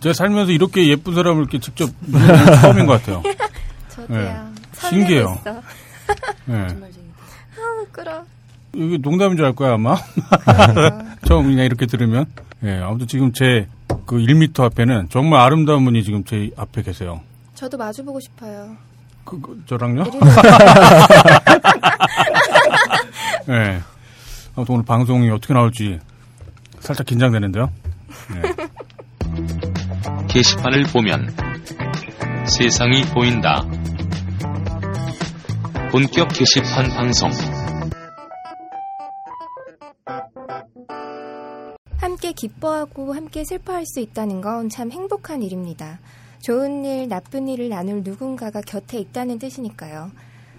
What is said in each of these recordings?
제가 살면서 이렇게 예쁜 사람을 이렇게 직접 처음인 것 같아요. 저도요. 네. 신기해요. 네. 아, 부끄러. 이게 농담인 줄 알 거야 아마. 처음 그냥 이렇게 들으면. 예, 아무튼 지금 제 그 1미터 앞에는 정말 아름다운 분이 지금 제 앞에 계세요. 저도 마주보고 싶어요. 그, 그 저랑요? 예. 아무튼 오늘 방송이 어떻게 나올지 살짝 긴장되는데요. 예. 게시판을 보면 세상이 보인다. 본격 게시판 방송. 함께 기뻐하고 함께 슬퍼할 수 있다는 건 참 행복한 일입니다. 좋은 일, 나쁜 일을 나눌 누군가가 곁에 있다는 뜻이니까요.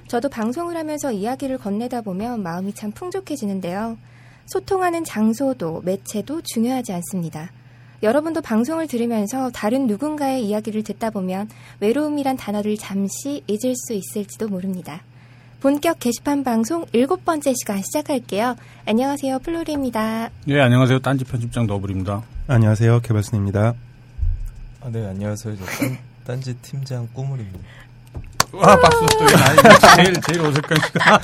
저도 방송을 하면서 이야기를 건네다 보면 마음이 참 풍족해지는데요. 소통하는 장소도 매체도 중요하지 않습니다. 여러분도 방송을 들으면서 다른 누군가의 이야기를 듣다 보면 외로움이란 단어를 잠시 잊을 수 있을지도 모릅니다. 본격 게시판 방송 일곱 번째 시간 시작할게요. 안녕하세요. 플로리입니다. 예, 안녕하세요. 딴지 편집장 너부립니다. 안녕하세요. 개발순입니다. 아, 네, 안녕하세요. 저 딴, 딴지 팀장 꾸물입니다. 와, 박수 또나 제일 제일 어색한 시간.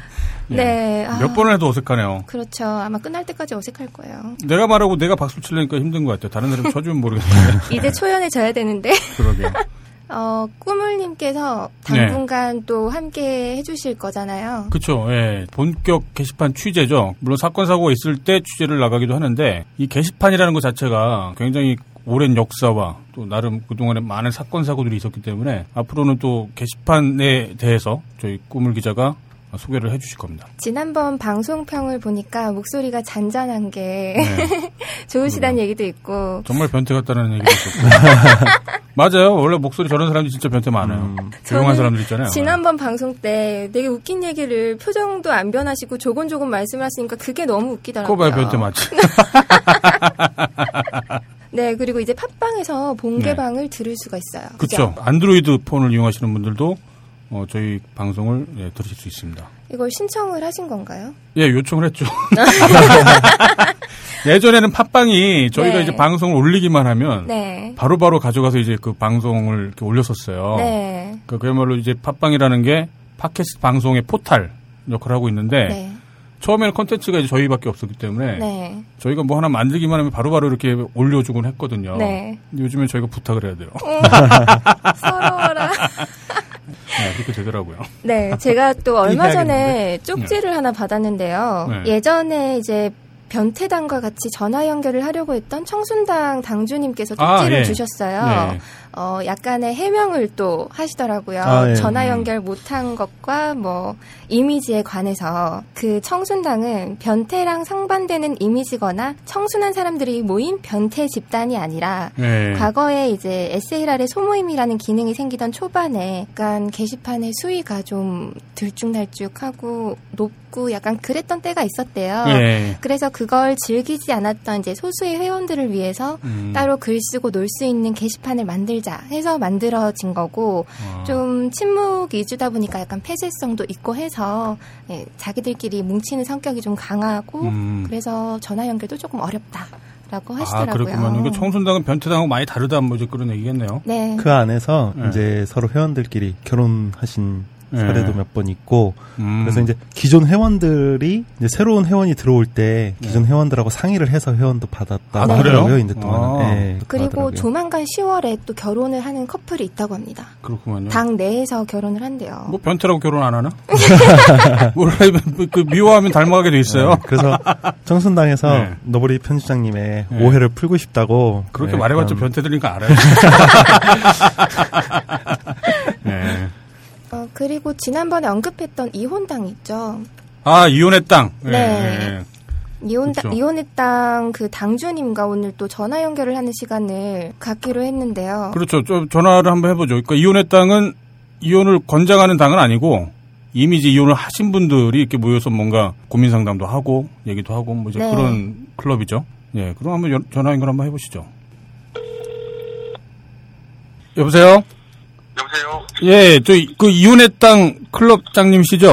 예. 네. 아, 몇 번을 해도 어색하네요. 그렇죠. 아마 끝날 때까지 어색할 거예요. 내가 말하고 내가 박수 치려니까 힘든 것 같아요. 다른 사람 쳐주면 모르겠는데. 이제 초연해져야 되는데. 그러게요. 어, 꾸물님께서 당분간 또 함께 해주실 거잖아요. 그렇죠. 예. 본격 게시판 취재죠. 물론 사건 사고가 있을 때 취재를 나가기도 하는데 이 게시판이라는 것 자체가 굉장히 오랜 역사와 또 나름 그동안에 많은 사건 사고들이 있었기 때문에 앞으로는 또 게시판에 대해서 저희 꾸물 기자가 소개를 해주실 겁니다. 지난번 방송평을 보니까 목소리가 잔잔한 게 네. 좋으시다는 얘기도 있고. 정말 변태 같다는 얘기도 있었고. 맞아요. 원래 목소리 저런 사람들이 진짜 변태 많아요. 음, 조용한 사람들 있잖아요. 지난번 방송 때 되게 웃긴 얘기를 표정도 안 변하시고 조곤조곤 말씀하시니까 그게 너무 웃기더라고요. 그거 봐요, 변태 맞지? 네, 그리고 이제 팟빵에서 본개방을 들을 수가 있어요. 네. 그렇죠. 안드로이드 폰을 이용하시는 분들도 어, 저희 방송을 예, 들으실 수 있습니다. 이걸 신청을 하신 건가요? 예, 요청을 했죠. 예전에는 팟빵이 저희가 네. 이제 방송을 올리기만 하면 네. 바로바로 가져가서 이제 그 방송을 이렇게 올렸었어요. 네. 그 그야말로 이제 팟빵이라는 게 팟캐스트 방송의 포탈 역할을 하고 있는데 네. 처음에는 컨텐츠가 이제 저희밖에 없었기 때문에 네. 저희가 뭐 하나 만들기만 하면 바로바로 이렇게 올려주곤 했거든요. 네. 요즘엔 저희가 부탁을 해야 돼요. 서러워라. 네, 그렇게 되더라고요. 네, 제가 또 얼마 전에 해야겠는데? 쪽지를 하나 받았는데요. 네. 예전에 이제 변태당과 같이 전화 연결을 하려고 했던 청순당 당주님께서 아, 쪽지를 예. 주셨어요. 네. 어, 약간의 해명을 또 하시더라고요. 아, 예. 전화 음. 연결 못한 것과 뭐 이미지에 관해서 그 청순당은 변태랑 상반되는 이미지거나 청순한 사람들이 모인 변태 집단이 아니라 네. 과거에 이제 SLR의 소모임이라는 기능이 생기던 초반에 약간 게시판의 수위가 좀 들쭉날쭉하고 높 고 약간 그랬던 때가 있었대요. 예. 그래서 그걸 즐기지 않았던 이제 소수의 회원들을 위해서 음. 따로 글 쓰고 놀 수 있는 게시판을 만들자 해서 만들어진 거고 아. 좀 침묵 위주다 보니까 약간 폐쇄성도 있고 해서 예, 자기들끼리 뭉치는 성격이 좀 강하고 음. 그래서 전화 연결도 조금 어렵다 라고 아, 하시더라고요. 그렇구만. 이게 청순당은 변태당하고 많이 다르다, 뭐 이제 그런 얘기겠네요. 네. 그 안에서 네. 이제 서로 회원들끼리 결혼하신 네. 사례도 몇 번 있고 음. 그래서 이제 기존 회원들이 이제 새로운 회원이 들어올 때 기존 회원들하고 상의를 해서 회원도 받았다 아, 그래요? 하더라고요 인제 동안. 아. 네, 그리고 하더라고요. 조만간 10월에 또 결혼을 하는 커플이 있다고 합니다. 그렇구만요. 당 내에서 결혼을 한대요. 뭐 변태라고 결혼 안 하나? 원래 그 미워하면 닮아가게 돼 있어요. 네, 그래서 청순당에서 네. 너브리 편집장님의 네. 오해를 풀고 싶다고 그렇게 네, 말해봤자 그런- 변태들이니까 알아요. 네. 어, 그리고 지난번에 언급했던 이혼당 있죠. 아, 이혼의 땅. 예, 네. 예. 이혼당, 그쵸. 이혼했당 그 당주님과 오늘 또 전화 연결을 하는 시간을 갖기로 했는데요. 그렇죠. 좀 전화를 한번 해보죠. 그러니까 이혼의 땅은 이혼을 권장하는 당은 아니고 이미 이제 이혼을 하신 분들이 이렇게 모여서 뭔가 고민 상담도 하고 얘기도 하고 뭐 이제 네. 그런 클럽이죠. 예, 그럼 한번 연- 전화 연결 한번 해보시죠. 여보세요? 여보세요? 예, 저 그 이혼의 땅 클럽장님이시죠?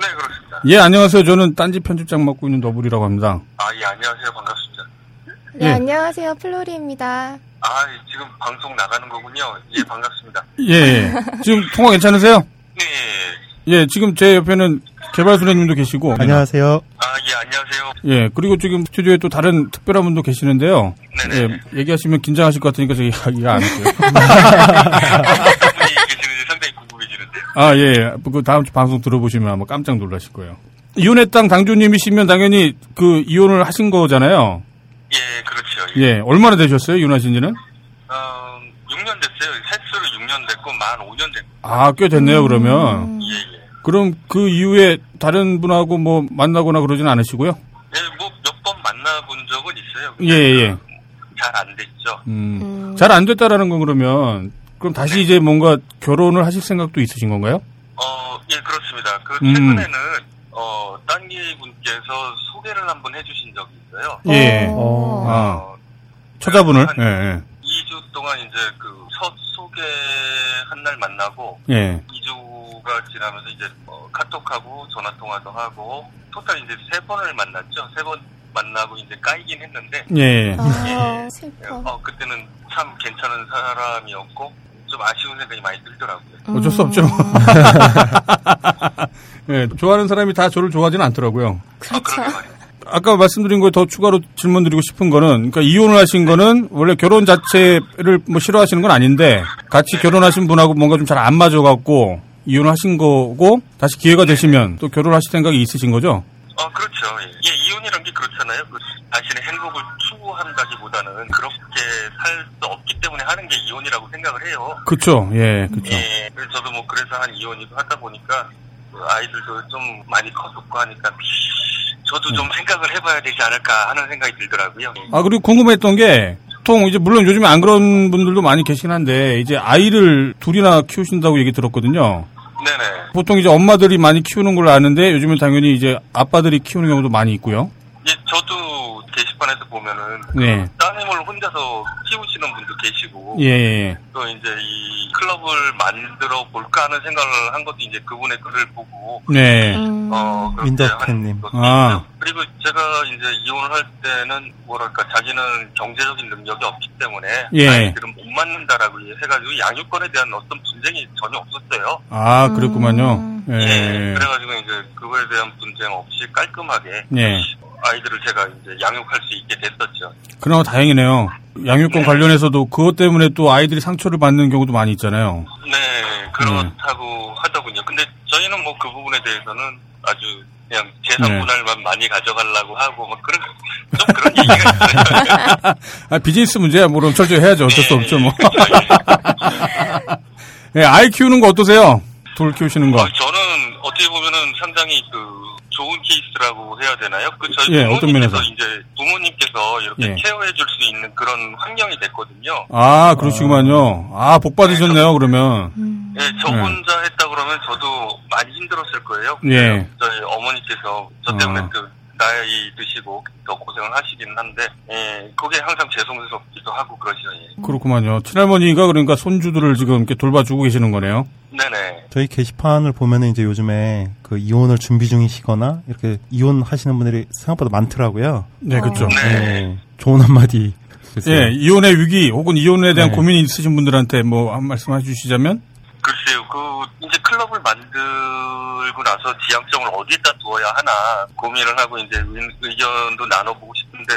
네, 그렇습니다. 예, 안녕하세요. 저는 딴지 편집장 맡고 있는 너블이라고 합니다. 아, 예, 안녕하세요. 반갑습니다. 네, 예. 안녕하세요. 플로리입니다. 아, 지금 방송 나가는 거군요. 예, 반갑습니다. 예, 예. 지금 통화 괜찮으세요? 네. 예, 지금 제 옆에는 개발소장님도 계시고. 안녕하세요. 아, 예, 안녕하세요. 예, 그리고 지금 스튜디오에 또 다른 특별한 분도 계시는데요. 네네. 예, 얘기하시면 긴장하실 것 같으니까 저희 이야기 안 할게요. 아, 예. 그 다음 주 방송 들어보시면 아마 깜짝 놀라실 거예요. 이혼의 땅 당주님이시면 당연히 그 이혼을 하신 거잖아요. 예, 그렇죠. 예. 예, 얼마나 되셨어요? 이혼하신 지는? 어, 6년 됐어요. 횟수로 6년 됐고, 만 5년 됐고. 아, 꽤 됐네요, 그러면. 예, 예. 그럼 그 이후에 다른 분하고 뭐 만나거나 그러진 않으시고요? 예, 뭐, 몇 번 만나본 적은 있어요. 예, 예. 잘 안 됐죠. 음. 음. 잘안 됐다라는 건 그러면 그럼 다시 이제 뭔가 결혼을 하실 생각도 있으신 건가요? 어, 예, 그렇습니다. 그, 음. 최근에는, 어, 딴기 분께서 소개를 한번 해주신 적이 있어요. 예. 어. 아. 어, 처자분을? 한 예, 예. 2주 동안 이제 그, 첫 소개 한 날 만나고, 예. 2주가 지나면서 이제 어, 카톡하고 전화 통화도 하고 토탈 이제 세 번을 만났죠. 세 번 만나고 이제 까이긴 했는데 예. 아, 슬퍼. 어 그때는 참 괜찮은 사람이었고 좀 아쉬운 생각이 많이 들더라고요. 어쩔 수 없죠. 예, 좋아하는 사람이 다 저를 좋아하지는 않더라고요. 아, 그렇죠. 말이에요. 아까 말씀드린 거에 더 추가로 질문 드리고 싶은 거는, 그러니까 이혼을 하신 거는 원래 결혼 자체를 뭐 싫어하시는 건 아닌데, 같이 결혼하신 분하고 뭔가 좀 잘 안 맞아갖고, 이혼을 하신 거고, 다시 기회가 되시면 또 결혼하실 생각이 있으신 거죠? 어 그렇죠. 예, 예, 이혼이란 게 그렇잖아요. 그 자신의 행복을 추구한다기보다는 그렇게 살수 때문에 하는 게 이혼이라고 생각을 해요. 그쵸, 예, 그쵸. 예, 그래서 저도 뭐 그래서 한 이혼이고 하다 보니까 그 아이들도 좀 많이 컸었고 하니까 저도 좀 생각을 해봐야 되지 않을까 하는 생각이 들더라고요. 아, 그리고 궁금했던 게, 보통 이제 물론 요즘에 안 그런 분들도 많이 계시긴 한데, 이제 아이를 둘이나 키우신다고 얘기 들었거든요. 네네. 보통 이제 엄마들이 많이 키우는 걸 아는데, 요즘은 당연히 이제 아빠들이 키우는 경우도 많이 있고요. 예, 저도 게시판에서 보면은 네. 따님을 혼자서 키우시는 분도 계시고 예, 예, 또 이제 이 클럽을 만들어 볼까 하는 생각을 한 것도 이제 그분의 글을 보고 예. 네. 음. 어 것도 아. 그리고 제가 이제 이혼을 할 때는 뭐랄까 자기는 경제적인 능력이 없기 때문에 예. 아이들은 못 맞는다라고 해가지고 양육권에 대한 어떤 분쟁이 전혀 없었어요. 아, 그랬구만요. 음. 예. 예. 그래가지고 이제 그거에 대한 분쟁 없이 깔끔하게 예. 아이들을 제가 이제 양육할 수 있게 됐었죠. 그나마 다행이네요. 양육권 관련해서도 그것 때문에 또 아이들이 상처를 받는 경우도 많이 있잖아요. 네, 그렇다고 하더군요. 근데 저희는 뭐 그 부분에 대해서는 아주 그냥 재산 네. 분할만 많이 가져가려고 하고 뭐 그런 좀 그런 얘기가 있어요. 아, 비즈니스 문제야. 뭐, 그럼 철저히 해야죠. 어쩔 수 예, 없죠, 예. 뭐. 예, 아이 키우는 거 어떠세요? 돌 키우시는 거. 어, 저는 어떻게 보면은 상당히 그 좋은 케이스라고 해야 되나요? 그 저희 예, 어떤 부모님께서 면에서? 이제 부모님께서 이렇게 예. 케어해 줄 수 있는 그런 환경이 됐거든요. 아, 그러시구만요. 아, 복 받으셨네요, 그러면. 음. 예, 저 네. 혼자 했다 그러면 저도 많이 힘들었을 거예요. 예. 저희 어머니께서 저 때문에 어. 그 나이 드시고 더 고생을 하시긴 한데, 예, 그게 항상 죄송스럽기도 하고 그러죠. 예. 그렇구만요. 친할머니가 그러니까 손주들을 지금 이렇게 돌봐주고 계시는 거네요. 네네. 저희 게시판을 보면은 이제 요즘에 그 이혼을 준비 중이시거나 이렇게 이혼하시는 분들이 생각보다 많더라고요. 네, 그렇죠. 네. 네. 좋은 한마디. 해주세요. 예, 이혼의 위기 혹은 이혼에 대한 네. 고민이 있으신 분들한테 뭐 한 말씀 해주시자면? 글쎄요, 그, 이제 클럽을 만들고 나서 지향점을 어디에다 두어야 하나 고민을 하고 이제 의- 의견도 나눠보고 싶은데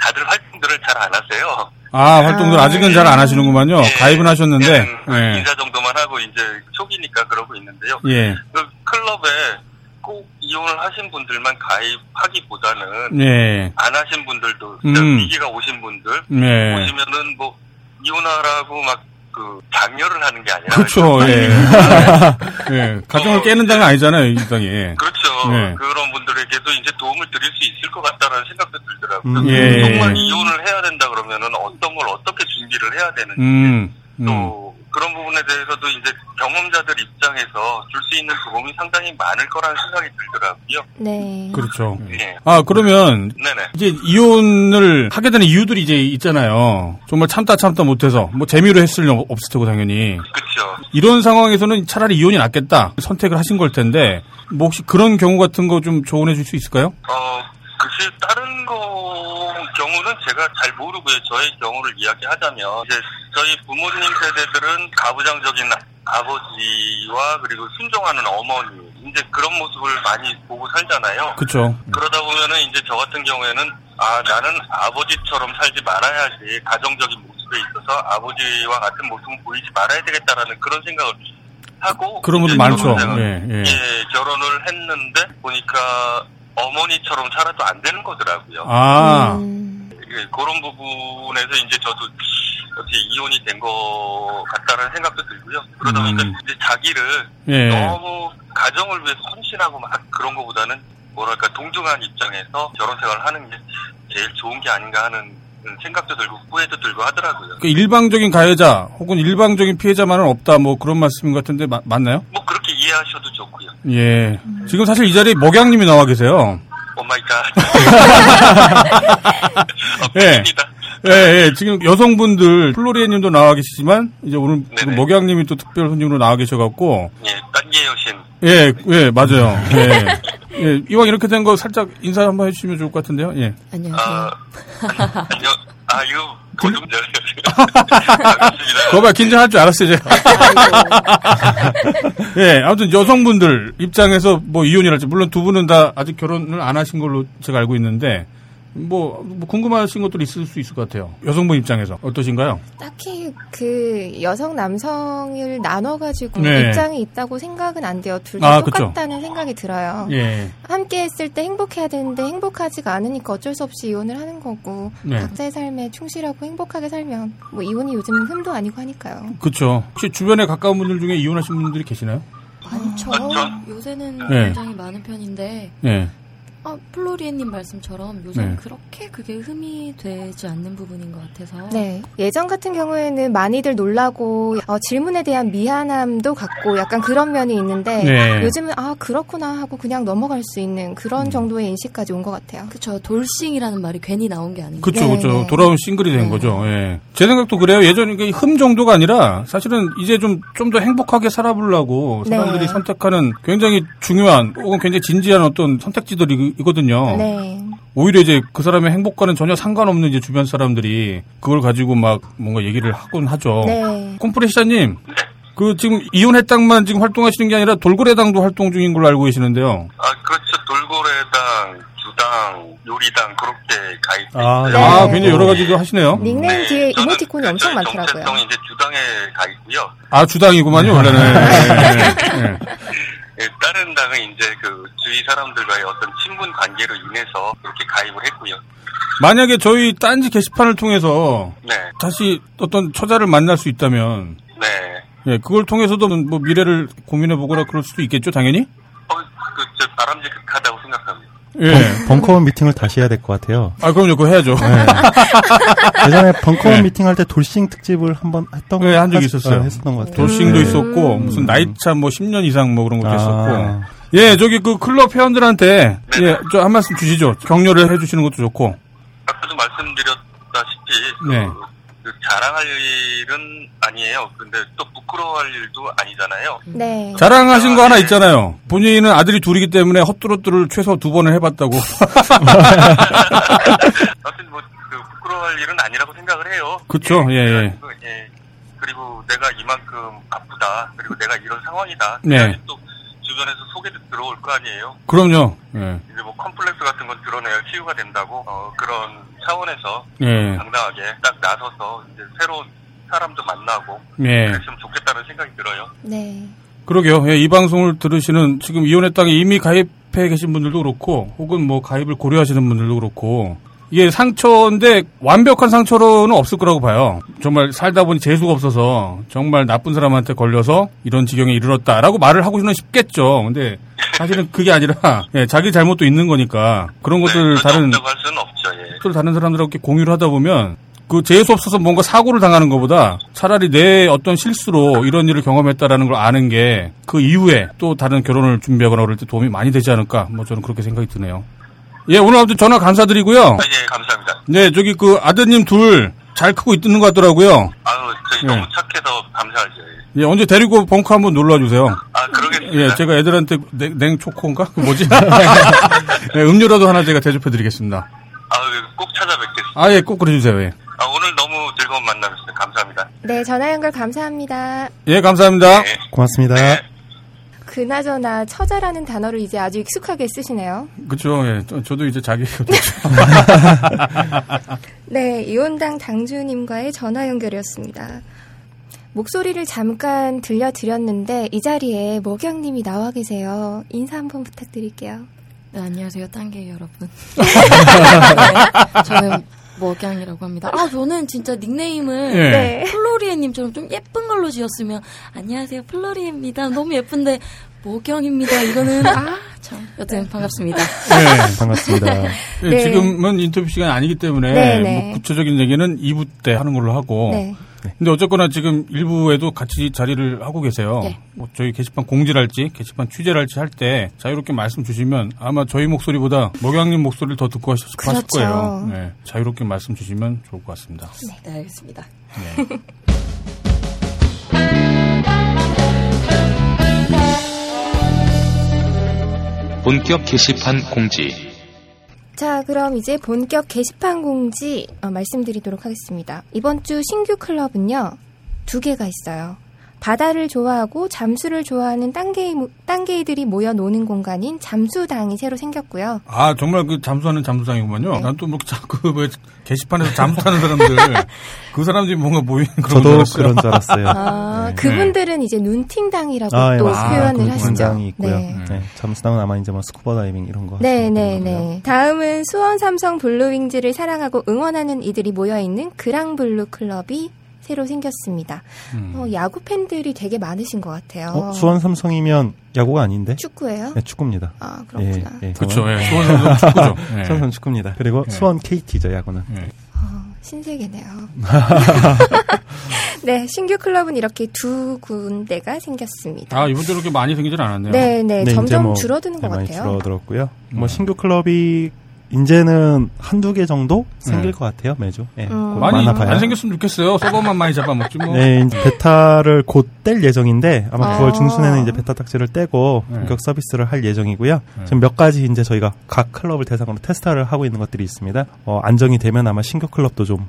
다들 활동들을 잘 안 하세요. 아, 활동들 아직은 잘 안 하시는구만요. 예, 가입은 하셨는데. 예. 인사 정도만 하고 이제 초기니까 그러고 있는데요. 예. 그 클럽에 꼭 이혼을 하신 분들만 가입하기보다는 예. 안 하신 분들도 음. 위기가 오신 분들 예. 오시면은 뭐 이혼하라고 막 그 장려를 하는 게 아니라 그렇죠, 예. 예. 가정을 깨는 당은 아니잖아요, 이 당이. 예. 그렇죠. 네. 그런 분들에게도 이제 도움을 드릴 수 있을 것 같다라는 생각도 들더라고요. 음. 예. 정말 이혼을 해야 된다 그러면은 어떤 걸 어떻게 준비를 해야 되는지 음. 음. 또 그런 부분에 대해서도 이제 경험자들 입장에서 줄 수 있는 도움이 상당히 많을 거라는 생각이 들더라고요. 네. 그렇죠. 네. 아, 그러면 네네. 이제 이혼을 하게 되는 이유들이 이제 있잖아요. 정말 참다 참다 못해서 뭐 재미로 했을 리 없을 테고 당연히 그렇죠. 이런 상황에서는 차라리 이혼이 낫겠다 선택을 하신 걸 텐데 뭐 혹시 그런 경우 같은 거 좀 조언해 줄 수 있을까요? 어, 글쎄, 다른 거 경우는 제가 잘 모르고요. 저의 경우를 이야기하자면 이제 저희 부모님 세대들은 가부장적인 아버지와 그리고 순종하는 어머니 이제 그런 모습을 많이 보고 살잖아요. 그쵸. 그러다 보면은 이제 저 같은 경우에는 아 나는 아버지처럼 살지 말아야지 가정적인 모습에 있어서 아버지와 같은 모습을 보이지 말아야 되겠다라는 그런 생각을 하고 그런 분들 많죠. 예, 예. 예, 결혼을 했는데 보니까 어머니처럼 살아도 안 되는 거더라고요. 아, 음, 예, 그런 부분에서 이제 저도 어떻게 이혼이 된것 같다는 생각도 들고요. 그러다 보니까 음. 이제 자기를 예. 너무 가정을 위해서 헌신하고 막 그런 것보다는 뭐랄까 동등한 입장에서 결혼 생활을 하는 게 제일 좋은 게 아닌가 하는 생각도 들고 후회도 들고 하더라고요. 그 일방적인 가해자 혹은 일방적인 피해자만은 없다 뭐 그런 말씀인 것 같은데 마- 맞나요? 뭐 그렇게 이해하셔도 좋고요. 예. 지금 사실 이 자리에 목양님이 나와 계세요. oh my god. 예. 입니다. 예, 예. 지금 여성분들 플로리에 님도 나와 계시지만 이제 오늘. 목양님이 또 특별 손님으로 나와 계셔갖고 예, 딴게 여신. 예, 예, 맞아요. 예. 예, 이왕 이렇게 된 거 살짝 인사 한번 해주시면 좋을 것 같은데요. 예. 안녕하세요. 아, 안녕. 아유, 보좀 반갑습니다. 거봐 긴장할 줄 알았어요, 제가. 예, 아무튼 여성분들 입장에서 뭐 이혼이랄지, 물론 두 분은 다 아직 결혼을 안 하신 걸로 제가 알고 있는데, 뭐, 뭐 궁금하신 것들이 있을 수 있을 것 같아요. 여성분 입장에서. 어떠신가요? 딱히 그 여성 남성을 나눠가지고 네. 입장이 있다고 생각은 안 돼요. 둘 아, 다 그쵸. 똑같다는 생각이 들어요. 예. 함께 했을 때 행복해야 되는데 행복하지가 않으니까 어쩔 수 없이 이혼을 하는 거고 네. 각자의 삶에 충실하고 행복하게 살면 뭐 이혼이 요즘 흠도 아니고 하니까요. 그쵸. 혹시 주변에 가까운 분들 중에 이혼하신 분들이 계시나요? 많죠. 전- 요새는 네. 굉장히 많은 편인데, 예. 아, 플로리에님 말씀처럼 요즘 네. 은 그렇게 그게 흠이 되지 않는 부분인 것 같아서. 네. 예전 같은 경우에는 많이들 놀라고 어, 질문에 대한 미안함도 갖고 약간 그런 면이 있는데 네. 요즘은 아 그렇구나 하고 그냥 넘어갈 수 있는 음. 그런 정도의 인식까지 온 것 같아요. 그쵸. 돌싱이라는 말이 괜히 나온 게 아니고. 그쵸, 네, 그쵸. 네. 돌아온 싱글이 된 네. 거죠. 예. 제 생각도 그래요. 예전 이게 흠 정도가 아니라 사실은 이제 좀, 좀 더 행복하게 살아보려고 사람들이 네. 선택하는 굉장히 중요한 혹은 굉장히 진지한 어떤 선택지들이 거든요. 네. 오히려 이제 그 사람의 행복과는 전혀 상관없는 이제 주변 사람들이 그걸 가지고 막 뭔가 얘기를 하곤 하죠. 네. 콤프레시사님, 그 지금 이혼했당만 지금 활동하시는 게 아니라 돌고래당도 활동 중인 걸로 알고 계시는데요. 아, 그렇죠. 돌고래당, 주당, 요리당, 그렇게 가입돼 아, 있어요. 아, 네. 굉장히 여러 가지도 하시네요. 닉네임 뒤에 저는 이모티콘이 그 엄청 많더라고요. 정체성 이제 주당에 가 있고요. 아, 주당이구만요, 원래는. 예, 예, 예. 예, 다른 당은 이제 그 주위 사람들과의 어떤 친분 관계로 인해서 그렇게 가입을 했고요. 만약에 저희 딴지 게시판을 통해서 네, 다시 어떤 처자를 만날 수 있다면, 네. 예, 그걸 통해서도 뭐 미래를 고민해보거나 그럴 수도 있겠죠, 당연히? 어, 그, 저, 바람직하다고 생각합니다. 예. 벙커원 미팅을 다시 해야 될 것 같아요. 아, 그럼요, 그거 해야죠. 예 전에 벙커원 네. 미팅 할 때 돌싱 특집을 한번 했던 네, 한 적이 했- 있었어요. 어, 했었던 것 같아요. 돌싱도 네. 있었고, 무슨 나이차 뭐 10년 이상 뭐 그런 것도 아. 있었고. 예, 저기 그 클럽 회원들한테, 예, 저 한 말씀 주시죠. 격려를 해주시는 것도 좋고. 아까도 말씀드렸다시피 네. 그, 그 자랑할 일은 아니에요. 근데 또 부끄러워할 일도 아니잖아요. 네. 자랑하신 거 하나 있잖아요. 본인은 아들이 둘이기 때문에 헛뚜루뚜를 최소 두 번을 해봤다고. 하여튼 뭐 그 부끄러워할 일은 아니라고 생각을 해요. 그쵸, 예, 예. 예. 그리고 내가 이만큼 아프다. 그리고 내가 이런 상황이다. 네. 또 주변에서 소개도 들어올 거 아니에요. 그럼요. 예. 이제 뭐 컴플렉스 같은 건 드러내야 치유가 된다고 어, 그런 차원에서 예. 당당하게 딱 나서서 이제 새로운 사람도 만나고 예. 그랬으면 좋겠다는 생각이 들어요. 네. 그러게요. 예, 이 방송을 들으시는 지금 이혼의 땅에 이미 가입해 계신 분들도 그렇고, 혹은 뭐 가입을 고려하시는 분들도 그렇고, 이게 상처인데 완벽한 상처로는 없을 거라고 봐요. 정말 살다 보니 재수가 없어서 정말 나쁜 사람한테 걸려서 이런 지경에 이르렀다라고 말을 하고는 싶겠죠. 근데 사실은 그게 아니라 예, 자기 잘못도 있는 거니까 그런 것들 네, 다른 없다고 할 수는 없죠. 예. 다른 사람들하고 이렇게 공유를 하다 보면 그 재수 없어서 뭔가 사고를 당하는 것보다 차라리 내 어떤 실수로 이런 일을 경험했다라는 걸 아는 게 그 이후에 또 다른 결혼을 준비하거나 그럴 때 도움이 많이 되지 않을까 뭐 저는 그렇게 생각이 드네요. 예 오늘 아무튼 전화 감사드리고요. 아, 예, 감사합니다. 네 저기 그 아드님 둘 잘 크고 있는 것 같더라고요. 아유, 저희 예. 너무 착해서 감사하죠. 예. 예 언제 데리고 벙커 한번 놀러 주세요. 아, 그러겠습니다. 예 제가 애들한테 냉, 냉초코인가 그 뭐지? 예, 음료라도 하나 제가 대접해 드리겠습니다. 아유, 꼭 찾아뵙겠습니다. 아, 예, 꼭 그래 주세요. 예. 아, 오늘 너무 즐거운 만남이었어요. 감사합니다. 네, 전화 연결 감사합니다. 예, 감사합니다. 네. 고맙습니다. 네. 그나저나 처자라는 단어를 이제 아주 익숙하게 쓰시네요. 그쵸, 예. 저, 도 이제 자기, 네, 이혼당 당주님과의 전화 연결이었습니다. 목소리를 잠깐 들려드렸는데 이 자리에 목영님이 나와 계세요. 인사 한번 부탁드릴게요. 네, 안녕하세요, 딴개 여러분. 네, 저는 먹양이라고 합니다. 아, 저는 진짜 닉네임을 예. 네. 플로리에님처럼 좀 예쁜 걸로 지었으면 안녕하세요, 플로리입니다. 너무 예쁜데 목양입니다. 이거는 아, 참. 여튼 반갑습니다. 예. 반갑습니다. 예, 네. 지금은 인터뷰 시간이 아니기 때문에 네, 네. 뭐 구체적인 얘기는 2부 때 하는 걸로 하고 네. 근데 어쨌거나 지금 1부에도 같이 자리를 하고 계세요. 네. 뭐 저희 게시판 공지랄지 게시판 취재랄지 할 때 자유롭게 말씀 주시면 아마 저희 목소리보다 목양님 목소리를 더 듣고 하실 그렇죠. 거예요. 네, 자유롭게 말씀 주시면 좋을 것 같습니다. 네, 알겠습니다. 본격 게시판 공지. 자, 그럼 이제 본격 게시판 공지 어, 말씀드리도록 하겠습니다. 이번 주 신규 클럽은요, 두 개가 있어요. 바다를 좋아하고 잠수를 좋아하는 딴개이, 딴개이들이 모여 노는 공간인 잠수당이 새로 생겼고요. 아 정말 그 잠수하는 잠수장이구만요. 네. 난또 뭐 자꾸 왜 게시판에서 잠수하는 사람들 그 사람들이 뭔가 모이는 그런 줄 저도 알았어요. 그런 줄 알았어요. 아, 네. 그분들은 이제 눈팅당이라고 아, 예, 또 맞습니다. 표현을 그 하시죠. 분장이 있고요. 네. 네. 잠수당은 아마 이제 뭐 스쿠버 다이빙 이런 거. 네, 하시는 네. 네. 다음은 수원 삼성 블루윙즈를 사랑하고 응원하는 이들이 모여 있는 그랑블루 클럽이 새로 생겼습니다. 음. 어, 야구 팬들이 되게 많으신 것 같아요. 어, 수원 삼성이면 야구가 아닌데? 축구예요? 네, 축구입니다. 아, 그렇구나. 예, 예. 그렇죠. 예. 수원 선수 축구죠. 예. 수원 삼성 축구입니다. 그리고 네. 수원 KT죠, 야구는. 예. 어, 신세계네요. 네, 신규 클럽은 이렇게 두 군데가 생겼습니다. 아 이번 주 이렇게 많이 생기진 않았네요. 네, 네, 네, 점점 뭐 줄어드는 네, 것 많이 같아요. 줄어들었고요. 음. 뭐 신규 클럽이 이제는 한두 개 정도 생길 네. 것 같아요, 매주. 예, 음. 곧 많이 많아봐야. 안 생겼으면 좋겠어요. 서버만 많이 잡아먹지 뭐. 네, 이제 베타를 곧 뗄 예정인데 아마 아. 9월 중순에는 이제 베타 딱지를 떼고 네. 본격 서비스를 할 예정이고요. 네. 지금 몇 가지 이제 저희가 각 클럽을 대상으로 테스트를 하고 있는 것들이 있습니다. 어, 안정이 되면 아마 신규 클럽도 좀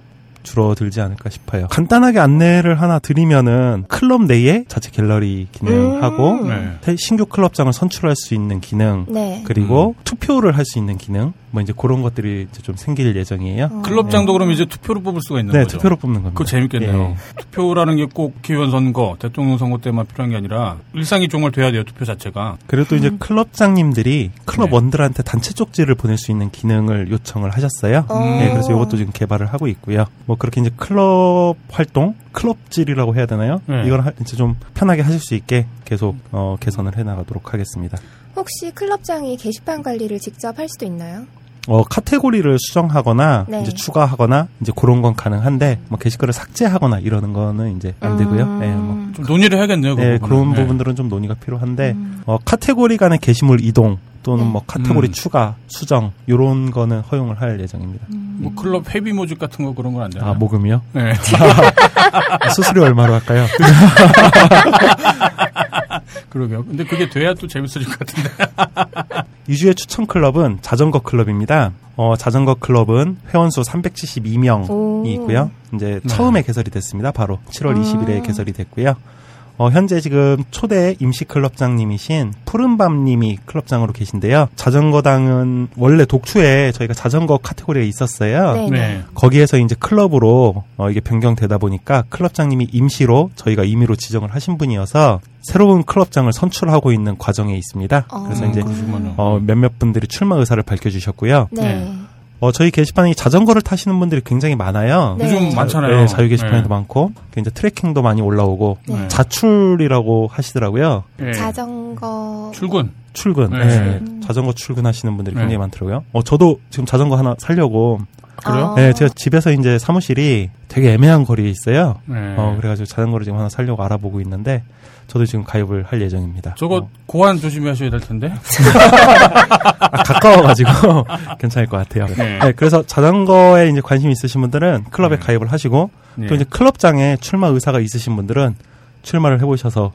줄어들지 않을까 싶어요. 간단하게 안내를 하나 드리면은 클럽 내에 자체 갤러리 기능하고 음. 네. 태- 신규 클럽장을 선출할 수 있는 기능 네. 그리고 음. 투표를 할 수 있는 기능 뭐 이제 그런 것들이 이제 좀 생길 예정이에요. 어. 클럽장도 그럼 이제 투표로 뽑을 수가 있는 네, 거죠. 투표로 뽑는 겁니다. 그거 재밌겠네요. 예. 투표라는 게꼭 국회의원 선거, 대통령 선거 때만 필요한 게 아니라 일상이 정말 돼야 돼요. 투표 자체가. 또 이제 클럽장님들이 클럽 네. 원들한테 단체 쪽지를 보낼 수 있는 기능을 요청을 하셨어요. 어. 네, 그래서 이것도 지금 개발을 하고 있고요. 뭐 그렇게 이제 클럽 활동, 클럽질이라고 해야 되나요? 네. 이걸 하- 이제 좀 편하게 하실 수 있게 계속 어, 개선을 해 나가도록 하겠습니다. 혹시 클럽장이 게시판 관리를 직접 할 수도 있나요? 어, 카테고리를 수정하거나 네. 이제 추가하거나 이제 그런 건 가능한데 뭐 게시글을 삭제하거나 이러는 거는 이제 안 되고요. 음. 네, 뭐 좀 논의를 해야겠네요. 그 네, 부분은. 그런 네. 부분들은 좀 논의가 필요한데 음. 어, 카테고리 간의 게시물 이동 또는 네. 뭐 카테고리 음. 추가, 수정 요런 거는 허용을 할 예정입니다. 뭐 클럽 회비 모집 같은 거 그런 건 안 되나요? 아 모금이요? 네. 아, 수수료 얼마로 할까요? 그러게요. 근데 그게 돼야 또 재밌어질 것 같은데. 이주의 추천 클럽은 자전거 클럽입니다. 어, 자전거 클럽은 회원수 372명이 오. 있고요. 이제 네. 처음에 개설이 됐습니다. 바로 7월 아. 20일에 개설이 됐고요. 어, 현재 지금 초대 임시 클럽장님이신 푸른밤님이 클럽장으로 계신데요. 자전거당은 원래 독초에 저희가 자전거 카테고리가 있었어요. 네. 네. 거기에서 이제 클럽으로 어, 이게 변경되다 보니까 클럽장님이 임시로 저희가 임의로 지정을 하신 분이어서 새로운 클럽장을 선출하고 있는 과정에 있습니다. 어. 그래서 음, 이제. 어, 몇몇 분들이 출마 의사를 밝혀주셨고요. 네. 네. 어, 저희 게시판에 자전거를 타시는 분들이 굉장히 많아요. 네. 요즘 많잖아요. 네, 자유 게시판에도 네. 많고 이제 트레킹도 많이 올라오고 네. 자출이라고 하시더라고요. 네. 자전거 출근. 출근. 네. 네, 자전거 출근하시는 분들이 네. 굉장히 많더라고요. 어, 저도 지금 자전거 하나 살려고 그래요? 아. 네, 제가 집에서 이제 사무실이 되게 애매한 거리에 있어요. 네. 어, 그래가지고 자전거를 지금 하나 살려고 알아보고 있는데, 저도 지금 가입을 할 예정입니다. 저거 어, 고안 조심하셔야 될 텐데. 아, 가까워가지고 괜찮을 것 같아요. 네. 네, 그래서 자전거에 이제 관심 있으신 분들은 클럽에 네. 가입을 하시고, 네. 또 이제 클럽장에 출마 의사가 있으신 분들은 출마를 해보셔서,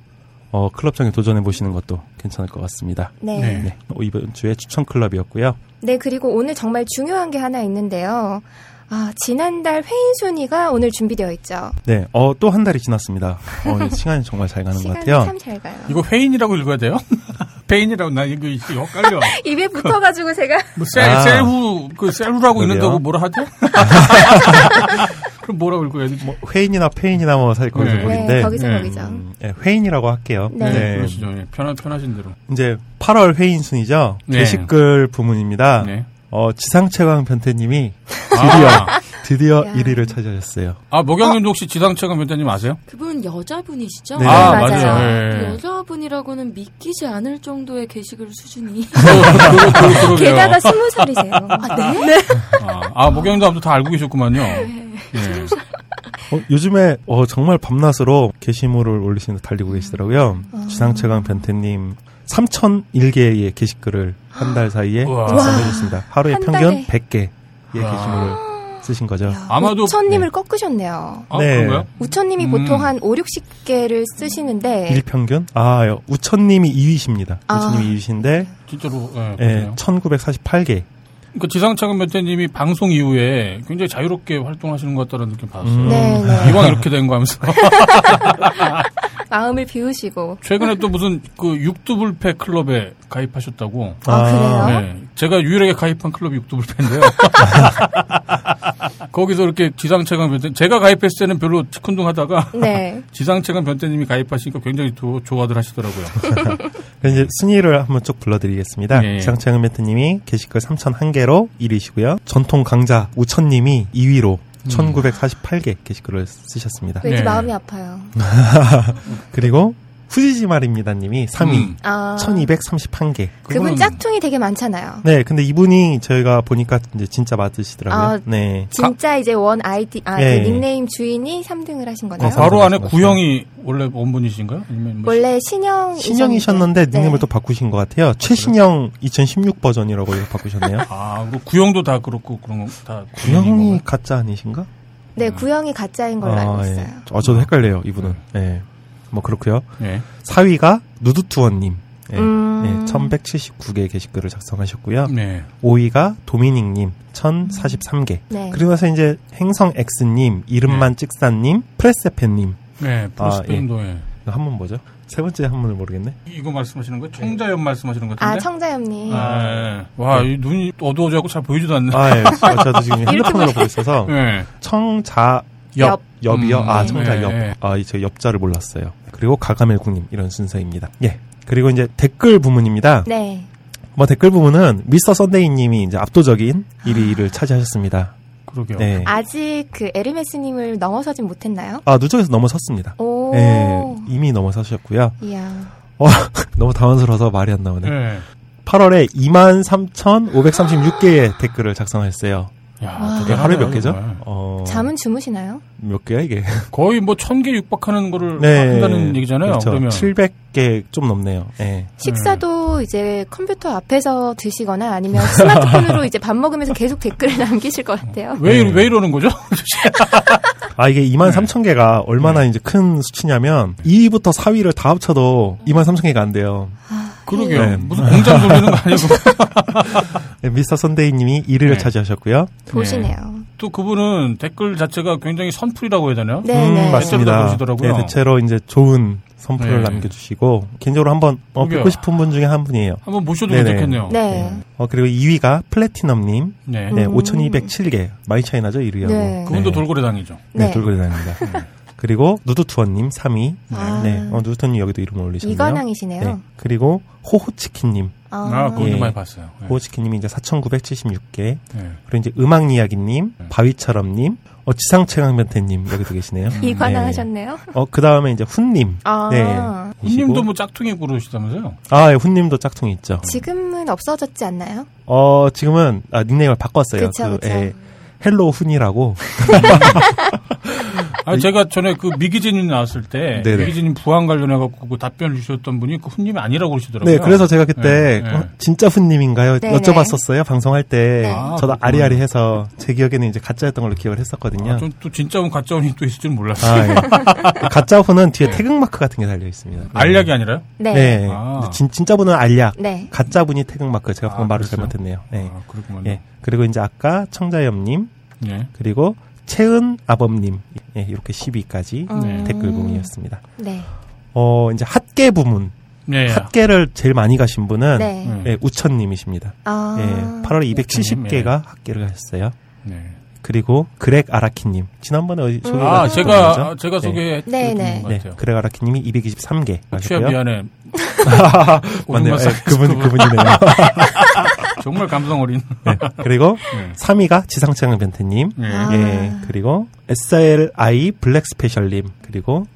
어, 클럽장에 도전해 보시는 것도 괜찮을 것 같습니다. 네. 네. 네, 어, 이번 주에 추천 클럽이었고요. 네, 그리고 오늘 정말 중요한 게 하나 있는데요. 아, 지난달 회인 순위가 오늘 준비되어 있죠. 네, 어, 또 한 달이 지났습니다. 어, 시간이 정말 잘 가는 것 같아요. 참 잘 가요. 이거 훼인이라고 읽어야 돼요? 폐인이라고 나 이거 헷갈려. 입에 붙어가지고 제가 뭐 셀, 아. 셀후 그 셀후라고 그래요? 읽는다고 뭐라 하죠? 그럼 뭐라고 읽어야 되지? 뭐 훼인이나 폐인이나 뭐 사실 거기서 네. 거긴데 네, 거기서 네. 거기죠. 음, 네, 훼인이라고 할게요. 네. 그러시죠. 예, 편하, 편하신 대로. 이제 8월 훼인 순이죠. 네. 게시글 부문입니다. 네. 어, 지상최강 변태님이 드디어 아, 드디어 야. 1위를 차지하셨어요. 아 목양님도 혹시 지상체감 변태님 아세요? 그분 여자분이시죠? 네. 아, 맞아요. 맞아요. 그 예. 여자분이라고는 믿기지 않을 정도의 게시글 수준이. 게다가 스무 살이세요. 아, 네? 아, 아 목양님도 아무튼 다 알고 계셨구만요. 네. 예. 어, 요즘에 어, 정말 밤낮으로 게시물을 올리시는 달리고 계시더라고요. 아. 지상최강 변태님 3,001개의 게시글을 한 달 사이에. 작성해주셨습니다. 하루에 한 평균 달에. 100개의 와. 게시물을 쓰신 거죠. 아마도 우천님을 꺾으셨네요. 아, 네. 그런가요? 우천님이 음. 보통 한 5, 60개를 쓰시는데 일평균? 아, 요, 우천님이 2위십니다. 아. 우천님이 2위신데, 진짜로 예, 예, 그러네요. 1948개. 그러니까 지상차금 변태님이 방송 이후에 굉장히 자유롭게 활동하시는 것 같다는 느낌 받았어요. 음. 네, 네. 이왕 이렇게 된 거 하면서 마음을 비우시고 최근에 또 무슨 그 육두불패 클럽에 가입하셨다고. 아, 그래요? 네, 제가 유일하게 가입한 클럽이 육두불패인데요. 거기서 이렇게 지상체감 변태 제가 가입했을 때는 별로 시큰둥 하다가 네. 지상체감 변태님이 가입하시니까 굉장히 또 좋아들 하시더라고요. 이제 순위를 한번 쭉 불러드리겠습니다. 예. 지상최강 멘트님이 게시글 3,001개로 1위시고요. 전통 강자 우천님이 2위로 음. 1948개 게시글을 쓰셨습니다. 왠지 네. 마음이 아파요. 그리고 후지지 말입니다 님이 3위 음. 아, 1231개. 그분 그분은- 짝퉁이 되게 많잖아요. 네, 근데 이분이 저희가 보니까 이제 진짜 맞으시더라고요. 아, 네. 진짜 이제 원 아이디, 아, 예. 그 닉네임 주인이 3등을 하신 거네요. 어, 바로 안에. 구형이 원래 원분이신가요? 아니면 뭐 원래 신형 신형이셨는데 닉네임을 네. 또 바꾸신 것 같아요. 최신형 2016 버전이라고 바꾸셨네요. 아, 그 구형도 다 그렇고 그런 거다 구형이 가짜 아니신가? 네, 구형이 가짜인 걸로 알고 아, 있어요. 예. 아, 저도 헷갈려요, 이분은. 네. 뭐, 그렇고요 네. 4위가 누드투원님. 네. 음. 네, 1179개 게시글을 작성하셨고요. 네. 5위가 도미닉님, 1043개. 네. 그리고 나서 이제 행성X님, 이름만 찍사님, 프레세펜님. 네. 아, 프로스펜도 예. 한분 뭐죠? 세 번째 한 분을 모르겠네. 이거 말씀하시는 거예요? 청자연 말씀하시는 것 아, 같은데? 청자연님. 아, 예. 와, 이 눈이 어두워져갖고 잘 보이지도 않네. 아, 예. 저- 저도 지금 핸드폰으로 보고 있어서. 예. 청자, 옆. 엽이요? 음, 아, 네. 청자 네, 엽. 네. 아, 이저 엽자를 몰랐어요. 그리고 가가멜국님, 이런 순서입니다. 예. 그리고 이제 댓글 부문입니다. 네. 뭐 댓글 부문은 미스터 선데이님이 이제 압도적인 1위를 차지하셨습니다. 그러게요. 네. 아직 그 에르메스님을 넘어서진 못했나요? 아, 누적에서 넘어섰습니다. 오. 예, 이미 넘어서셨고요. 이야. 어, 너무 당황스러워서 말이 안 나오네. 예. 8월에 23,536개의 댓글을 작성했어요. 야, 하루에 몇 대단하네요, 개죠? 어, 잠은 주무시나요? 몇 개야, 이게? 거의 뭐 천 개 육박하는 거를 네. 한다는 얘기잖아요. 그렇죠. 그러면 700개 좀 넘네요. 예. 식사도 이제 컴퓨터 앞에서 드시거나 아니면 스마트폰으로 이제 밥 먹으면서 계속 댓글을 남기실 것 같아요. 왜, 네. 왜 이러는 거죠? 아, 이게 23,000개가 얼마나 이제 큰 수치냐면 2위부터 4위를 다 합쳐도 23,000개가 안 돼요. 그러게요. 네. 무슨 공장 돌리는 거 아니고. 네, 미스터 선데이님이 1위를 네. 차지하셨고요. 보시네요. 또 그분은 댓글 자체가 굉장히 선풀이라고 해야 되나요? 네, 음, 네. 맞습니다. 그러시더라고요. 네, 대체로 이제 좋은 선풀을 네. 남겨주시고 개인적으로 한번 어. 뵙고 싶은 분 중에 한 분이에요. 한번 모셔도 네네. 괜찮겠네요. 네. 어, 그리고 2위가 플래티넘님, 네. 네, 음. 5,207개 많이 차이 나죠 1위하고. 네. 그분도 돌고래 당이죠. 네, 네. 돌고래다닙니다. 그리고 누드투어님 3위. 아. 네, 어, 누드투어님 여기도 이름을 올리셨네요. 이관왕이시네요. 네, 그리고 호호치킨님, 아, 그분도 예. 많이 봤어요. 네. 호호치킨님이 이제 4,976개. 네. 그리고 이제 음악이야기님, 네. 바위처럼님, 어, 지상최강변태님 여기도 계시네요. 이관왕 네. 하셨네요. 어, 그 다음에 이제 훈님. 아. 네. 훈님도 뭐 짝퉁이 그러시다면서요? 아, 예, 훈님도 짝퉁이 있죠. 지금은 없어졌지 않나요? 어, 지금은, 아, 닉네임을 바꿨어요. 그쵸, 그쵸. 예, 헬로우 훈이라고. 아니, 제가 전에 그 미기진님 나왔을 때, 네네. 미기진님 부항 관련해 갖고 그 답변을 주셨던 분이 그 훈님이 아니라고 그러시더라고요. 네, 그래서 제가 그때, 네, 네. 어, 진짜 훈님인가요? 네네. 여쭤봤었어요, 방송할 때. 네. 아, 저도. 아리아리해서, 제 기억에는 이제 가짜였던 걸로 기억을 했었거든요. 아, 전또 진짜 운 가짜 운이 또 있을 줄 몰랐어요. 아, 예. 가짜 훈은 뒤에 태극 마크 같은 게 달려 있습니다. 알약이 아니라요? 네. 네. 아. 진, 진짜 분은 알약. 네. 가짜 분이 태극 마크. 제가 방금 아, 말을 그랬어요? 잘못했네요. 네. 아, 그렇구만. 예. 그리고 이제 아까 청자염님, 네. 그리고 채은 아범님 예, 이렇게 10위까지 음. 댓글 부문이었습니다. 네. 어 이제 핫계 부문 네. 핫계를 제일 많이 가신 분은 네. 음. 예, 우천님이십니다. 아. 예, 8월에 270개가 핫계를 하셨어요. 네. 그리고 그렉 아라키님 지난번에 어디 소개가 아, 됐었죠? 제가 제가 네. 소개해 네, 네. 네, 같아요. 그렉 아라키님이 223개 취야 하셨고요. 미안해. 맞네요. 예, 싹 그분 그분. 그분이네요. 정말 감성 어린. 네, 그리고 네. 3위가 지상창 변태님. 네. 아. 예, 그리고 SLI 블랙 스페셜님, 그리고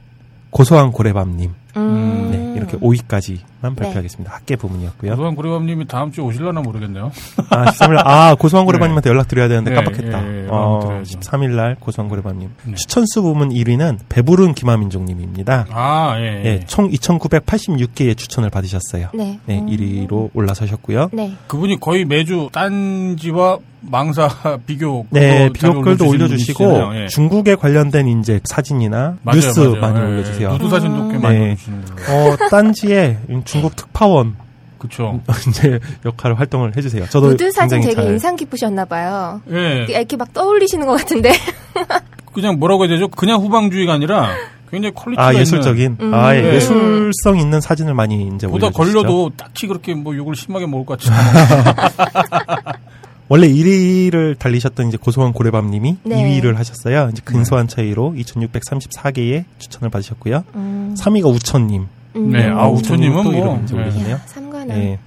고소한 고래밤님. 음. 네, 이렇게 5위까지 만 발표하겠습니다. 학계 부문이었고요. 고소한 고래밤님이 다음 주에 오실려나 모르겠네요. 아, 13일, 아, 고소한 고래밤님한테 연락드려야 되는데 네, 깜빡했다. 예, 예, 어, 연락드려야죠. 13일날 고소한 고래밤님. 네. 추천수 부문 1위는 배부른 김하민종님입니다. 아, 예. 예. 예, 총 2,986개의 추천을 받으셨어요. 네. 네, 음. 1위로 올라서셨고요. 네. 그분이 거의 매주 딴지와 망사 비교 네, 비교 글도 올려주시는 올려주시고. 예. 중국에 관련된 이제 사진이나 맞아요, 뉴스 맞아요. 많이 예, 올려주세요. 누드 사진도 꽤 음. 많이 네. 올려주시는 거예요. 어, 딴지에 중국 특파원 그쵸. 이제 역할을 활동을 해주세요. 저도 누드 사진 굉장히 되게 잘 인상 깊으셨나 봐요. 예. 이렇게 막 떠올리시는 것 같은데. 그냥 뭐라고 해야 되죠? 그냥 후방주의가 아니라 굉장히 퀄리티가 아 있는 예술적인 음. 아 예, 네. 예술성 있는 사진을 많이 이제 보다 올려주시죠. 걸려도 딱히 그렇게 뭐 욕을 심하게 먹을 것 같지 않아요. 원래 1위를 달리셨던 이제 고소한 고래밤님이 네. 2위를 하셨어요. 이제 근소한 차이로 2,634개의 추천을 받으셨고요. 음. 3위가 우천님. 음. 네, 아, 우천님은 또 뭐, 이름 이제 네. 삼관왕. 예.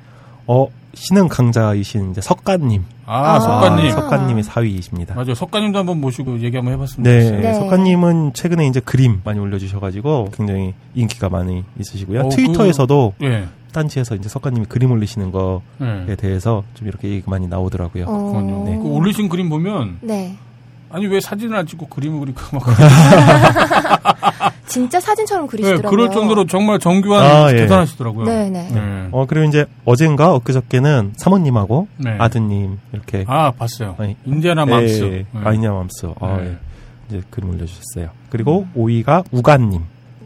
어 신흥 강자이신 이제 석가님. 아, 아. 석가님. 석가님이 4위이십니다. 맞아요. 석가님도 한번 모시고 얘기 한번 해봤습니다. 네, 네. 석가님은 최근에 이제 그림 많이 올려주셔가지고 굉장히 인기가 많이 있으시고요. 어, 트위터에서도 예. 딴지에서 이제 석가님이 그림 올리시는 거에 예. 대해서 좀 이렇게 얘기가 많이 나오더라고요. 어. 네. 그 올리신 그림 보면 네. 아니 왜 사진을 안 찍고 그림을 그리고 막 진짜 사진처럼 네, 그리시더라고요. 그럴 정도로 정말 정교한 아, 예. 대단하시더라고요. 네, 네. 네. 어 그리고 이제 어젠가 엊그저께는 사모님하고 네. 아드님 이렇게 아 봤어요. 아니, 인디아나 맘스. 예, 네. 아이냐 맘스 아, 네. 예. 이제 그림 올려주셨어요. 그리고 5위가 우간님,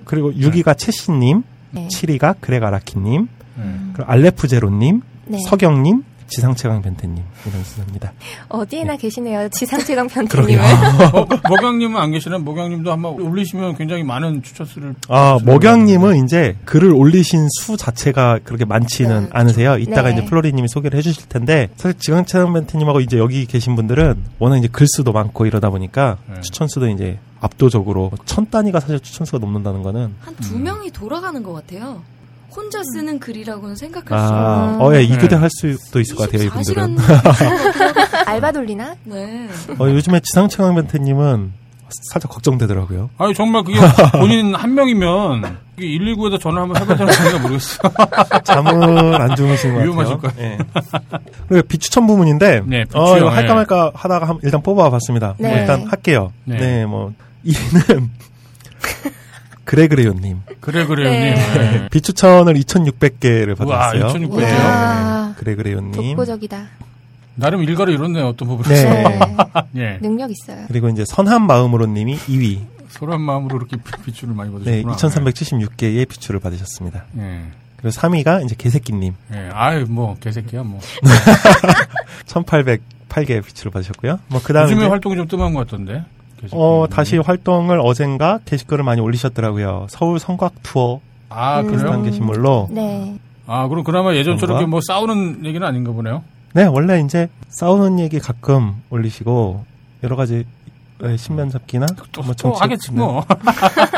그리고 6위가 채씨님, 네. 7위가 그레가라키님, 네. 그리고 알레프제로님, 네. 서경님, 지상채강 변태님 이런 순서입니다. 어디에나 계시네요. 지상체감 그러게요. 변태님은. 어, 먹양님은 안 계시나? 먹양님도 한번 올리시면 굉장히 많은 추천수를. 아, 먹양님은 이제 글을 올리신 수 자체가 그렇게 많지는 네. 않으세요. 이따가 네. 이제 플로리님이 소개를 해주실 텐데, 사실 지강채강 변태님하고 이제 여기 계신 분들은 워낙 이제 글수도 많고 이러다 보니까 네. 추천수도 이제 압도적으로 천 단위가 사실 추천수가 넘는다는 거는 한두 음. 명이 돌아가는 것 같아요. 혼자 쓰는 글이라고는 생각할 수 아, 없는. 어, 예, 네. 이교대 할 수도 있을 것 같아요, 24시간. 이분들은. 알바 돌리나? 네. 어, 요즘에 지상채강 변태님은 살짝 걱정되더라고요. 아니 정말 그게 본인 한 명이면 119에다 전화 한번 해봐야 되는 모르겠어. 잠을 안 주무시는 것 같아요. 위험하실 거예요. 예. 그리고 비추천 부문인데, 네, 어, 비추요. 이거 할까 예. 말까 하다가 한- 일단 뽑아봤습니다. 네. 뭐 일단 할게요. 네. 네, 뭐, 1위는, 그래 그래요님. 그래 그래요, 네. 님. 네. 비추천을 2,600개를 우와, 받았어요. 2,600 개요? 이야, 그래 그래요님. 독보적이다. 나름 일가를 이뤘네요. 어떤 부분에서. 네. 예. 능력 있어요. 그리고 이제 선한 마음으로님이 2위. 소란 마음으로 그렇게 비추를 많이 네, 받으셨구나. 2,376개의 비추를 받으셨습니다. 예. 그리고 3위가 이제 개새끼님. 예. 아유 뭐 개새끼야 뭐. 1,808개의 비추를 받으셨고요. 뭐, 그 다음에. 요즘에 활동이 좀 뜸한 것 같던데. 어, 다시 활동을 어젠가 게시글을 많이 올리셨더라고요. 서울 성곽 투어 아 음. 그래요? 비슷한 게시물로. 네. 아 그럼 그나마 예전처럼 뭐 싸우는 얘기는 아닌가 보네요. 네, 원래 이제 싸우는 얘기 가끔 올리시고 여러 가지 예, 신변 잡기나 또, 뭐또 하겠지 뭐.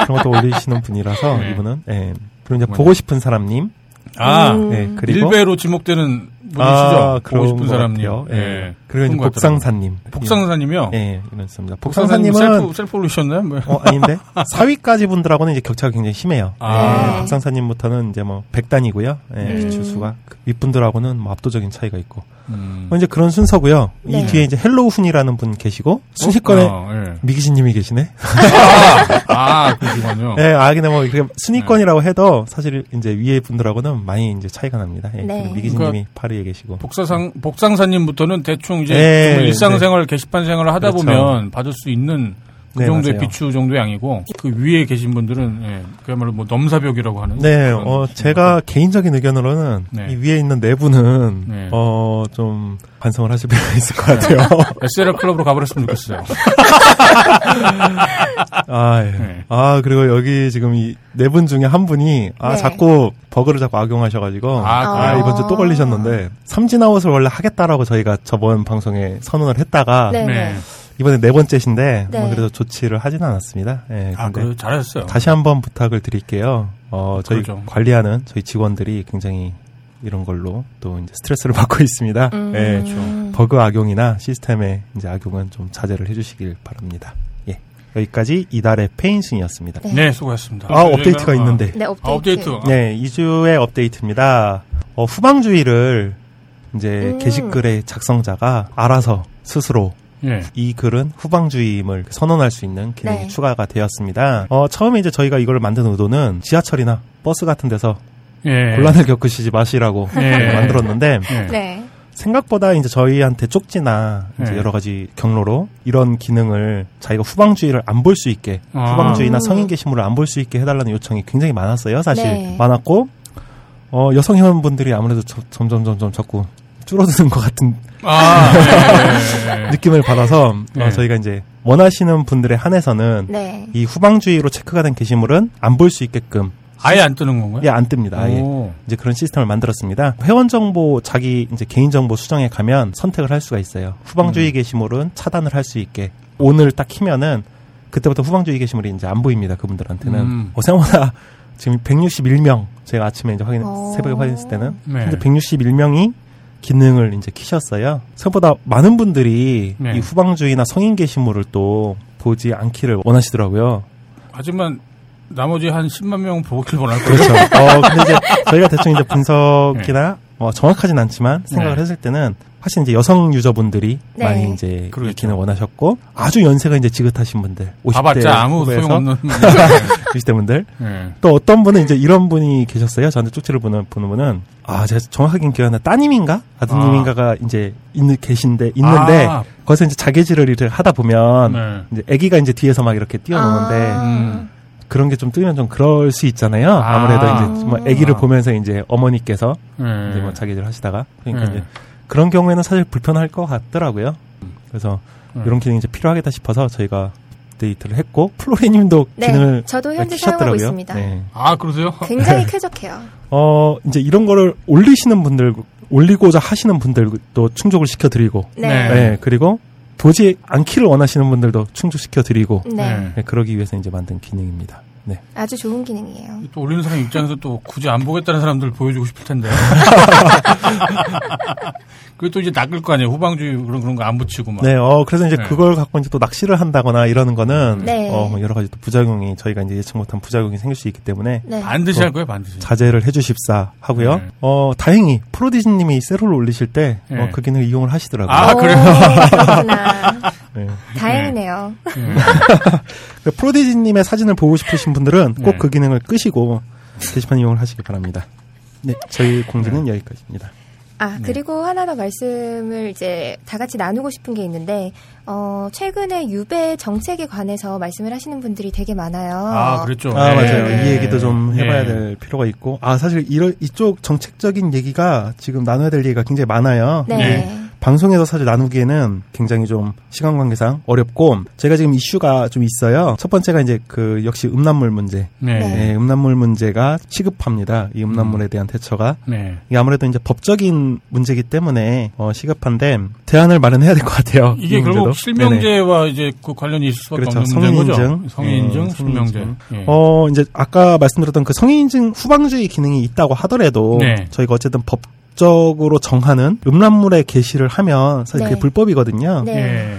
그런 것도 올리시는 분이라서 네. 이분은 예. 그리고 이제 뭐냐. 보고 싶은 사람님 아 음. 네, 그리고 일배로 지목되는 분이시죠. 아, 보고 싶은. 같아요. 예. 예. 그리고 이제. 복상사님 복상사님이요. 예, 이렇습니다. 복상사님 복상사님은 셀프 셀프 올리셨나요? 뭐. 어, 아닌데 4위까지 분들하고는 이제 격차가 굉장히 심해요. 아. 네, 복상사님부터는 이제 뭐 100단이고요. 예, 음. 비추수가 그 윗분들하고는 뭐 압도적인 차이가 있고 음. 뭐 이제 그런 순서고요. 네. 이 뒤에 이제 헬로우 훈이라는 분 계시고 순위권에 어, 예. 미기진님이 계시네. 아, 그렇군요. 예, 아, 근데 뭐, 이렇게 순위권이라고 해도 사실 이제 위에 분들하고는 많이 이제 차이가 납니다. 예, 네. 미기진님이 8위 에 계시고. 복사상 복상사님부터는 대충 이제 네, 정말 일상생활 게시판 생활을 하다 그렇죠. 보면 받을 수 있는 그 네, 정도의 맞아요. 비추 정도의 양이고 그 위에 계신 분들은 예, 그야말로 뭐 넘사벽이라고 하는 네, 어, 제가 개인적인 의견으로는 네. 이 위에 있는 네 분은 네. 어, 좀 반성을 하실 필요가 있을 것 같아요. SLR 클럽으로 가버렸으면 좋겠어요. 아, 예. 네. 아, 그리고 여기 지금 이 네 분 중에 한 분이 아, 네. 자꾸 버그를 자꾸 악용하셔가지고 아, 아, 그래요? 이번 주 또 걸리셨는데 삼진아웃을 원래 하겠다라고 저희가 저번 방송에 선언을 했다가 네. 네. 이번에 네 번째신데 네. 뭐 그래도 조치를 하지는 않았습니다. 예, 아, 그래 잘하셨어요. 다시 한번 부탁을 드릴게요. 어, 저희 그러죠. 관리하는 저희 직원들이 굉장히 이런 걸로 또 이제 스트레스를 받고 있습니다. 음. 예, 버그 악용이나 시스템의 이제 악용은 좀 자제를 해주시길 바랍니다. 예, 여기까지 이달의 페인승이었습니다. 네. 네, 수고하셨습니다. 아, 업데이트가 아, 있는데. 네, 업데이트. 아, 업데이트. 네, 2주의 업데이트입니다. 어, 후방주의를 이제 음. 게시글의 작성자가 알아서 스스로 예. 이 글은 후방주의임을 선언할 수 있는 기능이 네. 추가가 되었습니다. 어, 처음에 이제 저희가 이걸 만든 의도는 지하철이나 버스 같은 데서 예. 곤란을 겪으시지 마시라고 예. 만들었는데 예. 네. 생각보다 이제 저희한테 쪽지나 이제 네. 여러 가지 경로로 이런 기능을 자기가 후방주의를 안 볼 수 있게 아. 후방주의나 음. 성인 게시물을 안 볼 수 있게 해달라는 요청이 굉장히 많았어요. 사실 네. 많았고 어, 여성 회원분들이 아무래도 저- 점점 점점 자꾸 줄어드는 것 같은 아, 예, 예, 예. 느낌을 받아서 어, 네. 저희가 이제 원하시는 분들에 한해서는 네. 이 후방주의로 체크가 된 게시물은 안 볼 수 있게끔 아예 안 뜨는 건가요? 예, 안 뜹니다. 아예. 오. 이제 그런 시스템을 만들었습니다. 회원 정보 자기 이제 개인 정보 수정에 가면 선택을 할 수가 있어요. 후방주의 음. 게시물은 차단을 할 수 있게 오늘 딱 키면은 그때부터 후방주의 게시물이 이제 안 보입니다. 그분들한테는 음. 어, 생각보다 지금 161명 제가 아침에 이제 확인 어. 새벽에 확인했을 때는 네. 현재 161명이 기능을 이제 키셨어요. 생각보다 많은 분들이 네. 이 후방주의나 성인 게시물을 또 보지 않기를 원하시더라고요. 하지만 나머지 한 10만 명 보길 원할 거예요. 그렇죠. 어, 근데 이제 저희가 대충 이제 분석이나 어, 정확하진 않지만 생각을 네. 했을 때는 사실 이제 여성 유저분들이 네. 많이 이제. 기능을 원하셨고 아주 연세가 이제 지긋하신 분들 50대 봐봤자 아무 소용없는. 20대 분들 예. 또 어떤 분은 이제 이런 분이 계셨어요. 저한테 쪽지를 보는, 보는 분은 아 제가 정확하게 기억 안 나. 따님인가 아드님인가가 이제 있는 계신데 있는데 아, 거기서 이제 자개질을 이렇게 하다 보면 네. 이제 아기가 이제 뒤에서 막 이렇게 뛰어노는데 아. 음. 그런 게 좀 뜨면 좀 그럴 수 있잖아요. 아. 아무래도 이제 뭐 아기를 아. 보면서 이제 어머니께서 예. 이제 뭐 자기들 하시다가 그러니까 네. 이제 그런 경우에는 사실 불편할 것 같더라고요. 그래서 네. 이런 기능이 이제 필요하겠다 싶어서 저희가 데이트를 했고 플로리님도 네. 기능을 저도 현재 키셨더라고요. 사용하고 있습니다. 네. 아, 그러세요? 굉장히 쾌적해요. 어 이제 이런 거를 올리시는 분들 올리고자 하시는 분들도 충족을 시켜드리고 네. 네. 네, 그리고 보지 않기를 원하시는 분들도 충족시켜 드리고 네. 네. 네, 그러기 위해서 이제 만든 기능입니다. 네. 아주 좋은 기능이에요. 또 올리는 사람 입장에서 또 굳이 안 보겠다는 사람들 보여주고 싶을 텐데. 그게 또 이제 낚을 거 아니에요. 후방주의 그런 그런 거 안 붙이고 막. 네, 어, 그래서 이제 네. 그걸 갖고 이제 또 낚시를 한다거나 이러는 거는, 네. 어, 여러 가지 또 부작용이, 저희가 이제 예측 못한 부작용이 생길 수 있기 때문에, 네. 반드시 할 거예요, 반드시. 자제를 해주십사 하고요. 네. 어, 다행히 프로디즈님이 세로를 올리실 때, 네. 어, 그 기능을 이용을 하시더라고요. 아, 오, 그래요? 그렇구나. 네. 다행이네요. 예. 그 프로디즈님의 사진을 보고 싶으신 분들은 꼭 네. 그 기능을 끄시고, 게시판 이용을 하시기 바랍니다. 네, 저희 공지는 여기까지입니다. 아, 그리고 하나 더 말씀을 이제 다 같이 나누고 싶은 게 있는데, 어, 최근에 유배 정책에 관해서 말씀을 하시는 분들이 되게 많아요. 아, 그랬죠. 아, 네. 맞아요. 네. 이 얘기도 좀 해봐야 네. 될 필요가 있고. 아, 사실 이런, 이쪽 정책적인 얘기가 지금 나눠야 될 얘기가 굉장히 많아요. 네. 네. 방송에서 사실 나누기에는 굉장히 좀 시간 관계상 어렵고 제가 지금 이슈가 좀 있어요. 첫 번째가 이제 그 역시 음란물 문제. 네. 네. 네, 음란물 문제가 시급합니다. 이 음란물에 대한 대처가. 네. 이게 아무래도 이제 법적인 문제이기 때문에 어, 시급한데 대안을 마련해야 될 것 같아요. 이게 이 결국 문제도. 네네. 실명제와 이제 그 관련이 있을 수밖에 그렇죠. 없는 문제인 거죠. 성인인증. 성인인증, 네, 실명제. 예. 어, 이제 아까 말씀드렸던 그 성인인증 후방주의 기능이 있다고 하더라도 네. 저희가 어쨌든 법 적으로 정하는 음란물의 게시를 하면 사실 그게 네. 불법이거든요. 네. 예.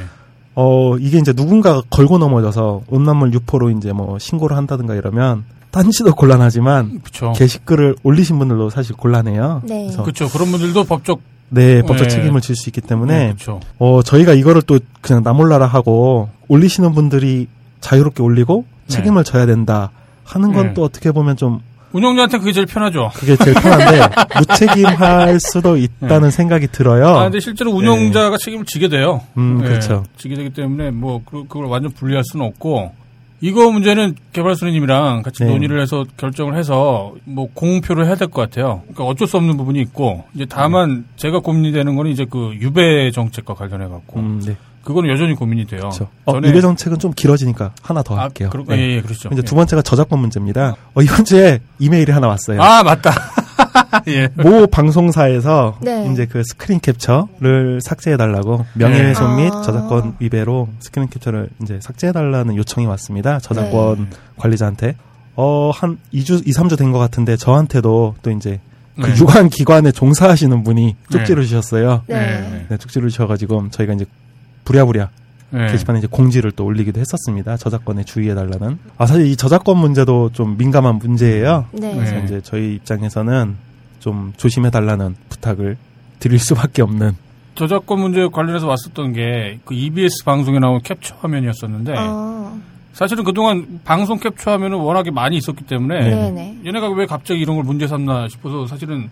어, 이게 이제 누군가가 걸고 넘어져서 음란물 유포로 이제 뭐 신고를 한다든가 이러면 딴지도 곤란하지만 그렇죠. 게시글을 올리신 분들도 사실 곤란해요. 네. 그렇죠. 그런 분들도 법적 네, 법적 네. 책임을 질 수 있기 때문에 그렇죠. 어, 저희가 이거를 또 그냥 나몰라라 하고 올리시는 분들이 자유롭게 올리고 네. 책임을 져야 된다 하는 건 네. 또 어떻게 보면 좀 운영자한테 그게 제일 편하죠. 그게 제일 편한데 무책임할 수도 있다는 생각이 들어요. 아, 근데 실제로 운영자가 책임을 지게 돼요. 음, 예, 그렇죠. 지게 되기 때문에 뭐 그- 그걸 완전 분리할 수는 없고 이거 문제는 개발소님이랑 같이 네. 논의를 해서 결정을 해서 뭐 공표를 해야 될 것 같아요. 그러니까 어쩔 수 없는 부분이 있고 이제 다만 제가 고민이 되는 거는 이제 그 유배 정책과 관련해 갖고 음, 네. 그거는 여전히 고민이 돼요. 그렇죠. 어, 전에- 유배 정책은 좀 길어지니까 하나 더 아, 할게요. 그러, 네. 예, 예, 그렇죠. 이제 예. 두 번째가 저작권 문제입니다. 어, 이번 주에 이메일이 하나 왔어요. 아 맞다. 예. 모 방송사에서 네. 이제 그 screen capture를 삭제해 달라고 명예훼손 네. 및 아. 저작권 위배로 screen capture를 이제 삭제해 달라는 요청이 왔습니다. 저작권 네. 관리자한테. 어, 한 2주, 2, 3주 된 것 같은데 저한테도 또 이제 그 네. 유관 기관에 종사하시는 분이 쪽지를 주셨어요. 네. 네. 네, 쪽지를 주셔가지고 저희가 이제 부랴부랴 네. 게시판에 이제 공지를 또 올리기도 했었습니다. 저작권에 주의해달라는. 아, 사실 이 저작권 문제도 좀 민감한 문제예요. 네. 네. 그래서 이제 저희 입장에서는 좀 조심해달라는 부탁을 드릴 수밖에 없는. 저작권 문제 관련해서 왔었던 게 그 EBS 방송에 나온 캡처 화면이었었는데 어, 사실은 그동안 방송 캡처 화면은 워낙에 많이 있었기 때문에 네. 네 얘네가 왜 갑자기 이런 걸 문제 삼나 싶어서 사실은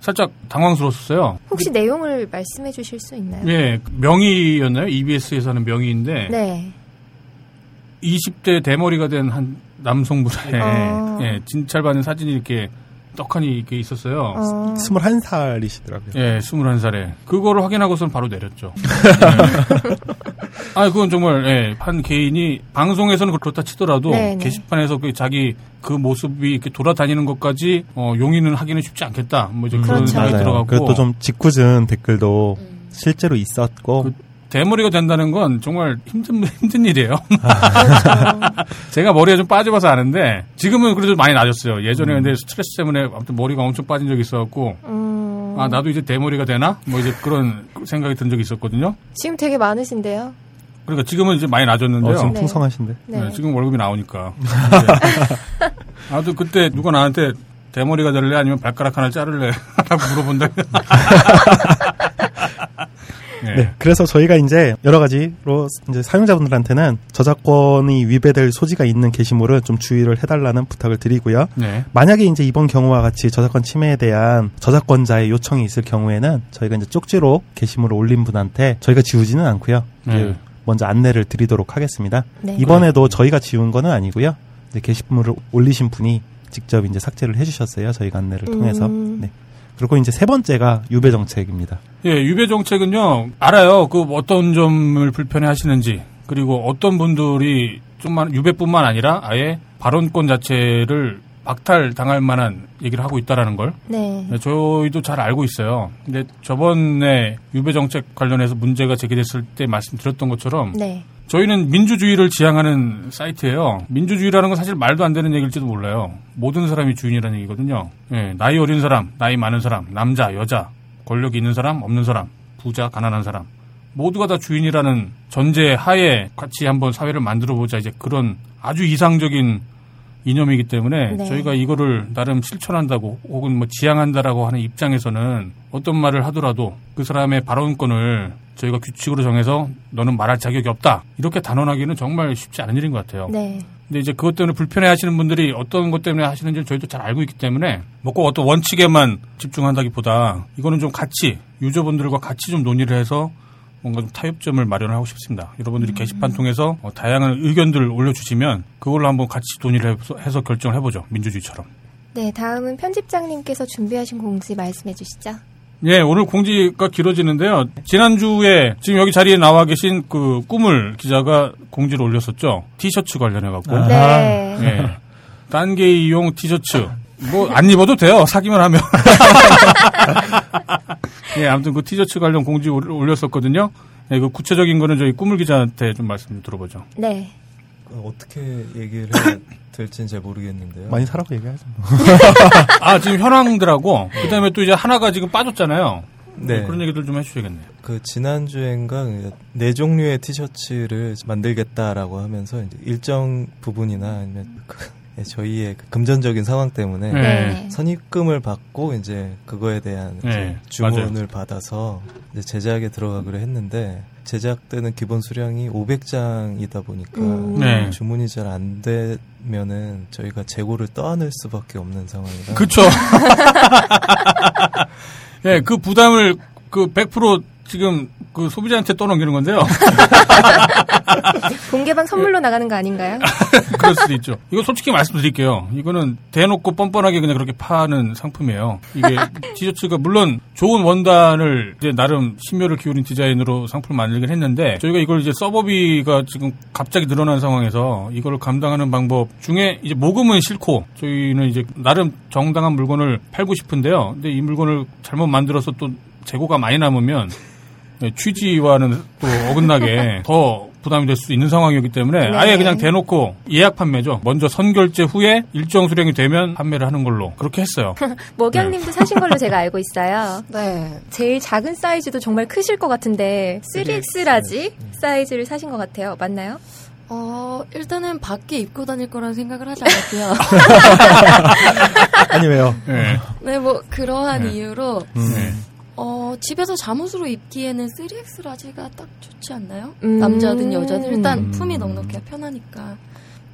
살짝 당황스러웠어요. 혹시 내용을 말씀해 주실 수 있나요? 예, 명의였나요? EBS에서 하는 명의인데 네. 20대 대머리가 된 한 남성분의 어. 예, 진찰받은 사진이 이렇게 떡하니 이렇게 있었어요. 어, 21살이시더라고요. 예, 21살에. 그거를 확인하고서는 바로 내렸죠. 예. 아, 그건 정말, 예, 한 개인이 방송에서는 그렇다 치더라도 네네. 게시판에서 그 자기 그 모습이 이렇게 돌아다니는 것까지 어, 용인은 하기는 쉽지 않겠다. 뭐 이제 그런 그렇죠. 생각이. 들어가고. 그리고 또 좀 짓궂은 댓글도 실제로 있었고, 그 대머리가 된다는 건 정말 힘든, 힘든 일이에요. 그렇죠. 제가 머리가 좀 빠져봐서 아는데 지금은 그래도 많이 나아졌어요. 예전에 음. 근데 스트레스 때문에 아무튼 머리가 엄청 빠진 적이 있어갖고 음, 아, 나도 이제 대머리가 되나? 뭐 이제 그런 생각이 든 적이 있었거든요. 지금 되게 많으신데요. 그러니까 지금은 이제 많이 나아졌는데요. 어, 지금 네. 풍성하신데. 네. 네, 지금 월급이 나오니까. 네. 아무튼 그때 누가 나한테 대머리가 될래 아니면 발가락 하나 자를래? 라고 물어본다. 네. 네. 그래서 저희가 이제 여러 가지로 이제 사용자분들한테는 저작권이 위배될 소지가 있는 게시물은 좀 주의를 해달라는 부탁을 드리고요. 네. 만약에 이제 이번 경우와 같이 저작권 침해에 대한 저작권자의 요청이 있을 경우에는 저희가 이제 쪽지로 게시물을 올린 분한테 저희가 지우지는 않고요. 네. 먼저 안내를 드리도록 하겠습니다. 네. 이번에도 저희가 지운 거는 아니고요. 이제 게시물을 올리신 분이 직접 이제 삭제를 해주셨어요. 저희가 안내를 통해서. 음. 네. 그리고 이제 세 번째가 유배 정책입니다. 예, 유배 정책은요, 알아요. 그 어떤 점을 불편해 하시는지, 그리고 어떤 분들이 좀만, 유배뿐만 아니라 아예 발언권 자체를 박탈 당할 만한 얘기를 하고 있다라는 걸 네. 네, 저희도 잘 알고 있어요. 근데 저번에 유배 정책 관련해서 문제가 제기됐을 때 말씀드렸던 것처럼 네. 저희는 민주주의를 지향하는 사이트예요. 민주주의라는 건 사실 말도 안 되는 얘기일지도 몰라요. 모든 사람이 주인이라는 얘기거든요. 예, 나이 어린 사람, 나이 많은 사람, 남자, 여자, 권력 있는 사람, 없는 사람, 부자, 가난한 사람. 모두가 다 주인이라는 전제 하에 같이 한번 사회를 만들어 보자. 이제 그런 아주 이상적인 이념이기 때문에 네. 저희가 이거를 나름 실천한다고 혹은 뭐 지향한다라고 하는 입장에서는 어떤 말을 하더라도 그 사람의 발언권을 저희가 규칙으로 정해서 너는 말할 자격이 없다 이렇게 단언하기는 정말 쉽지 않은 일인 것 같아요. 네. 근데 이제 그것 때문에 불편해 하시는 분들이 어떤 것 때문에 하시는지를 저희도 잘 알고 있기 때문에 뭐꼭 어떤 원칙에만 집중한다기보다 이거는 좀 같이 유저분들과 같이 좀 논의를 해서 뭔가 좀 타협점을 마련하고 싶습니다. 여러분들이 게시판 통해서 어, 다양한 의견들을 올려주시면 그걸로 한번 같이 논의를 해서 결정을 해보죠. 민주주의처럼. 네, 다음은 편집장님께서 준비하신 공지 말씀해 주시죠. 예, 오늘 공지가 길어지는데요. 지난주에 지금 여기 자리에 나와 계신 그 꿈을 기자가 공지를 올렸었죠. 티셔츠 관련해 갖고. 아. 네. 예. 딴게이용 티셔츠. 뭐, 안 입어도 돼요. 사기만 하면. 예, 아무튼 그 티셔츠 관련 공지 올- 올렸었거든요. 예, 그 구체적인 거는 저희 꿈을 기자한테 좀 말씀 좀 들어보죠. 네. 어, 어떻게 얘기를 해야 될지는 잘 모르겠는데요. 많이 사라고 얘기하죠. 아, 지금 현황들하고, 그 다음에 또 이제 하나가 지금 빠졌잖아요. 네. 그런 얘기들 좀 해주셔야겠네요. 그 지난주엔가 네 종류의 티셔츠를 만들겠다라고 하면서 이제 일정 부분이나 아니면 그 예, 저희의 그 금전적인 상황 때문에 네. 네. 선입금을 받고 이제 그거에 대한 이제 네, 주문을 받아서 이제 제작에 들어가기로 했는데 제작되는 기본 수량이 500장이다 보니까 음. 네. 주문이 잘 안 되면은 저희가 재고를 떠안을 수밖에 없는 상황이라. 그쵸. 예, 그 부담을 그 100% 지금 그 소비자한테 떠넘기는 건데요. 공개방 선물로 나가는 거 아닌가요? 그럴 수도 있죠. 이거 솔직히 말씀드릴게요. 이거는 대놓고 뻔뻔하게 그냥 그렇게 파는 상품이에요. 이게 티셔츠가 물론 좋은 원단을 이제 나름 심혈을 기울인 디자인으로 상품을 만들긴 했는데 저희가 이걸 이제 서버비가 지금 갑자기 늘어난 상황에서 이걸 감당하는 방법 중에 이제 모금은 싫고 저희는 이제 나름 정당한 물건을 팔고 싶은데요. 근데 이 물건을 잘못 만들어서 또 재고가 많이 남으면 네, 취지와는 또 어긋나게 더 부담이 될 수 있는 상황이기 때문에 네. 아예 그냥 대놓고 예약 판매죠. 먼저 선결제 후에 일정 수량이 되면 판매를 하는 걸로 그렇게 했어요. 모경님도 사신 걸로 제가 알고 있어요. 네. 제일 작은 사이즈도 정말 크실 것 같은데 3X라지 음. 사이즈를 사신 것 같아요. 맞나요? 어, 일단은 밖에 입고 다닐 거라는 생각을 하지 않았고요. 아니 왜요? 네. 네, 뭐, 그러한 네. 이유로, 네. 어, 집에서 잠옷으로 입기에는 3X 라지가 딱 좋지 않나요? 음. 남자든 여자든 일단 음. 품이 넉넉해야 편하니까.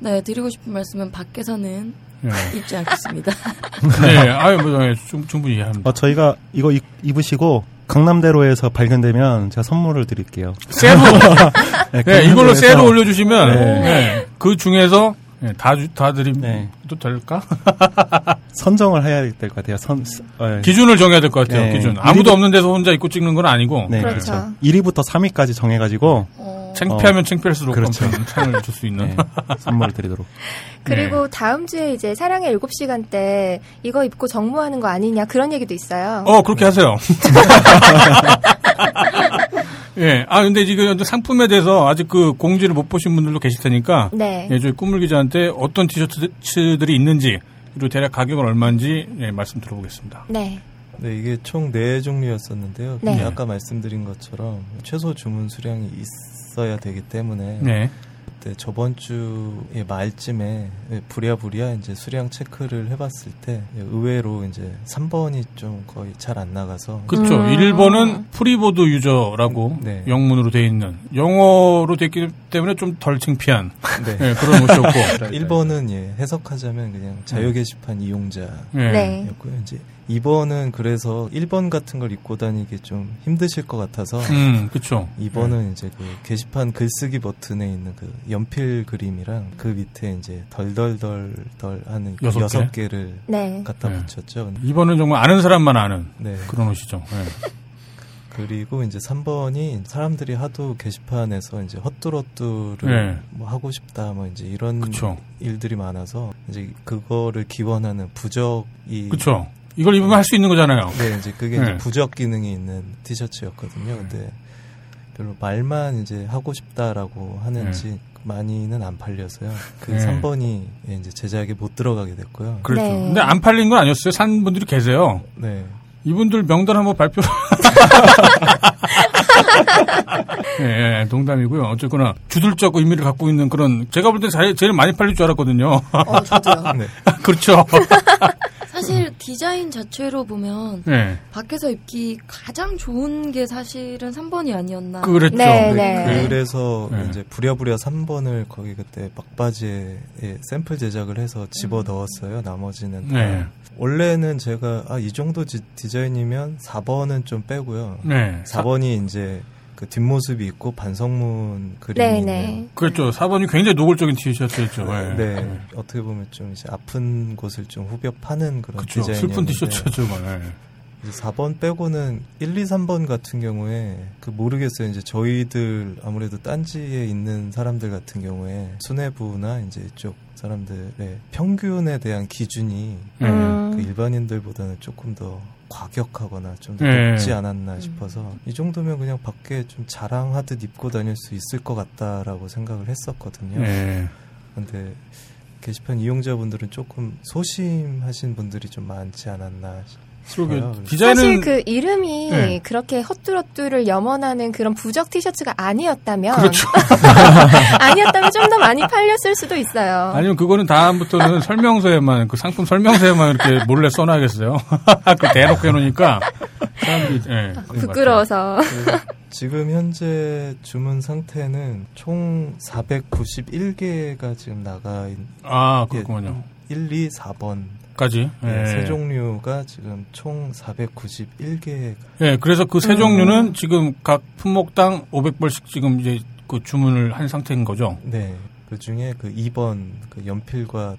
네, 드리고 싶은 말씀은 밖에서는 네. 입지 않겠습니다. 네. 아유, 뭐, 네, 충- 충분히 이해합니다. 어, 저희가 이거 입, 입으시고 강남대로에서 발견되면 제가 선물을 드릴게요. 쇠로, 네, 네, 이걸로 쇠로 올려주시면, 네. 네, 그 중에서 네, 다, 주- 다 드리면 네. 또 될까? 선정을 해야 될 것 같아요. 선, 어, 기준을 정해야 될 것 같아요, 네. 기준. 아무도 없는 데서 혼자 입고 찍는 건 아니고, 네, 그렇죠. 그렇죠. 1위부터 3위까지 정해가지고 어, 창피하면 창피할수록 그렇죠. 상을 줄 수 있는. 네, 선물을 드리도록. 그리고 다음 주에 이제 사랑의 7시간 때 이거 입고 정모하는 거 아니냐 그런 얘기도 있어요. 어, 그렇게 하세요. 예. 아, 근데 지금 상품에 대해서 아직 그 공지를 못 보신 분들도 계실 테니까, 네. 예, 저희 꿈물 기자한테 어떤 티셔츠들이 있는지, 그리고 대략 가격은 얼마인지, 예, 말씀 들어보겠습니다. 네. 네, 이게 총 네 종류였었는데요. 네. 아까 말씀드린 것처럼 최소 주문 수량이 있어야 되기 때문에 네. 그때 저번 주의 말쯤에 부랴부랴 이제 수량 체크를 해봤을 때 의외로 이제 3번이 좀 거의 잘 안 나가서 그렇죠. 음. 1번은 free board user라고 네. 영문으로 돼 있는, 영어로 돼 있기 때문에 좀 덜 창피한, 네. 예, 그런 옷이었고. 1번은 예, 해석하자면 그냥 자유 게시판 이용자였고요. 예. 네. 이제 2번은 그래서 1번 같은 걸 입고 다니기 좀 힘드실 것 같아서 음, 그쵸. 2번은 이제 그 게시판 글쓰기 버튼에 있는 그 연필 그림이랑 그 밑에 이제 덜덜덜덜 하는 그 여섯 개? 여섯 개 를 네. 갖다 네. 붙였죠. 2번은 정말 아는 사람만 아는 네. 그런 옷이죠. 예. 그리고 이제 3번이 사람들이 하도 게시판에서 이제 헛뚜러뚜를 네. 뭐 하고 싶다 뭐 이제 이런 그쵸. 일들이 많아서 이제 그거를 기원하는 부적이 그쵸. 이걸 입으면 할 수 있는 거잖아요. 네, 이제 그게 네. 이제 부적 기능이 있는 티셔츠였거든요. 근데 별로 말만 이제 하고 싶다라고 하는지 많이는 안 팔려서요. 그 네. 3번이 이제 제작에 못 들어가게 됐고요. 그렇죠. 네. 근데 안 팔린 건 아니었어요. 산 분들이 계세요. 네. 이분들 명단 한번 발표. 예, 예, 농담이고요. 어쨌거나 주술적 의미를 갖고 있는 그런 제가 볼 때 제일 많이 팔릴 줄 알았거든요. 어, 저도요. 네. 그렇죠. 사실 디자인 자체로 보면 예, 밖에서 입기 가장 좋은 게 사실은 3번이 아니었나. 그랬죠. 네, 네, 네. 그래서 네. 이제 부랴부랴 3번을 거기 그때 막바지에 예, 샘플 제작을 해서 집어 넣었어요. 나머지는 다. 네. 원래는 제가 아, 이 정도 지- 디자인이면 4번은 좀 빼고요. 네. 4번이 이제 그 뒷모습이 있고 반성문 그림이 네, 네. 그렇죠. 4번이 굉장히 노골적인 티셔츠였죠. 예. 네, 어떻게 보면 좀 이제 아픈 곳을 좀 후벼 파는 그런 그렇죠. 디자인이었는데 슬픈 티셔츠였죠. 예. 이제 4번 빼고는 1, 2, 3번 같은 경우에 그 모르겠어요. 이제 저희들 아무래도 딴지에 있는 사람들 같은 경우에 수뇌부나 이제 이쪽 사람들의 평균에 대한 기준이 예. 음. 그 일반인들보다는 조금 더 과격하거나 좀더 네. 높지 않았나 싶어서 이 정도면 그냥 밖에 좀 자랑하듯 입고 다닐 수 있을 것 같다라고 생각을 했었거든요. 예. 근데 게시판 이용자분들은 조금 소심하신 분들이 좀 많지 않았나 그러게 싶어요. 디자인은 사실 그 이름이 네. 그렇게 헛뚜러뚜를 염원하는 그런 부적 티셔츠가 아니었다면 그렇죠. 아니었다면 좀 더 많이 팔렸을 수도 있어요. 아니면 그거는 다음부터는 설명서에만 그 상품 설명서에만 이렇게 몰래 써놔야겠어요. 그 대놓고 해놓으니까 사람들이 예. 부끄러워서. 그 지금 현재 주문 상태는 총 491개가 지금 나가 있, 아 그렇군요. 1, 2, 4번 까지. 네, 예. 세 종류가 지금 총 491개. 예, 그래서 그 세 종류는 지금 각 품목당 500벌씩 지금 이제 그 주문을 한 상태인 거죠. 네. 그 중에 그 2번 그 연필과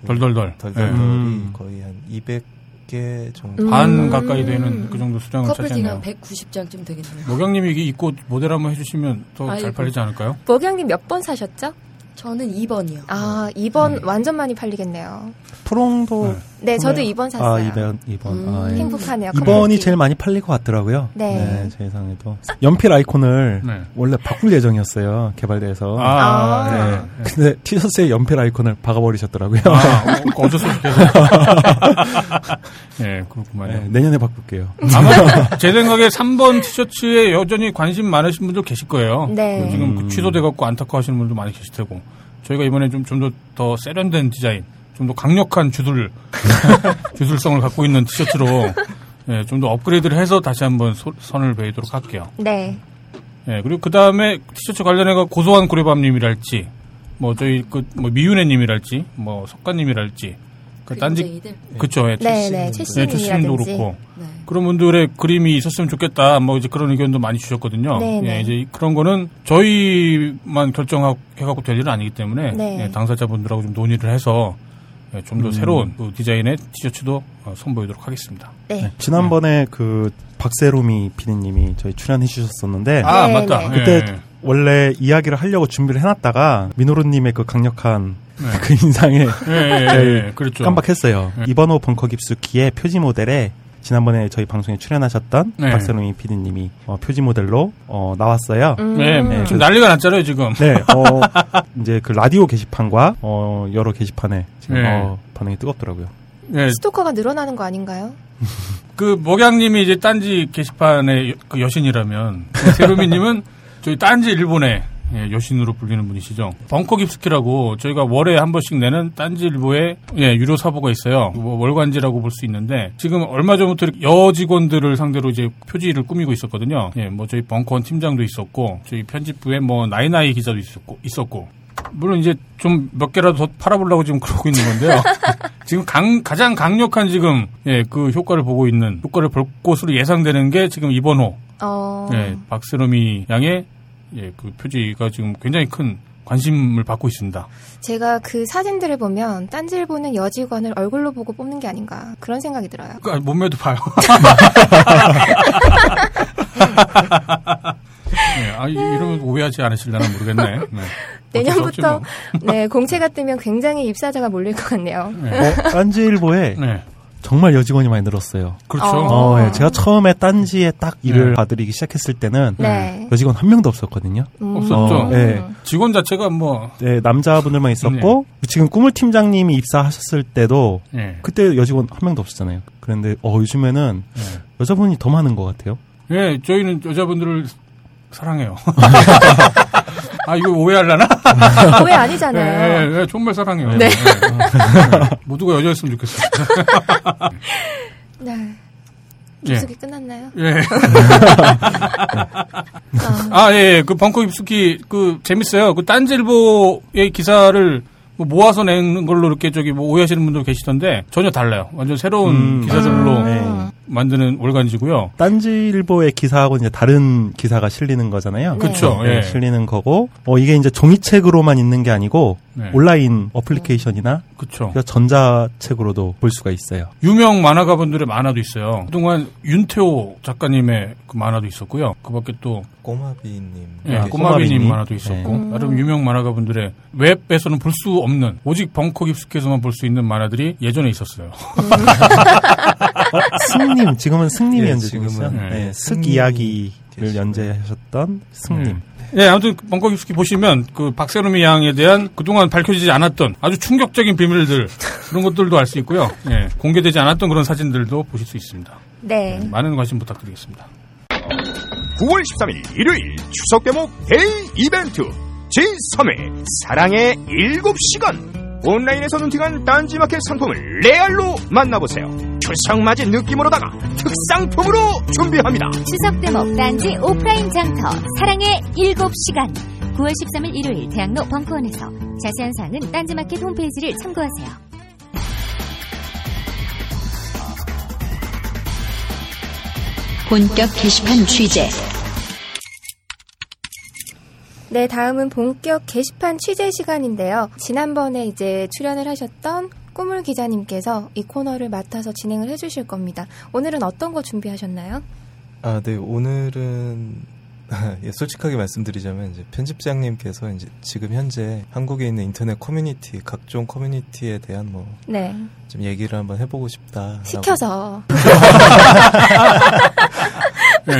그 덜덜덜. 덜덜덜이 음. 거의 한 200개 정도. 음. 반 가까이 되는 그 정도 수량을 차지했네요. 190장쯤 되겠네요. 목양님이 이게 입고 모델 한번 해주시면 더 잘. 팔리지 않을까요? 목양님 몇 번 사셨죠? 저는 2번이요. 아, 2번 네. 완전 많이 팔리겠네요. 프롱도 네, 저도 구매- 2번 아, 샀어요. 2번, 2번. 음. 아, 예. 행복하네요. 2번이 커플티. 제일 많이 팔릴 것 같더라고요. 네. 제 예상에도. 연필 아이콘을 네. 원래 바꿀 예정이었어요. 개발돼서. 아, 아. 네. 근데 티셔츠에 연필 아이콘을 박아버리셨더라고요. 아, 어, 어쩔 수 없게. 예, 그렇구만요. 네, 내년에 바꿀게요. 아마 제 생각에 3번 티셔츠에 여전히 관심 많으신 분들 계실 거예요. 네. 그 지금 그 음. 취소돼갖고 안타까워하시는 분도 많이 계실 테고. 저희가 이번에 좀, 좀 더, 더 세련된 디자인, 좀 더 강력한 주술, 주술성을 갖고 있는 티셔츠로, 예, 좀 더 업그레이드를 해서 다시 한번 소- 선을 베이도록 할게요. 네. 예, 그리고 그 다음에 티셔츠 관련해가 고소한 고래밤님이랄지, 뭐 저희 그, 뭐 미윤혜님이랄지, 뭐 석가님이랄지, 그 딴지. 그쵸, 예, 네, 네. 네, 최씨님이라든지. 최씨님도 그렇고. 네. 그런 분들의 그림이 있었으면 좋겠다. 뭐 이제 그런 의견도 많이 주셨거든요. 네, 네. 예, 이제 그런 거는 저희만 결정하고 해갖고 될 일은 아니기 때문에 네. 예, 당사자분들하고 좀 논의를 해서 좀더 음. 새로운 그 디자인의 티셔츠도 어, 선보이도록 하겠습니다. 네. 지난번에 그 박세롬이 피디님이 저희 출연해 주셨었는데 아 네, 맞다. 네. 예, 그때 원래 이야기를 하려고 준비를 해놨다가 민호루님의 그 강력한 네. 그 인상에 그렇죠. 깜빡했어요. 네. 이번호 벙커 깁스키의 표지 모델에 지난번에 저희 방송에 출연하셨던 네. 박세롬이 피디님이 어, 표지 모델로 어, 나왔어요. 음. 네, 네, 지금 그- 난리가 났잖아요 지금. 네, 어, 이제 그 라디오 게시판과 어, 여러 게시판에 지금 네. 어, 반응이 뜨겁더라고요. 예, 스토커가 늘어나는 거 아닌가요? 그 목양님이 이제 딴지 게시판의 여, 그 여신이라면 세로미님은 저희 딴지 일본의 예, 여신으로 불리는 분이시죠. 벙커 깁스키라고 저희가 월에 한 번씩 내는 딴지 일보에 예, 유료 사보가 있어요. 뭐 월간지라고 볼 수 있는데 지금 얼마 전부터 이렇게 여 직원들을 상대로 이제 표지를 꾸미고 있었거든요. 예, 뭐 저희 벙커원 팀장도 있었고 저희 편집부에 뭐 나이나이 기자도 있었고 있었고 물론 이제 좀 몇 개라도 더 팔아보려고 지금 그러고 있는 건데요. 지금 강- 가장 강력한 지금 예, 그 효과를 보고 있는 효과를 볼 것으로 예상되는 게 지금 이번 호 어. 예, 박세롬이 양의 예, 그 표지가 지금 굉장히 큰 관심을 받고 있습니다. 제가 그 사진들을 보면 딴지일보는 여직원을 얼굴로 보고 뽑는 게 아닌가 그런 생각이 들어요. 그 아니, 몸매도 봐요. 네, 아, 이- 이러면 오해하지 않으실려나 모르겠네. 네. 없지 내년부터 뭐. 네 공채가 뜨면 굉장히 입사자가 몰릴 것 같네요. 네. 어, 딴지일보에 네. 정말 여직원이 많이 늘었어요. 그렇죠. 어. 어, 예, 제가 처음에 딴지에 딱 일을 네. 봐드리기 시작했을 때는 네. 여직원 한 명도 없었거든요. 음. 없었죠. 어, 예. 직원 자체가 뭐, 네, 남자분들만 있었고 지금 꾸물 팀장님이 입사하셨을 때도 예. 그때 여직원 한 명도 없었잖아요. 그런데 어 요즘에는 예. 여자분이 더 많은 것 같아요. 예, 저희는 여자분들을 사랑해요. 아, 이거 오해하려나? 오해 아니잖아요. 예, 예, 예, 정말 사랑해요. 네. 예, 예. 모두가 여자였으면 좋겠어요. 네. 예. 조숙이 끝났나요? 예. 아, 아, 예, 예. 그 벙커 입숙기, 그, 재밌어요. 그 딴질보의 기사를 뭐 모아서 내는 걸로 이렇게 저기 뭐 오해하시는 분도 계시던데 전혀 달라요. 완전 새로운 음. 기사들로 음. 네. 만드는 월간지고요. 딴지일보의 기사하고 이제 다른 기사가 실리는 거잖아요. 네. 그쵸, 네, 예. 실리는 거고 어 이게 이제 종이책으로만 있는 게 아니고 네. 온라인 어플리케이션이나 그쵸. 그러니까 전자책으로도 볼 수가 있어요. 유명 만화가 분들의 만화도 있어요. 그동안 윤태호 작가님의 그 만화도 있었고요. 그 밖에 또, 꼬마비님. 예, 아, 꼬마비님 꼬마비님. 만화도 있었고, 네. 나름 유명 만화가 분들의 웹에서는 볼 수 없는, 오직 벙커 깊숙해서만 볼 수 있는 만화들이 예전에 있었어요. 어, 승님 지금은 승님이 예, 연재 중이죠. 지금은, 네. 네, 슥 승님 이야기를. 연재하셨던 승님. 예, 아무튼 벙커 깊숙이 보시면 그 박세롬이 양에 대한 그동안 밝혀지지 않았던 아주 충격적인 비밀들 그런 것들도 알 수 있고요. 예, 공개되지 않았던 그런 사진들도 보실 수 있습니다. 네. 많은 관심 부탁드리겠습니다. 9월 13일 일요일 추석 대목 데이 이벤트 제3회 사랑의 7시간 온라인에서 눈팅한 딴지마켓 상품을 레알로 만나보세요. 추석 맞은 느낌으로다가 특상품으로 준비합니다. 추석 대목 단지 오프라인 장터 사랑의 7시간 9월 13일 일요일 대학로 벙커원에서 자세한 사항은 딴지마켓 홈페이지를 참고하세요. 본격 게시판 취재 네, 다음은 본격 게시판 취재 시간인데요. 지난번에 이제 출연을 하셨던 꾸물 기자님께서 이 코너를 맡아서 진행을 해주실 겁니다. 오늘은 어떤 거 준비하셨나요? 아, 네. 오늘은 예, 솔직하게 말씀드리자면 이제 편집장님께서 이제 지금 현재 한국에 있는 인터넷 커뮤니티 각종 커뮤니티에 대한 뭐 네. 좀 얘기를 한번 해보고 싶다. 시켜서. 네.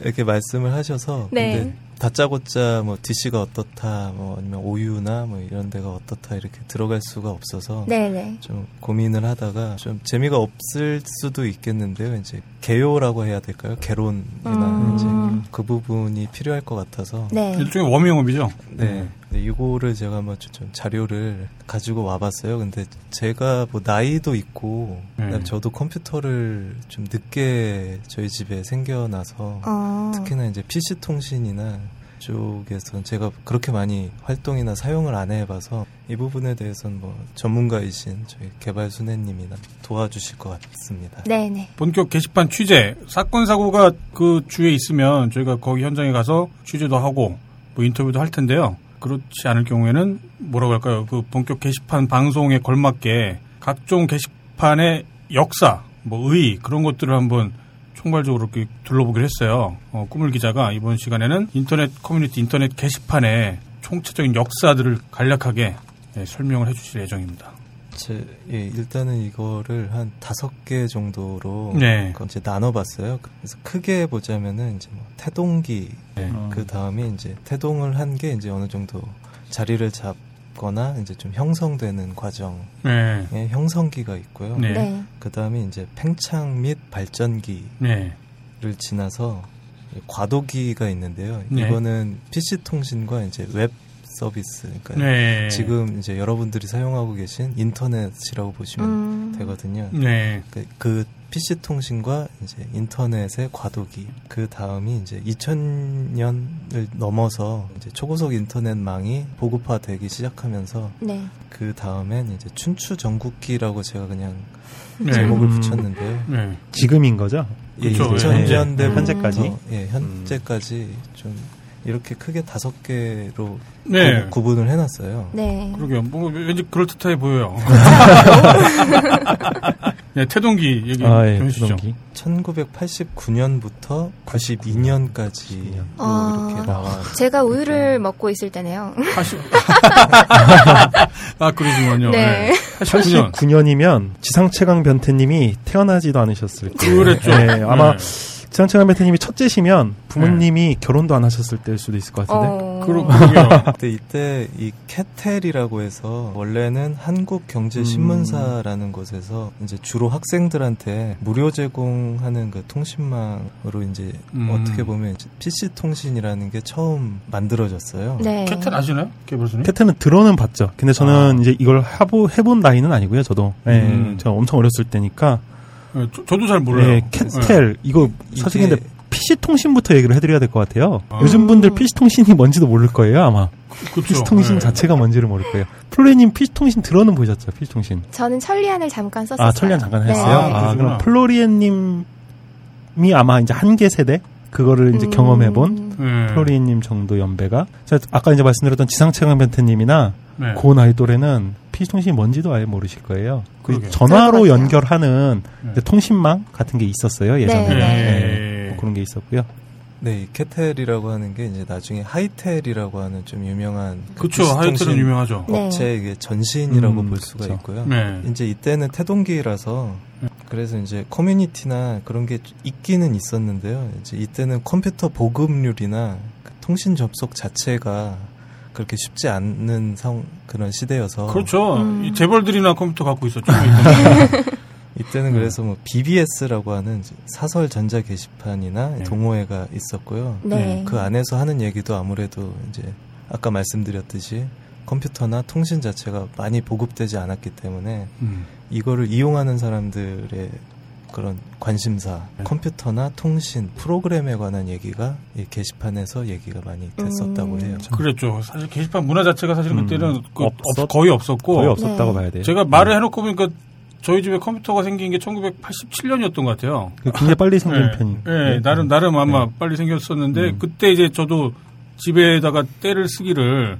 이렇게 말씀을 하셔서 네. 다짜고짜 뭐 DC가 어떻다 뭐 아니면 오유나 뭐 이런 데가 어떻다 이렇게 들어갈 수가 없어서 네네. 좀 고민을 하다가 좀 재미가 없을 수도 있겠는데요. 이제 개요라고 해야 될까요? 개론이나 음. 이제 그 부분이 필요할 것 같아서 네. 일종의 워밍업이죠. 네. 네, 이거를 제가 한번 좀, 좀 자료를 가지고 와봤어요. 근데 제가 뭐 나이도 있고 네. 그다음에 저도 컴퓨터를 좀 늦게 저희 집에 생겨나서 어. 특히나 이제 PC 통신이나 쪽에서 제가 그렇게 많이 활동이나 사용을 안 해봐서 이 부분에 대해서는 뭐 전문가이신 저희 개발 순애님이나 도와주실 것 같습니다. 네네. 본격 게시판 취재 사건 사고가 그 주에 있으면 저희가 거기 현장에 가서 취재도 하고 뭐 인터뷰도 할 텐데요. 그렇지 않을 경우에는 뭐라고 할까요? 그 본격 게시판 방송에 걸맞게 각종 게시판의 역사, 뭐 의 그런 것들을 한번 총괄적으로 이렇게 둘러보기로 했어요. 어, 꿈을 기자가 이번 시간에는 인터넷 커뮤니티 인터넷 게시판의 총체적인 역사들을 간략하게 예, 설명을 해주실 예정입니다. 제, 예, 일단은 이거를 한 다섯 개 정도로 네. 그 이제 나눠봤어요. 그래서 크게 보자면은 이제 뭐 태동기 네. 그 다음에 이제 태동을 한 게 이제 어느 정도 자리를 잡거나 이제 좀 형성되는 과정의 네. 형성기가 있고요. 네. 네. 그 다음에 이제 팽창 및 발전기를 네. 지나서 과도기가 있는데요. 네. 이거는 PC 통신과 이제 웹 서비스, 그러니까 네. 지금 이제 여러분들이 사용하고 계신 인터넷이라고 보시면 음. 되거든요. 네. 그, 그 PC 통신과 이제 인터넷의 과도기. 그 다음이 이제 2000년을 넘어서 이제 초고속 인터넷망이 보급화되기 시작하면서 네. 그 다음엔 이제 춘추 전국기라고 제가 그냥 네. 제목을 음. 붙였는데요. 네. 지금인 거죠? 예, 그쵸, 2000년대 예. 현재까지? 예, 현재까지 좀 이렇게 크게 다섯 개로 네. 구, 구분을 해놨어요. 네. 그러게요. 뭐 왠지 그럴 듯해 보여요. 네, 태동기 얘기 아, 예, 좀 해주시죠. 태동기. 1989년부터 92년까지 아. 이렇게 나와. 제가 우유를 먹고 있을 때네요. 80... 아, 그러시군요. 네. 89년. 89년이면 지상최강 변태님이 태어나지도 않으셨을 거예요. 그랬죠. 네, 아마 네. 지상최강 변태님이 첫째시면 부모님이 결혼도 안 하셨을 때일 수도 있을 것 같은데. 어. 그러, 그러게요. 그때 이때 이 캐텔이라고 해서 원래는 한국 경제 신문사라는 곳에서 이제 주로 학생들한테 무료 제공하는 그 통신망으로 이제 음. 어떻게 보면 이제 PC 통신이라는 게 처음 만들어졌어요. 네. 캐틀 아시나요? 개발수님? 케텔은 들어는 봤죠. 근데 저는 아. 이제 이걸 해보, 해본 나이는 아니고요. 저도. 네, 음. 제가 엄청 어렸을 때니까. 네, 저, 저도 잘 몰라요. 네, 케텔 이거 사실 이게- 근데 PC 통신부터 얘기를 해드려야 될 것 같아요. 아. 요즘 분들 PC 통신이 뭔지도 모를 거예요 아마. 그쵸. PC 통신 네. 자체가 뭔지를 모를 거예요. 플로리님 PC 통신 들어는 보셨죠? PC 통신. 저는 천리안을 잠깐 썼어요. 아 천리안 잠깐 네. 했어요. 아, 아. 그럼 플로리엔님이 아마 이제 한계 세대 그거를 이제 음. 경험해본 네. 플로리엔님 정도 연배가 아까 이제 말씀드렸던 지상체감 변태님이나 네. 그 나이 또래는 PC 통신이 뭔지도 아예 모르실 거예요. 그 전화로. 연결하는 네. 통신망 같은 게 있었어요 예전에. 네, 네. 네, 뭐 그런 게 있었고요. 네, 이 캐텔이라고 하는 게 이제 나중에 하이텔이라고 하는 좀 유명한 그. PC 하이텔은 유명하죠. 네. 업체의 이게 전신이라고 음, 볼 수가 그쵸. 있고요. 네. 이제 이때는 태동기라서 그래서 이제 커뮤니티나 그런 게 있기는 있었는데요. 이제 이때는 컴퓨터 보급률이나 그 통신 접속 자체가 그렇게 쉽지 않는 상 그런 시대여서 그렇죠. 음. 이 재벌들이나 컴퓨터 갖고 있었죠. 이때는 네. 그래서 뭐 BBS라고 하는 사설 전자 게시판이나 네. 동호회가 있었고요. 네. 그 안에서 하는 얘기도 아무래도 이제 아까 말씀드렸듯이 컴퓨터나 통신 자체가 많이 보급되지 않았기 때문에 음. 이거를 이용하는 사람들의 그런 관심사, 네. 컴퓨터나 통신 프로그램에 관한 얘기가 이 게시판에서 얘기가 많이 됐었다고 음. 해요. 그랬죠. 사실 게시판 문화 자체가 사실 음. 그때는 그 없었- 없- 거의 없었고 거의 없었다고 네. 봐야 돼요. 제가 말을 해놓고 보니까 저희 집에 컴퓨터가 생긴 게 1987년이었던 것 같아요. 그 굉장히 빨리 생긴 네. 편이. 네, 나름 나름 아마 빨리 생겼었는데 음. 그때 이제 저도 집에다가 때를 쓰기를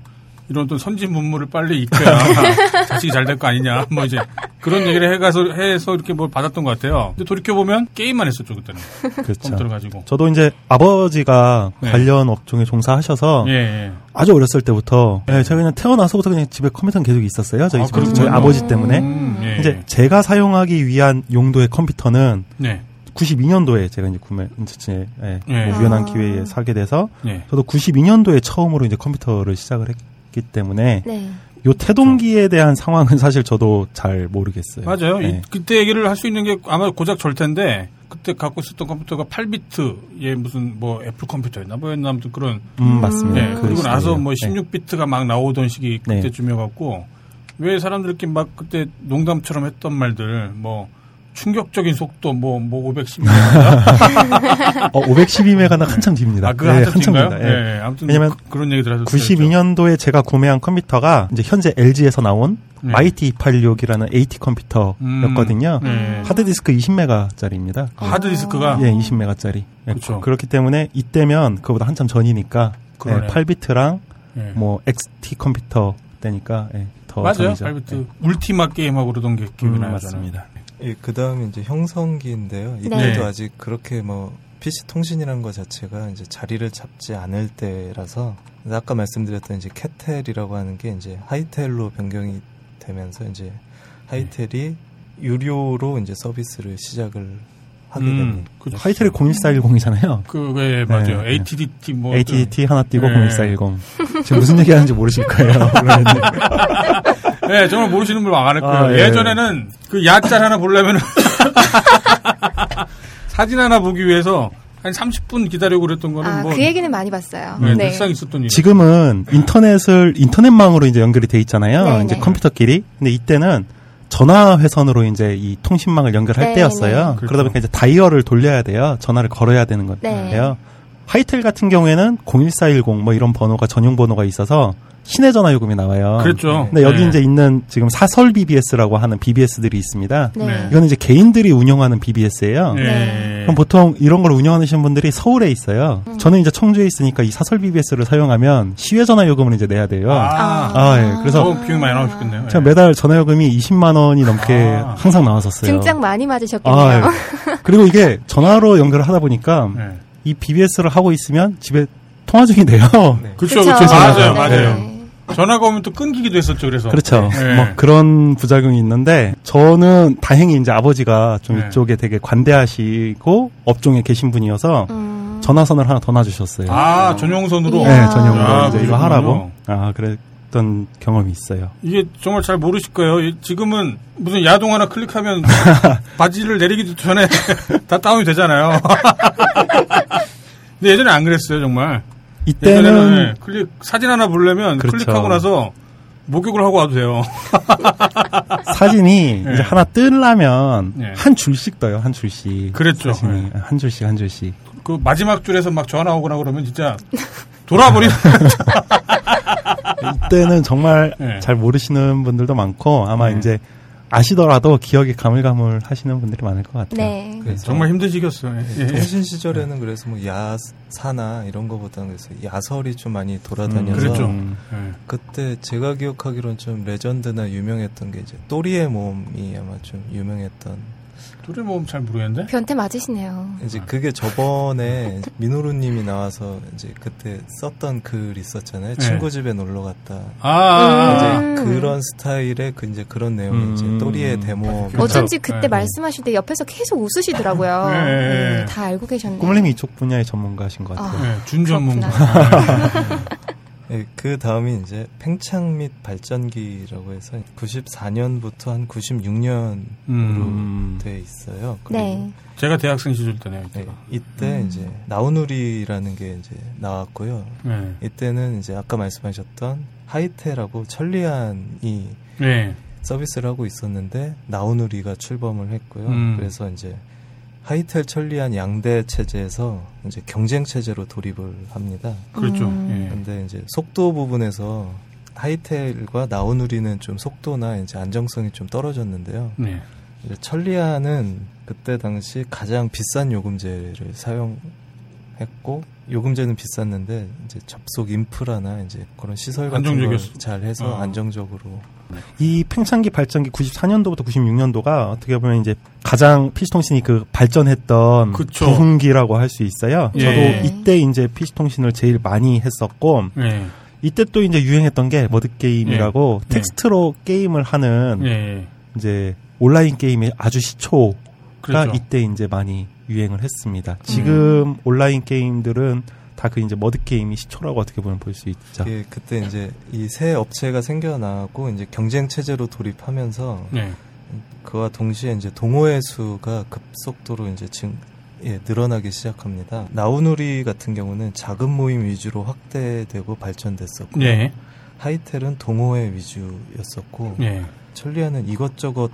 이런 또 선진 문물을 빨리 익혀야 자식이 잘 될 거 아니냐 뭐 이제 그런 얘기를 해가서 해서 이렇게 뭘 받았던 것 같아요. 근데 돌이켜 보면 게임만 했었죠 그때는 그렇죠. 컴퓨터를 가지고. 저도 이제 아버지가 네. 관련 업종에 종사하셔서 예, 예. 아주 어렸을 때부터 예, 제가 그냥 태어나서부터 그냥 집에 컴퓨터는 계속 있었어요. 저희 아, 집에 저희. 아버지 때문에. 음, 예. 이제 제가 사용하기 위한 용도의 컴퓨터는 네, 92년도에 제가 이제 구매 이제 예, 예. 뭐 우연한 아. 기회에 사게 돼서 네. 저도 92년도에 처음으로 이제 컴퓨터를 시작을 했 기 때문에 네. 요 태동기에 대한 상황은 사실 저도 잘 모르겠어요. 맞아요. 이- 예. 그때 얘기를 할 수 있는 게 아마 고작 절 텐데 그때 갖고 있었던 컴퓨터가 8비트의 무슨 뭐 애플 컴퓨터였나 뭐였나 아무튼 그런 음, 맞습니다. 네, 그 그리고 나서. 뭐 네. 16비트가 막 나오던 시기 네. 그때쯤이어 갖고 왜 사람들끼리 막 그때 농담처럼 했던 말들 뭐 충격적인 속도 뭐 뭐 512. 어, 512메가는 한참 뒤입니다. 아, 네, 한참? 뒤입니다. 예. 네, 아무튼 왜냐면 뭐 그, 그런 얘기들 하셨어요. 92년도에 제가 구매한 컴퓨터가 이제 현재 LG에서 나온 네. 마이티 286이라는 AT 컴퓨터였거든요. 네. 하드디스크 20메가짜리입니다. 하드디스크가 예, 20메가짜리. 그쵸. 그렇기 때문에 이때면 그보다 한참 전이니까. 예, 8비트랑 예. 뭐 XT 컴퓨터 때니까 예, 더 맞아요. 전이죠. 8비트 울티마 게임하고 그러던 게 기억이 음, 나요. 맞습니다. 예, 그 다음에 이제 형성기인데요. 이때도 네. 아직 그렇게 뭐 PC 통신이라는 것 자체가 이제 자리를 잡지 않을 때라서 아까 말씀드렸던 이제 캐텔이라고 하는 게 이제 하이텔로 변경이 되면서 이제 하이텔이 유료로 이제 서비스를 시작을 하게 음, 됩니다. 그 하이텔이 01410이잖아요. 그게 맞아요. 네. ATDT 뭐 AT&T 하나 띄고 네. 01410. 지금 무슨 얘기 하는지 모르실 거예요. 네, 정말 모르시는 분 많을 거예요. 아, 예. 예전에는 그 야짤 하나 보려면 사진 하나 보기 위해서 한 30분 기다리고 그랬던 거는 아, 뭐 그 얘기는 많이 봤어요. 네, 네. 늘상 있었던 일. 지금은 인터넷을 인터넷망으로 이제 연결이 돼 있잖아요. 네, 이제 네. 컴퓨터끼리. 근데 이때는 전화 회선으로 이제 이 통신망을 연결할 네, 때였어요. 네. 그러다 보니까 이제 다이얼을 돌려야 돼요. 전화를 걸어야 되는 네. 거예요. 하이텔 같은 경우에는 01410 뭐 이런 번호가 전용 번호가 있어서 시내 전화 요금이 나와요. 그랬죠. 근데 여기 네. 이제 있는 지금 사설 BBS라고 하는 BBS들이 있습니다. 네. 네. 이거는 이제 개인들이 운영하는 BBS예요. 예. 그럼 보통 이런 걸 운영하시는 분들이 서울에 있어요. 저는 이제 청주에 있으니까 이 사설 BBS를 사용하면 시외 전화 요금을 이제 내야 돼요. 아, 아, 예. 그래서 어, 비용 많이 나오셨겠네요. 제가 매달 전화 요금이 20만 원이 넘게 아. 항상 나왔었어요. 등짝 많이 맞으셨겠네요. 아, 예. 그리고 이게 전화로 연결을 하다 보니까 네. 이 BBS를 하고 있으면 집에 통화 중이 돼요. 그렇죠. 그렇죠. 맞아요, 네. 맞아요. 전화가 오면 또 끊기기도 했었죠. 그래서 그렇죠. 네. 뭐 그런 부작용이 있는데 저는 다행히 이제 아버지가 좀 네. 이쪽에 되게 관대하시고 업종에 계신 분이어서 음. 전화선을 하나 더 놔주셨어요. 아 전용선으로 네. 전용으로 아, 이제 이거. 하라고. 아, 그랬던 경험이 있어요. 이게 정말 잘 모르실 거예요. 이- 지금은 무슨 야동 하나 클릭하면 바지를 내리기도 전에 다 다운이 되잖아요. 근데 예전에 안 그랬어요, 정말. 이때는 네, 클릭 사진 하나 보려면 그렇죠. 클릭하고 나서 목욕을 하고 와도 돼요. 사진이 네. 이제 하나 뜨려면 네. 한 줄씩 떠요, 한 줄씩. 그랬죠. 네. 한 줄씩, 한 줄씩. 그 마지막 줄에서 막 전화 오거나 그러면 진짜 돌아버리는 이때는 정말 네. 잘 모르시는 분들도 많고 아마 네. 이제 아시더라도 기억이 가물가물 하시는 분들이 많을 것 같아요. 네. 그래서 정말 힘든 시기였어요. 예. 네, 통신 시절에는 그래서 뭐 야사나 이런 거보다는 그래서 야설이 좀 많이 돌아다녀서 그랬죠. 음. 예. 그때 제가 기억하기로는 좀 레전드나 유명했던 게 이제 또리의 몸이 아마 좀 유명했던 둘이 뭐잘 모르겠는데. 변태 맞으시네요. 이제 그게 저번에 민호루님이 나와서 이제 그때 썼던 글 있었잖아요. 네. 친구 집에 놀러 갔다. 아, 아, 아. 음. 이제 그런 스타일의 그 이제 그런 내용이 음. 이제 또리의 데모. 그렇죠. 어쩐지 그때 네. 말씀하실 때 옆에서 계속 웃으시더라고요. 네. 네, 다 알고 계셨네요. 꾸물님이 이쪽 분야의 전문가신 것 같아요. 아. 네, 준 전문가. 네, 그 다음이 이제 팽창 및 발전기라고 해서 94년부터 한 96년으로 음. 돼 있어요. 네. 제가 대학생 시절 때네요. 네. 이때 음. 이제 나우누리라는 게 이제 나왔고요. 네. 이때는 이제 아까 말씀하셨던 하이테라고 천리안이 네. 서비스를 하고 있었는데 나우누리가 출범을 했고요. 음. 그래서 이제 하이텔 천리안 양대 체제에서 이제 경쟁 체제로 돌입을 합니다. 그렇죠. 음. 예. 근데 이제 속도 부분에서 하이텔과 나우누리는 좀 속도나 이제 안정성이 좀 떨어졌는데요. 네. 이제 천리안은 그때 당시 가장 비싼 요금제를 사용했고 요금제는 비쌌는데 이제 접속 인프라나 이제 그런 시설 같은. 걸 잘 해서 어. 안정적으로 이 팽창기 발전기 94년도부터 96년도가 어떻게 보면 이제 가장 PC통신이 그 발전했던 그쵸. 부흥기라고 할 수 있어요. 예. 저도 이때 이제 PC통신을 제일 많이 했었고 네. 이때 또 이제 유행했던 게 MUD 게임이라고 예. 텍스트로 게임을 하는 예. 이제 온라인 게임의 아주 시초가 그렇죠. 이때 이제 많이 유행을 했습니다. 지금 온라인 게임들은 다 그 이제 MUD 게임이 시초라고 어떻게 보면 볼 수 있죠. 예, 그때 이제 이 새 업체가 생겨나고 이제 경쟁 체제로 돌입하면서 네. 그와 동시에 이제 동호회 수가 급속도로 이제 증 예, 늘어나기 시작합니다. 나우누리 같은 경우는 작은 모임 위주로 확대되고 발전됐었고 네. 하이텔은 동호회 위주였었고 네. 천리안은 이것저것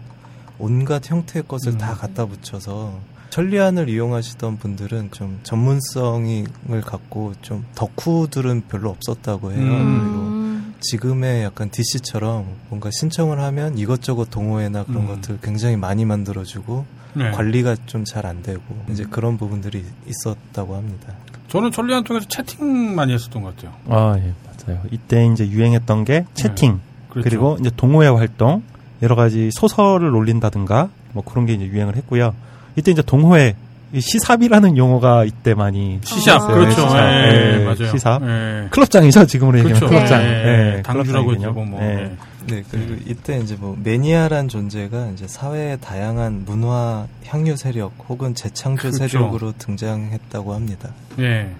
온갖 형태의 것을 음. 다 갖다 붙여서 천리안을 이용하시던 분들은 좀 전문성을 갖고 좀 덕후들은 별로 없었다고 해요. 음. 그리고 지금의 약간 DC처럼 뭔가 신청을 하면 이것저것 동호회나 그런 음. 것들 굉장히 많이 만들어주고 네. 관리가 좀 잘 안 되고 이제 그런 부분들이 있었다고 합니다. 저는 천리안 통해서 채팅 많이 했었던 것 같아요. 아, 예, 맞아요. 이때 이제 유행했던 게 채팅, 그렇죠. 그리고 이제 동호회 활동, 여러 가지 소설을 올린다든가, 뭐 그런 게 이제 유행을 했고요. 이때 이제 동호회, 이 시삽이라는 용어가 이때 많이 시샵, 쓰였어요. 그렇죠. 시삽. 예, 예, 맞아요. 시삽. 예. 클럽장이죠, 지금으로 얘기하면 그렇죠. 클럽장. 예, 예, 당주라고 클럽장이군요. 했죠, 뭐. 예. 예. 네, 그리고 이때 이제 뭐 매니아란 존재가 이제 사회의 다양한 문화 향유 세력 혹은 재창조 그렇죠. 세력으로 등장했다고 합니다. 예.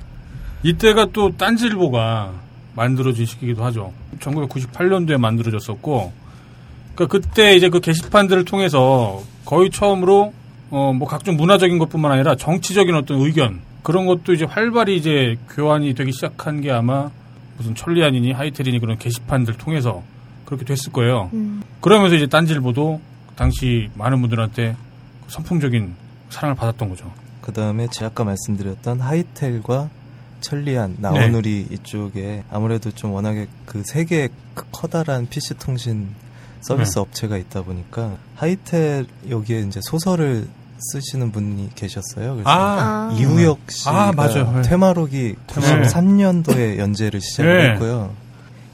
이때가 또 딴지일보가 만들어진 시기이기도 하죠. 1998년도에 만들어졌었고, 그러니까 그때 이제 그 게시판들을 통해서 거의 처음으로 어 뭐 각종 문화적인 것뿐만 아니라 정치적인 어떤 의견 그런 것도 이제 활발히 이제 교환이 되기 시작한 게 아마 무슨 천리안이니 하이텔이니 그런 게시판들 통해서 그렇게 됐을 거예요. 음. 그러면서 이제 딴지일보도 당시 많은 분들한테 선풍적인 사랑을 받았던 거죠. 그 다음에 제가 아까 말씀드렸던 하이텔과 천리안, 나우누리 이쪽에 아무래도 좀 워낙에 그 세 개의 크- 커다란 PC 통신 서비스 네. 업체가 있다 보니까 하이텔 여기에 이제 소설을 쓰시는 분이 계셨어요. 그래서 아. 이우혁 씨가 아, 맞아요. 네. 퇴마록이 퇴마록. 93년도에 연재를 시작을 네. 했고요.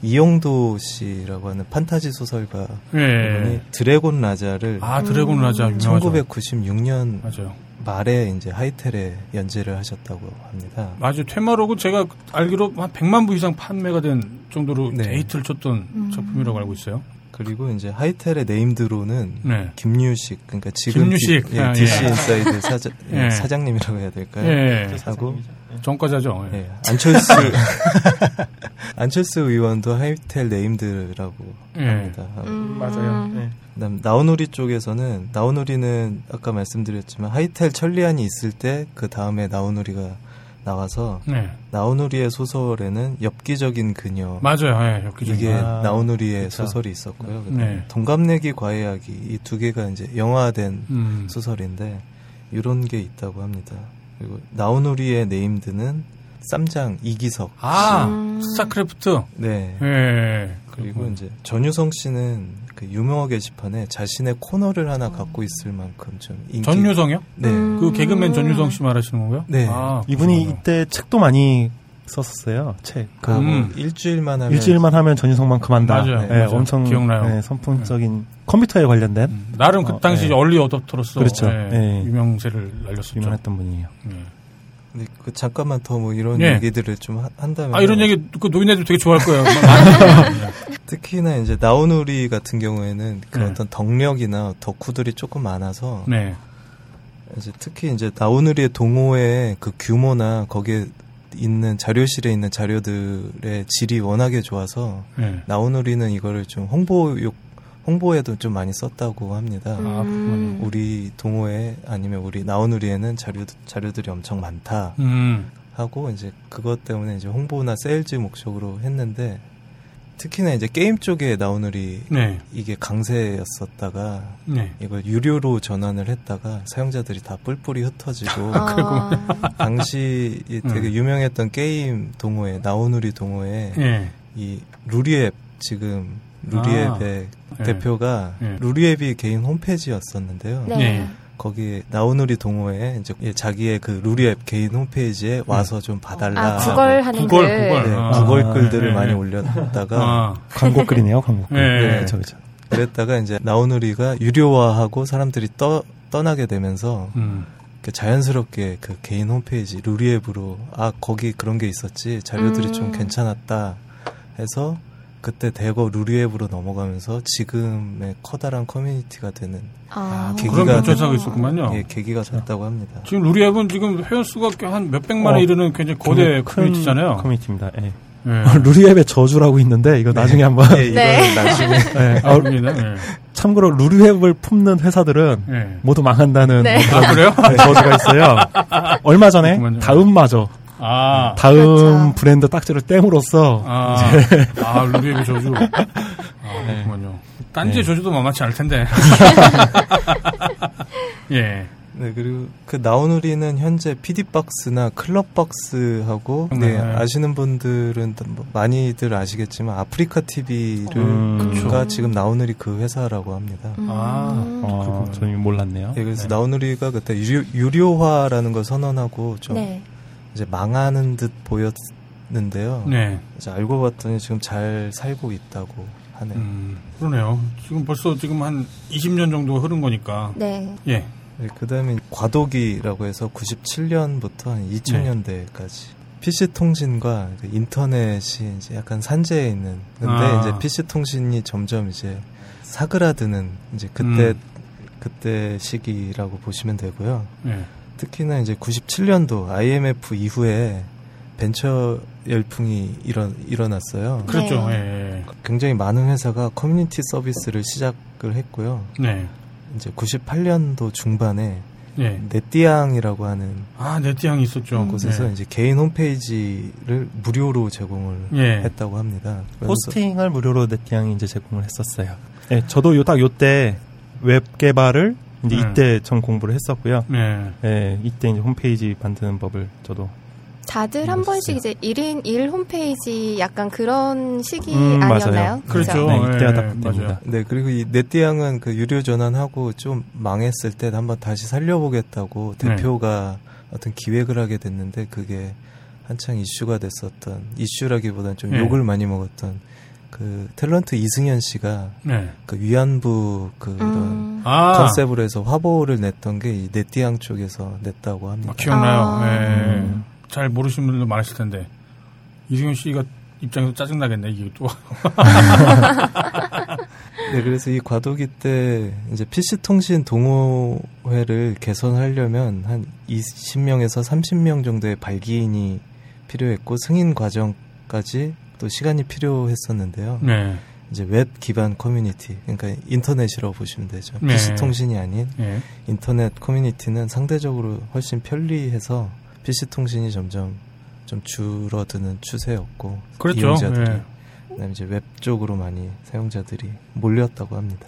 이영도 씨라고 하는 판타지 소설가 예. 이분이 드래곤 라자를 아 드래곤 라자 유명하죠. 1996년 맞아요. 말에 이제 하이텔에 연재를 하셨다고 합니다. 맞아요. 퇴마록은 제가 알기로 한 100만 부 이상 판매가 된 정도로 네. 대히트를 쳤던 음. 작품이라고 알고 있어요. 그리고 이제 하이텔의 named로는 네. 김유식 그러니까 지금 김유식. 디, 예, 아, DC 예. 인사이드 사장, 예, 예. 사장님이라고 해야 될까요? 예. 하고 전과자죠. 예. 예, 안철수 안철수 의원도 하이텔 named라고 예. 합니다. 음. 맞아요. 예. 그다음 나우누리 쪽에서는 나우누리는 아까 말씀드렸지만 하이텔 천리안이 있을 때 그 다음에 나우누리가 나와서 네. 나우누리의 소설에는 엽기적인 그녀 맞아요. 예. 엽기적인 이게 아, 나우누리의 그쵸. 소설이 있었고요. 그다음에 네. 동갑내기 과외하기 이 두 개가 이제 영화된 음. 소설인데 이런 게 있다고 합니다. 그리고 나우누리의 named는 쌈장 이기석. 아, 음. 스타크래프트. 네. 예. 그리고 이제 전유성 씨는 그 유명화 게시판에 자신의 코너를 하나 갖고 있을 만큼 좀 인기. 전유성이요? 네. 음. 그 개그맨 전유성 씨 말하시는 거고요? 네. 아, 이분이 그렇구나. 이때 책도 많이 썼었어요. 책. 그 음. 일주일만 하면 일주일만 하면 전유성만 그만다. 맞아요. 예, 맞아요. 엄청 기억나요. 예, 선풍적인 컴퓨터에 관련된 음, 나름 그 어, 당시 예. 얼리 어댑터로서 그렇죠. 예, 예. 유명세를 날렸었죠. 유명했던 분이에요. 예. 네, 그 잠깐만 더 뭐 이런 예. 얘기들을 좀 하- 한다면 아 이런 얘기 그 노인네들 되게 좋아할 거예요. 많이 특히나 이제 나우누리 같은 경우에는 그 네. 어떤 덕력이나 덕후들이 조금 많아서 네. 이제 특히 이제 나우누리의 동호회의 그 규모나 거기에 있는 자료실에 있는 자료들의 질이 워낙에 좋아서 네. 나우누리는 이거를 좀 홍보용 홍보에도 좀 많이 썼다고 합니다. 아, 그렇군요. 우리 동호회 아니면 우리 나우누리에는 자료 자료들이 엄청 많다 음. 하고 이제 그것 때문에 이제 홍보나 세일즈 목적으로 했는데 특히나 이제 게임 쪽에 나우누리 네. 이게 강세였었다가 네. 이걸 유료로 전환을 했다가 사용자들이 다 뿔뿔이 흩어지고 아, 당시 이 되게 음. 유명했던 게임 동호회 나우누리 동호회 예. 이 루리앱 지금 루리앱의 아, 네. 대표가 네. 루리앱이 개인 홈페이지였었는데요. 네. 네. 거기에 나우누리 동호회 이제 예, 자기의 그 루리앱 개인 홈페이지에 와서 좀 봐달라. 아, 구걸 하는 구걸, 글. 구걸. 네, 아, 구걸 글들을 네, 많이 네. 올렸다가 아, 광고 글이네요, 광고 글. 네. 네, 그렇죠, 그렇죠. 그랬다가 이제 나우누리가 유료화하고 사람들이 떠 떠나게 되면서 음. 그 자연스럽게 그 개인 홈페이지 루리앱으로 아 거기 그런 게 있었지 자료들이 음. 좀 괜찮았다 해서 그때 대거 루리앱으로 넘어가면서 지금의 커다란 커뮤니티가 되는 아, 계기가 그런 있었구만요. 예, 계기가 됐다고 합니다. 지금 루리앱은 지금 회원 수가 꽤한 몇백만에 어, 이르는 굉장히 거대 큰 커뮤니티잖아요. 커뮤니티입니다. 예. 예. 루리앱의 저주라고 있는데 이거 나중에 한번 예, 이거는 네. 나중에 예. 아, 어. 예. 참고로 루리앱을 품는 회사들은 예. 모두 망한다는 네. 아, 그래요? 네, 저주가 있어요. 얼마 전에. 다음마저 아, 다음 그렇죠. 브랜드 딱지를 땜으로써 아, 아, 루리앱의 저주. 아, 그렇군요. 딴지의 네. 저주도 만만치 않을 텐데. 예. 네 그리고 그 나우누리는 현재 PD박스나 클럽박스하고 네, 네. 아시는 분들은 뭐 많이들 아시겠지만 아프리카 TV를 음. 가 지금 나우누리 그 회사라고 합니다. 음. 아, 어, 그렇군요. 저는 몰랐네요. 예, 그래서 네. 나우누리가 그때 유료, 유료 화라는 걸 선언하고 좀 네. 이제 망하는 듯 보였는데요. 네. 이제 알고 봤더니 지금 잘 살고 있다고 하네요. 음, 그러네요. 지금 벌써 지금 한 20년 정도 흐른 거니까. 네. 예. 네, 그다음에 과도기라고 해서 97년부터 한 2000년대까지 PC 통신과 그 인터넷이 이제 약간 산재해 있는. 근데 아. 이제 PC 통신이 점점 이제 사그라드는 이제 그때 음. 그때 시기라고 보시면 되고요. 예. 특히나 이제 97년도 IMF 이후에 벤처 열풍이 일어, 일어났어요. 그렇죠. 네. 예, 예. 굉장히 많은 회사가 커뮤니티 서비스를 시작을 했고요. 네. 이제 98년도 중반에 예. 네띠앙이라고 하는 아, 네티항이 있었죠. 곳에서 예. 이제 개인 홈페이지를 무료로 제공을 예. 했다고 합니다. 호스팅을 무료로 네티앙이 이제 제공을 했었어요. 예, 저도 요 딱 요때 웹 개발을 이제 네. 이때 전 공부를 했었고요. 네. 예, 이때 이제 홈페이지 만드는 법을 저도 다들 한 번씩 이제 1인 1 홈페이지 약간 그런 시기 음, 아니었나요? 맞아요. 그렇죠. 네, 이때가 예, 딱 그때입니다. 네 그리고 이 네띠앙은 그 유료 전환하고 좀 망했을 때 한번 다시 살려보겠다고 네. 대표가 어떤 기획을 하게 됐는데 그게 한창 이슈가 됐었던 이슈라기보다는 좀 네. 욕을 많이 먹었던 그 탤런트 이승현 씨가 네. 그 위안부 그런 음. 아, 컨셉으로 해서 화보를 냈던 게 이 네띠앙 쪽에서 냈다고 합니다. 아, 기억나요. 아. 예. 음. 잘 모르시는 분들도 많으실 텐데. 이승현 씨가 입장에서 짜증나겠네, 이게 또. 네, 그래서 이 과도기 때 이제 PC통신 동호회를 개선하려면 한 20명에서 30명 정도의 발기인이 필요했고 승인 과정까지 또 시간이 필요했었는데요. 네. 이제 웹 기반 커뮤니티, 그러니까 인터넷이라고 보시면 되죠. 네. PC통신이 아닌 예. 인터넷 커뮤니티는 상대적으로 훨씬 편리해서 PC통신이 점점 좀 줄어드는 추세였고 그렇죠. 이용자들이 예. 그다음에 이제 웹 쪽으로 많이 사용자들이 몰렸다고 합니다.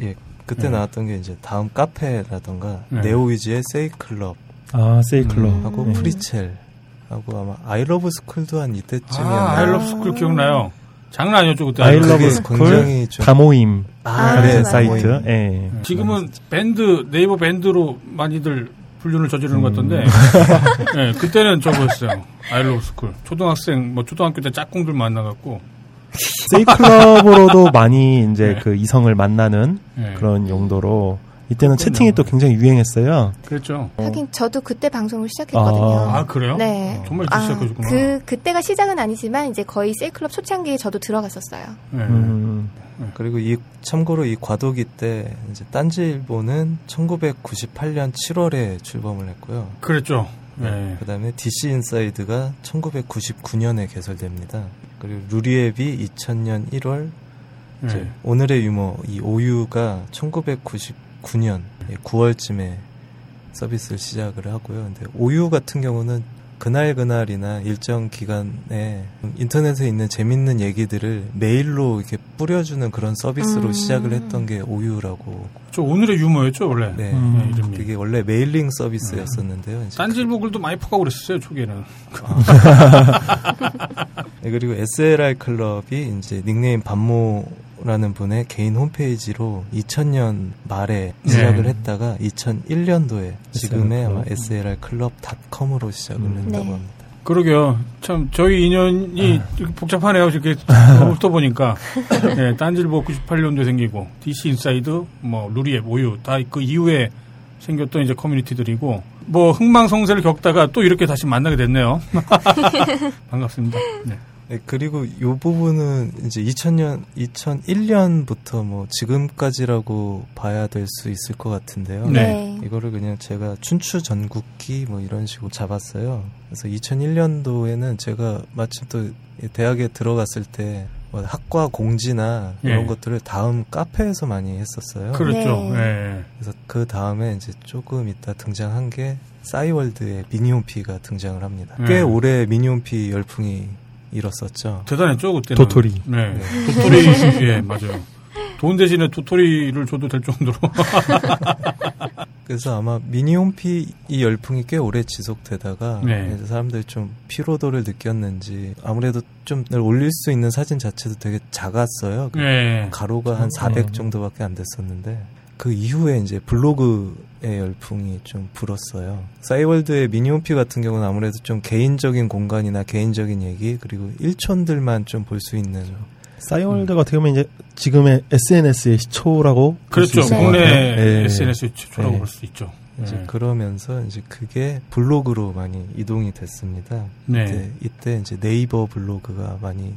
예, 그때 네. 나왔던 게 이제 다음 카페라던가 네. 네오위즈의 세이클럽하고 아 세이클럽 음. 예. 프리첼 하고 아마 아이러브 스쿨도 한 이때쯤이었나요? 아, 아이러브 스쿨 기억나요. 장난 아니었죠, 그때. 아이러브 스쿨 좀- 다모임 아, 네, 맞아요. 사이트. 예. 지금은 밴드, 네이버 밴드로 많이들 불륜을 저지르는 것 음. 같던데. 예, 그때는 저거였어요. 아이러브 스쿨. 초등학생, 뭐, 초등학교 때 짝꿍들 만나갖고. 세이클럽으로도 많이 이제 그 이성을 만나는 예. 그런 용도로 이때는 그렇군요. 채팅이 또 굉장히 유행했어요. 그랬죠. 하긴 저도 그때 방송을 시작했거든요. 아, 그래요? 네. 정말 아, 시작하셨구나. 그 그때가 시작은 아니지만 이제 거의 세이클럽 초창기에 저도 들어갔었어요. 예. 음, 그리고 이 참고로 이 과도기 때 이제 딴지일보는 1998년 7월에 출범을 했고요. 그랬죠. 네. 그다음에 DC 인사이드가 1999년에 개설됩니다. 그리고 루리앱이 2000년 1월 이제 네. 오늘의 유머 이 오유가 1999년 9월쯤에 서비스를 시작을 하고요. 근데 오유 같은 경우는 그날 그날이나 일정 기간에 인터넷에 있는 재밌는 얘기들을 메일로 이렇게 뿌려주는 그런 서비스로 음. 시작을 했던 게 오유라고. 저 오늘의 유머였죠 원래. 네, 네, 이름이. 그게 원래 mailing 서비스였었는데요. 이제 딴지일보 글도 많이 퍼가고 그랬었어요 초기에는. 네, 그리고 SLR 클럽이 이제 닉네임 반모 라는 분의 개인 홈페이지로 2000년 말에 네. 시작을 했다가 2001년도에 지금의. 아마 SLR 클럽.com으로 시작을 음. 했다고 네. 합니다. 그러게요. 참 저희 인연이 이렇게 복잡하네요. 이렇게 훑어 보니까 네, 딴지일보 98년도에 생기고 DC 인사이드, 뭐 루리웹, 오유 다 그 이후에 생겼던 이제 커뮤니티들이고 뭐 흥망성쇠를 겪다가 또 이렇게 다시 만나게 됐네요. 반갑습니다. 네. 네, 그리고 이 부분은 이제 2000년, 2001년부터 뭐 지금까지라고 봐야 될 수 있을 것 같은데요. 네. 이거를 그냥 제가 춘추 전국기 뭐 이런 식으로 잡았어요. 그래서 2001년도에는 제가 마침 또 대학에 들어갔을 때 뭐 학과 공지나 이런 예. 것들을 다음 카페에서 많이 했었어요. 그렇죠. 네. 네. 그래서 그 다음에 이제 조금 있다 등장한 게 싸이월드의 미니홈피가 등장을 합니다. 꽤 네. 오래 미니홈피 열풍이 일었었죠. 대단했죠 그때는. 도토리. 네. 도토리. 예 맞아요. 돈 대신에 도토리를 줘도 될 정도로. 그래서 아마 미니홈피 이 열풍이 꽤 오래 지속되다가 네. 이제 사람들이 좀 피로도를 느꼈는지 아무래도 좀늘 올릴 수 있는 사진 자체도 되게 작았어요. 그 네. 가로가 한 400 정도밖에 안 됐었는데 그 이후에 이제 블로그의 열풍이 좀 불었어요. 싸이월드의 미니홈피 같은 경우는 아무래도 좀 개인적인 공간이나 개인적인 얘기 그리고 일촌들만 좀 볼 수 있는 싸이월드가 어떻게 보면 이제 지금의 SNS의 시초라고 볼수 그렇죠. 국내 같아요. 예. SNS 최초라고 네. 볼수 있죠. 이제 네. 그러면서 이제 그게 블로그로 많이 이동이 됐습니다. 네. 이때, 이때 이제 네이버 블로그가 많이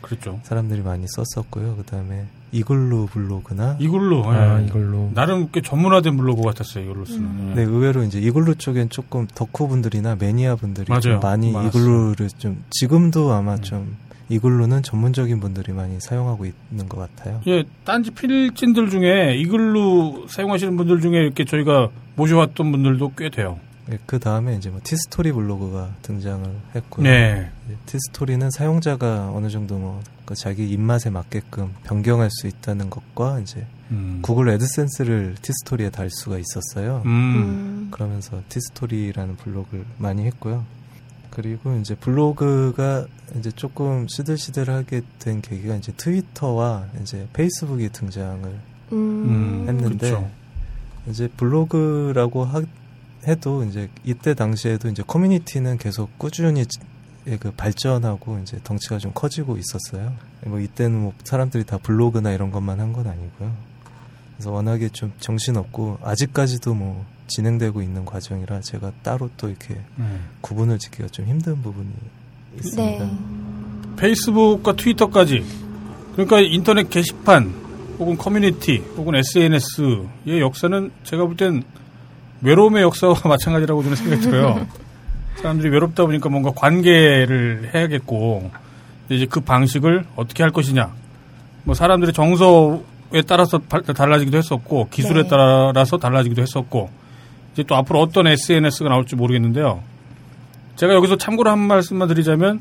그렇죠. 사람들이 많이 썼었고요. 그다음에 이글루 블로그나 이걸로. 아, 예. 이걸로. 나름 꽤 전문화된 블로그 같았어요. 이걸로 쓰는. 네, 의외로 이제 이글루 쪽엔 조금 덕후 분들이나 매니아 분들이 좀 맞아요. 많이 많았어요. 이글루를 좀 지금도 아마 음. 좀 이글루는 전문적인 분들이 많이 사용하고 있는 것 같아요. 예, 딴지 필진들 중에 이글루 사용하시는 분들 중에 이렇게 저희가 모셔왔던 분들도 꽤 돼요. 그 다음에 이제 뭐 티스토리 블로그가 등장을 했고요. 네. 티스토리는 사용자가 어느 정도 뭐 그 자기 입맛에 맞게끔 변경할 수 있다는 것과 이제 음. 구글 애드센스를 티스토리에 달 수가 있었어요. 음. 음. 그러면서 티스토리라는 블로그를 많이 했고요. 그리고 이제 블로그가 이제 조금 시들시들하게 된 계기가 이제 트위터와 이제 페이스북이 등장을 음. 음. 했는데 그렇죠. 이제 블로그라고 하, 해도 이제 이때 당시에도 이제 커뮤니티는 계속 꾸준히 지- 예, 그 발전하고 이제 덩치가 좀 커지고 있었어요. 뭐 이때는 뭐 사람들이 다 블로그나 이런 것만 한 건 아니고요. 그래서 워낙에 좀 정신없고 아직까지도 뭐 진행되고 있는 과정이라 제가 따로 또 이렇게 네. 구분을 짓기가 좀 힘든 부분이 있습니다. 네. 페이스북과 트위터까지 그러니까 인터넷 게시판 혹은 커뮤니티 혹은 SNS의 역사는 제가 볼 땐 외로움의 역사와 마찬가지라고 저는 생각이 들어요. 사람들이 외롭다 보니까 뭔가 관계를 해야겠고 이제 그 방식을 어떻게 할 것이냐. 뭐 사람들의 정서에 따라서 발- 달라지기도 했었고 기술에 네. 따라서 달라지기도 했었고 이제 또 앞으로 어떤 SNS가 나올지 모르겠는데요. 제가 여기서 참고로 한 말씀만 드리자면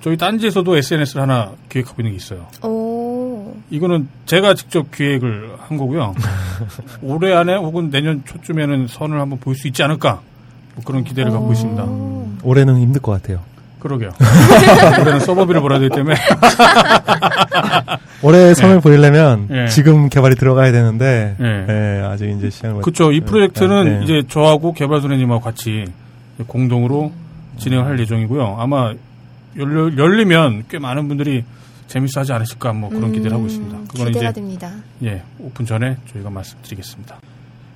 저희 딴지에서도 SNS를 하나 기획하고 있는 게 있어요. 오. 이거는 제가 직접 기획을 한 거고요. 올해 안에 혹은 내년 초쯤에는 선을 한번 볼 수 있지 않을까 뭐 그런 기대를 갖고 있습니다. 오. 올해는 힘들 것 같아요. 그러게요. 올해는 서버비를 벌어야 되기 때문에 올해 선을 보이려면 예. 지금 개발이 들어가야 되는데 예. 예, 아직 이제 시간을 못- 그렇죠. 이 프로젝트는 예. 이제 저하고 개발소장님하고 같이 공동으로 진행을 할 예정이고요. 아마 열려, 열리면 꽤 많은 분들이 재밌어 하지 않으실까 뭐 그런 기대를 하고 있습니다. 그거는 기대가 이제 됩니다. 예, 오픈 전에 저희가 말씀드리겠습니다.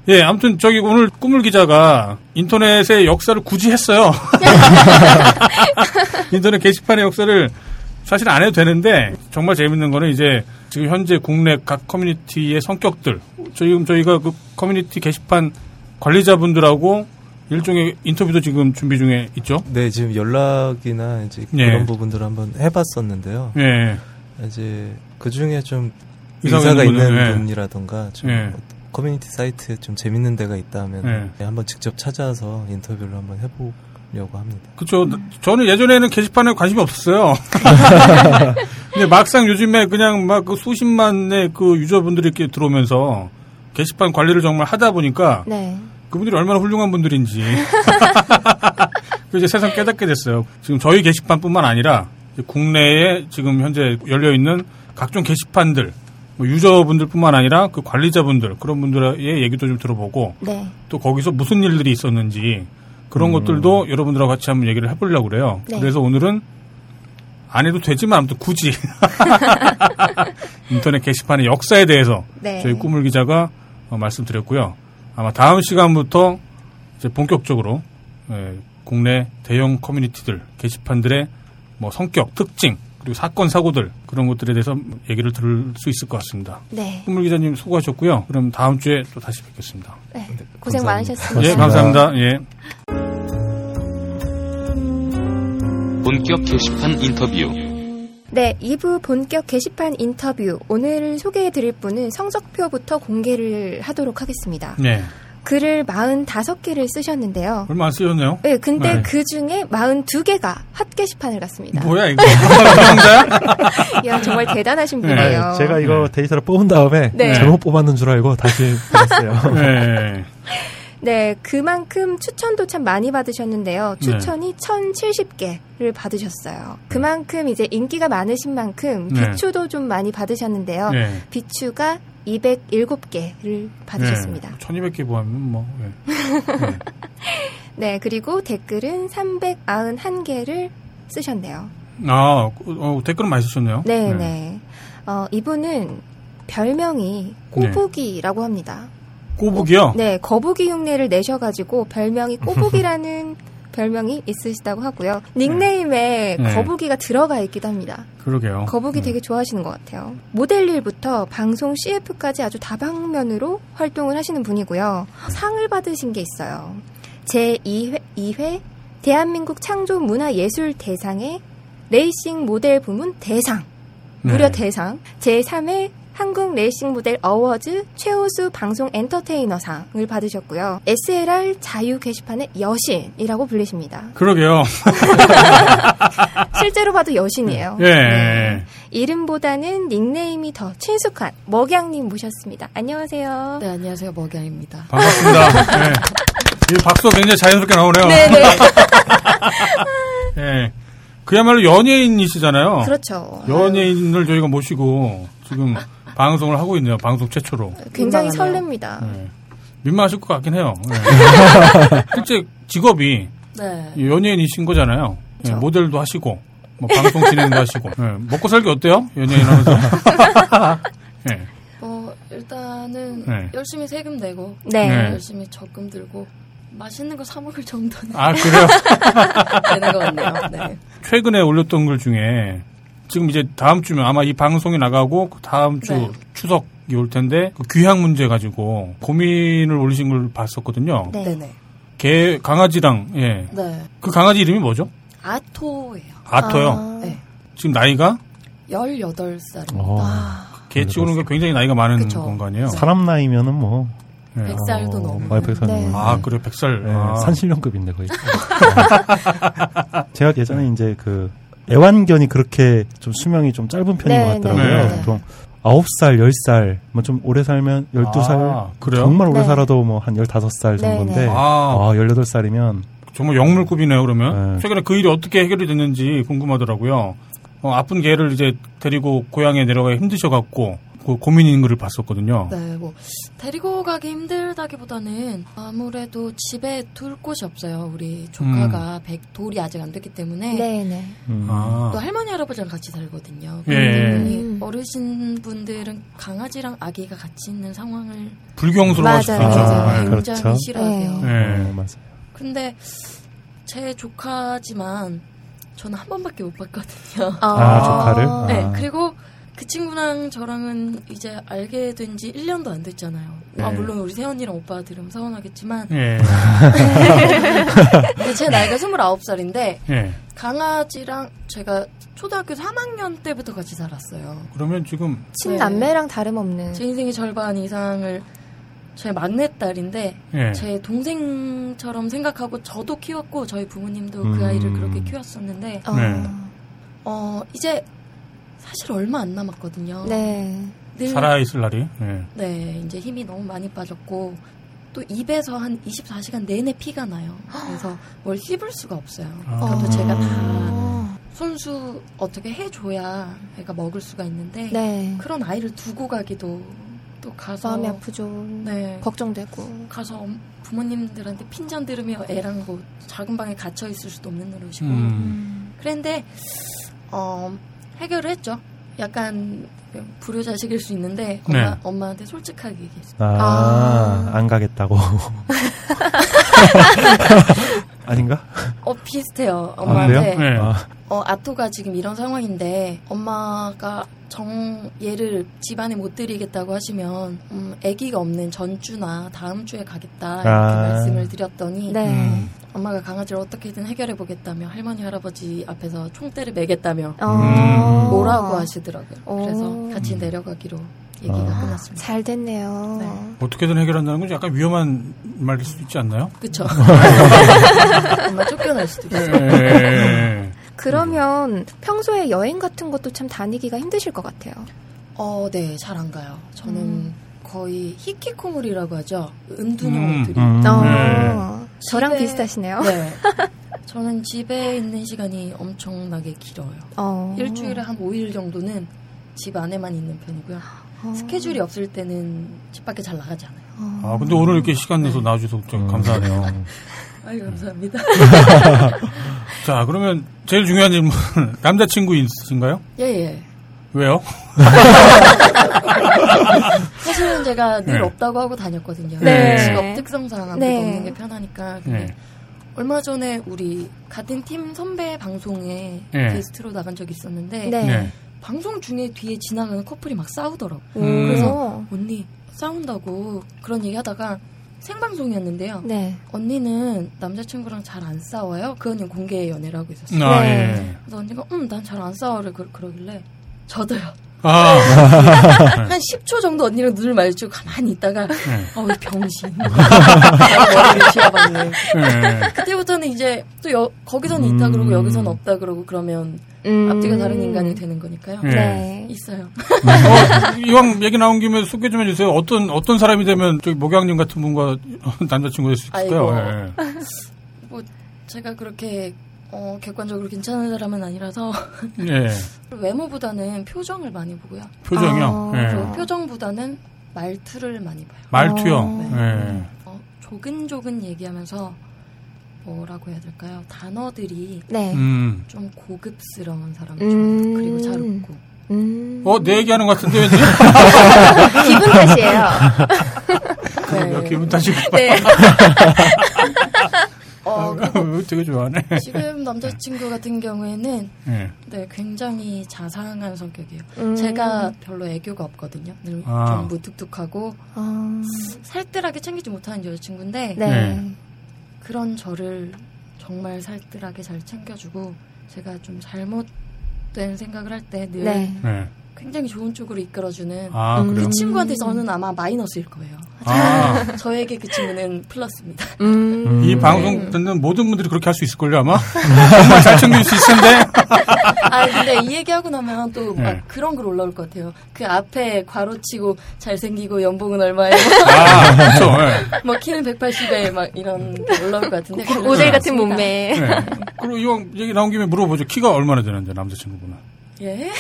예, 아무튼 저기 오늘 꾸물 기자가 인터넷의 역사를 굳이 했어요. 인터넷 게시판의 역사를 사실 안 해도 되는데 정말 재밌는 거는 이제 지금 현재 국내 각 커뮤니티의 성격들 지금 저희가 그 커뮤니티 게시판 관리자분들하고 일종의 인터뷰도 지금 준비 중에 있죠? 네, 지금 연락이나 이제 예. 그런 부분들을 한번 해봤었는데요. 예. 이제 그 중에 좀 의사가 있는 예. 분이라던가 좀 예. 커뮤니티 사이트에 좀 재밌는 데가 있다면 예. 한번 직접 찾아서 인터뷰를 한번 해보려고 합니다. 그쵸. 저는 예전에는 게시판에 관심이 없었어요. 근데 막상 요즘에 그냥 막 그 수십만의 그 유저분들이 이렇게 들어오면서 게시판 관리를 정말 하다 보니까 네. 그분들이 얼마나 훌륭한 분들인지. 그 이제 세상 깨닫게 됐어요. 지금 저희 게시판뿐만 아니라 국내에 지금 현재 열려 있는 각종 게시판들, 뭐 유저분들뿐만 아니라 그 관리자분들 그런 분들의 얘기도 좀 들어보고 네. 또 거기서 무슨 일들이 있었는지 그런 것들도 여러분들하고 같이 한번 얘기를 해보려고 그래요. 네. 그래서 오늘은 안 해도 되지만 아무튼 굳이 인터넷 게시판의 역사에 대해서 네. 저희 꾸물 기자가 어, 말씀드렸고요. 아마 다음 시간부터 이제 본격적으로 예, 국내 대형 커뮤니티들 게시판들의 뭐 성격, 특징 그리고 사건 사고들 그런 것들에 대해서 얘기를 들을 수 있을 것 같습니다. 네. 꾸물 기자님 수고하셨고요. 그럼 다음 주에 또 다시 뵙겠습니다. 네. 고생 감사합니다. 많으셨습니다. 예, 감사합니다. 예. 본격 게시판 인터뷰. 네, 2부 본격 게시판 인터뷰. 오늘 소개해 드릴 분은 성적표부터 공개를 하도록 하겠습니다. 네. 글을 45개를 쓰셨는데요. 얼마 안 쓰셨네요? 네, 근데 네. 그 중에 42개가 핫 게시판을 갔습니다. 뭐야 이거? 이야, 정말 대단하신 네, 분이에요. 제가 이거 데이터를 뽑은 다음에 네. 잘못 뽑았는 줄 알고 다시 보냈어요. 네. 네, 그만큼 추천도 참 많이 받으셨는데요. 네. 추천이 1070개를 받으셨어요. 그만큼 이제 인기가 많으신 만큼 네. 비추도 좀 많이 받으셨는데요. 네. 비추가 207개를 받으셨습니다. 네. 1200개 보하면 뭐. 네. 네. 네, 그리고 댓글은 391개를 쓰셨네요. 아, 어, 댓글은 많이 쓰셨네요. 네, 네. 어, 이분은 별명이 꼬부기라고 합니다. 꼬북이요? 네, 거북이 흉내를 내셔가지고 별명이 꼬북이라는 별명이 있으시다고 하고요. 닉네임에 네. 거북이가 들어가 있기도 합니다. 그러게요. 거북이 되게 좋아하시는 것 같아요. 모델 일부터 방송 CF까지 아주 다방면으로 활동을 하시는 분이고요. 상을 받으신 게 있어요. 제2회 2회 대한민국 창조 문화 예술 대상의 레이싱 모델 부문 대상. 무려 네. 대상. 제3회 한국 레이싱 모델 어워즈 최우수 방송 엔터테이너상을 받으셨고요. SLR 자유 게시판의 여신이라고 불리십니다. 그러게요. 실제로 봐도 여신이에요. 예. 네. 이름보다는 닉네임이 더 친숙한 먹양님 모셨습니다. 안녕하세요. 네, 안녕하세요. 먹양입니다. 반갑습니다. 네. 이 박수가 굉장히 자연스럽게 나오네요. 네네. 예. 그야말로 연예인이시잖아요. 그렇죠. 연예인을 저희가 모시고 지금 방송을 하고 있네요. 방송 최초로. 굉장히 민망하네요. 설렙니다. 네. 민망하실 것 같긴 해요. 네. 실제 직업이 네. 연예인이신 거잖아요. 예, 그렇죠. 모델도 하시고, 뭐 방송 진행도 하시고. 예, 먹고 살기 어때요? 연예인 하면서. 예. 어, 일단은 네. 열심히 세금 내고 네. 네. 열심히 적금 들고 맛있는 거 사 먹을 정도는 아, 그래요? 되는 것 같네요. 네. 최근에 올렸던 글 중에 지금 이제 다음 주면 아마 이 방송이 나가고 그 다음 주 네. 추석이 올 텐데 그 귀향 문제 가지고 고민을 올리신 걸 봤었거든요. 네. 네네. 개 강아지랑 예. 네. 그 강아지 이름이 뭐죠? 아토예요. 아토요. 아, 네. 지금 나이가 18살입니다. 어, 개 치고는 게 굉장히 나이가 많은 그쵸. 공간이에요. 사람 나이면은 뭐 예. 100살도 넘는. 어, 100살 네. 아, 그래, 백살. 네, 아. 산신령급인데 거의. 제가 예전에 이제 그 애완견이 그렇게 좀 수명이 좀 짧은 편인 네, 것 같더라고요. 네, 네. 보통 9살, 10살, 뭐 좀 오래 살면 12살, 아, 그래요? 정말 오래 네. 살아도 뭐한 15살 네, 정도인데, 네. 아, 아, 18살이면 정말 영물급이네요, 그러면. 네. 최근에 그 일이 어떻게 해결이 됐는지 궁금하더라고요. 어, 아픈 개를 이제 데리고 고향에 내려가기 힘드셔갖고, 그 고민인 글을 봤었거든요. 네, 뭐 데리고 가기 힘들다기보다는 아무래도 집에 둘 곳이 없어요. 우리 조카가 백 돌이 아직 안 됐기 때문에 네네. 음, 아, 또 할머니 할아버지랑 같이 살거든요. 예. 음. 어르신 분들은 강아지랑 아기가 같이 있는 상황을. 있죠. 맞아요. 네. 그렇죠. 굉장히 싫어하세요. 네. 네. 네, 맞아요. 근데 제 조카지만 저는 한 번밖에 못 봤거든요. 아, 조카를? 네, 아. 그리고 그 친구랑 저랑은 이제 알게 된 지 1년도 안 됐잖아요. 아, 네. 물론 우리 세연이랑 오빠가 들으면 서운하겠지만. 예. 근데 제 나이가 29살인데, 예. 강아지랑 제가 초등학교 3학년 때부터 같이 살았어요. 그러면 지금 친남매랑 다름없는. 제 인생의 절반 이상을 제 막내딸인데, 예. 제 동생처럼 생각하고 저도 키웠고, 저희 부모님도 음. 그 아이를 그렇게 키웠었는데, 어, 네. 어, 이제 사실 얼마 안 남았거든요. 네. 늘 살아있을 날이. 예. 네, 이제 힘이 너무 많이 빠졌고 또 입에서 한 24시간 내내 피가 나요. 그래서 뭘 씹을 수가 없어요. 아. 그것도 제가 다 어, 손수 어떻게 해줘야 애가 먹을 수가 있는데 네. 그런 아이를 두고 가기도 또 가서 마음이 아프죠. 네. 걱정되고. 가서 엄- 부모님들한테 핀잔 들으며 애랑 뭐 작은 방에 갇혀 있을 수도 없는 노릇이고 음. 그런데 어, 해결을 했죠. 약간 불효 자식일 수 있는데 엄마, 네. 엄마한테 솔직하게 얘기했어요. 아, 안 가겠다고. 아닌가? 어 비슷해요 아, 엄마한테 그래요? 네. 아, 어 아토가 지금 이런 상황인데 엄마가 정 얘를 집안에 못 들이겠다고 하시면 음, 아기가 없는 전주나 다음 주에 가겠다 이렇게 아. 말씀을 드렸더니 네. 음. 엄마가 강아지를 어떻게든 해결해 보겠다며 할머니 할아버지 앞에서 총대를 매겠다며 어. 음. 뭐라고 하시더라고요. 오. 그래서 같이 내려가기로 얘기가 아. 끝났습니다. 잘 됐네요. 네. 어떻게든 해결한다는 건 약간 위험한 말일 수도 있지 않나요? 그쵸. 엄마 쫓겨날 수도 있어요. 예. 그러면 평소에 여행 같은 것도 참 다니기가 힘드실 것 같아요. 어, 네, 잘 안 가요. 저는 음. 거의 히키코모리라고 하죠. 음. 은둔형들이. 음. 어, 저랑 집에- 비슷하시네요. 네. 저는 집에 있는 시간이 엄청나게 길어요. 어. 일주일에 한 5일 정도는 집 안에만 있는 편이고요. 어. 스케줄이 없을 때는 집 밖에 잘 나가지 않아요. 어. 아, 근데 오늘 이렇게 시간 내서 나와주셔서 좀 음. 감사하네요. 아유, 감사합니다. 자, 그러면 제일 중요한 질문. 남자친구 있으신가요? 예, 예. 왜요? 사실은 제가 늘 네. 없다고 하고 다녔거든요. 네. 직업 특성상 아무도 네. 없는 게 편하니까. 네. 얼마 전에 우리 같은 팀 선배 방송에 네. 게스트로 나간 적이 있었는데 네. 네. 방송 중에 뒤에 지나가는 커플이 막 싸우더라고. 오. 음. 그래서 언니 싸운다고 그런 얘기 하다가 생방송이었는데요. 네. 언니는 남자친구랑 잘 안 싸워요? 그 언니 공개 연애를 하고 있었어요. 아, 네. 예. 그래서 언니가 음, 난 잘 안 싸워를 그, 그러길래 저도요. 아, 한 10초 정도 언니랑 눈을 마주치고 가만히 있다가 네. 어우 병신 머리를 쥐어봤네. 네. 그때부터는 이제 또 여, 거기서는 있다 그러고 음. 여기서는 없다 그러고 그러면 음. 앞뒤가 다른 인간이 되는 거니까요. 네. 네. 있어요. 어, 이왕 얘기 나온 김에 소개 좀 해주세요. 어떤, 어떤 사람이 되면 저기 목양님 같은 분과 남자친구 될 수 있을까요? 아이고. 예. 뭐 제가 그렇게 어, 객관적으로 괜찮은 사람은 아니라서 예. 외모보다는 표정을 많이 보고요. 표정이요? 아. 예. 그리고 표정보다는 말투를 많이 봐요. 말투요? 어. 예. 어, 조근조근 얘기하면서 뭐라고 해야 될까요? 단어들이 네. 음. 좀 고급스러운 사람 음. 그리고 잘 웃고. 음. 어, 내 얘기하는 것 같은데, 왠지? 기분 탓이에요. 네. 기분 탓이고. 네. 어, 되게 좋아하네. 지금 남자친구 같은 경우에는 예. 네, 굉장히 자상한 성격이에요. 음. 제가 별로 애교가 없거든요. 늘 아. 좀 무뚝뚝하고 아. 살뜰하게 챙기지 못하는 여자친구인데 네. 네. 그런 저를 정말 살뜰하게 잘 챙겨주고 제가 좀 잘못된 생각을 할 때늘 네. 네. 굉장히 좋은 쪽으로 이끌어주는 아, 음. 그 친구한테 저는 아마 마이너스일 거예요. 아, 저에게 그 친구는 플러스입니다. 음. 이 방송 듣는 모든 분들이 그렇게 할 수 있을걸요, 아마? 정말 잘 챙길 수 있을 텐데. 아 근데 이 얘기하고 나면 또막 네. 그런 글 올라올 것 같아요. 그 앞에 괄호치고 잘생기고 연봉은 얼마예요? 아, 그렇죠. 예. 뭐 키는 180에 막 이런 게 올라올 것 같은데 모델 같은. 몸매. 네. 그리고 이왕 얘기 나온 김에 물어보죠. 키가 얼마나 되는데, 남자친구분은? 예?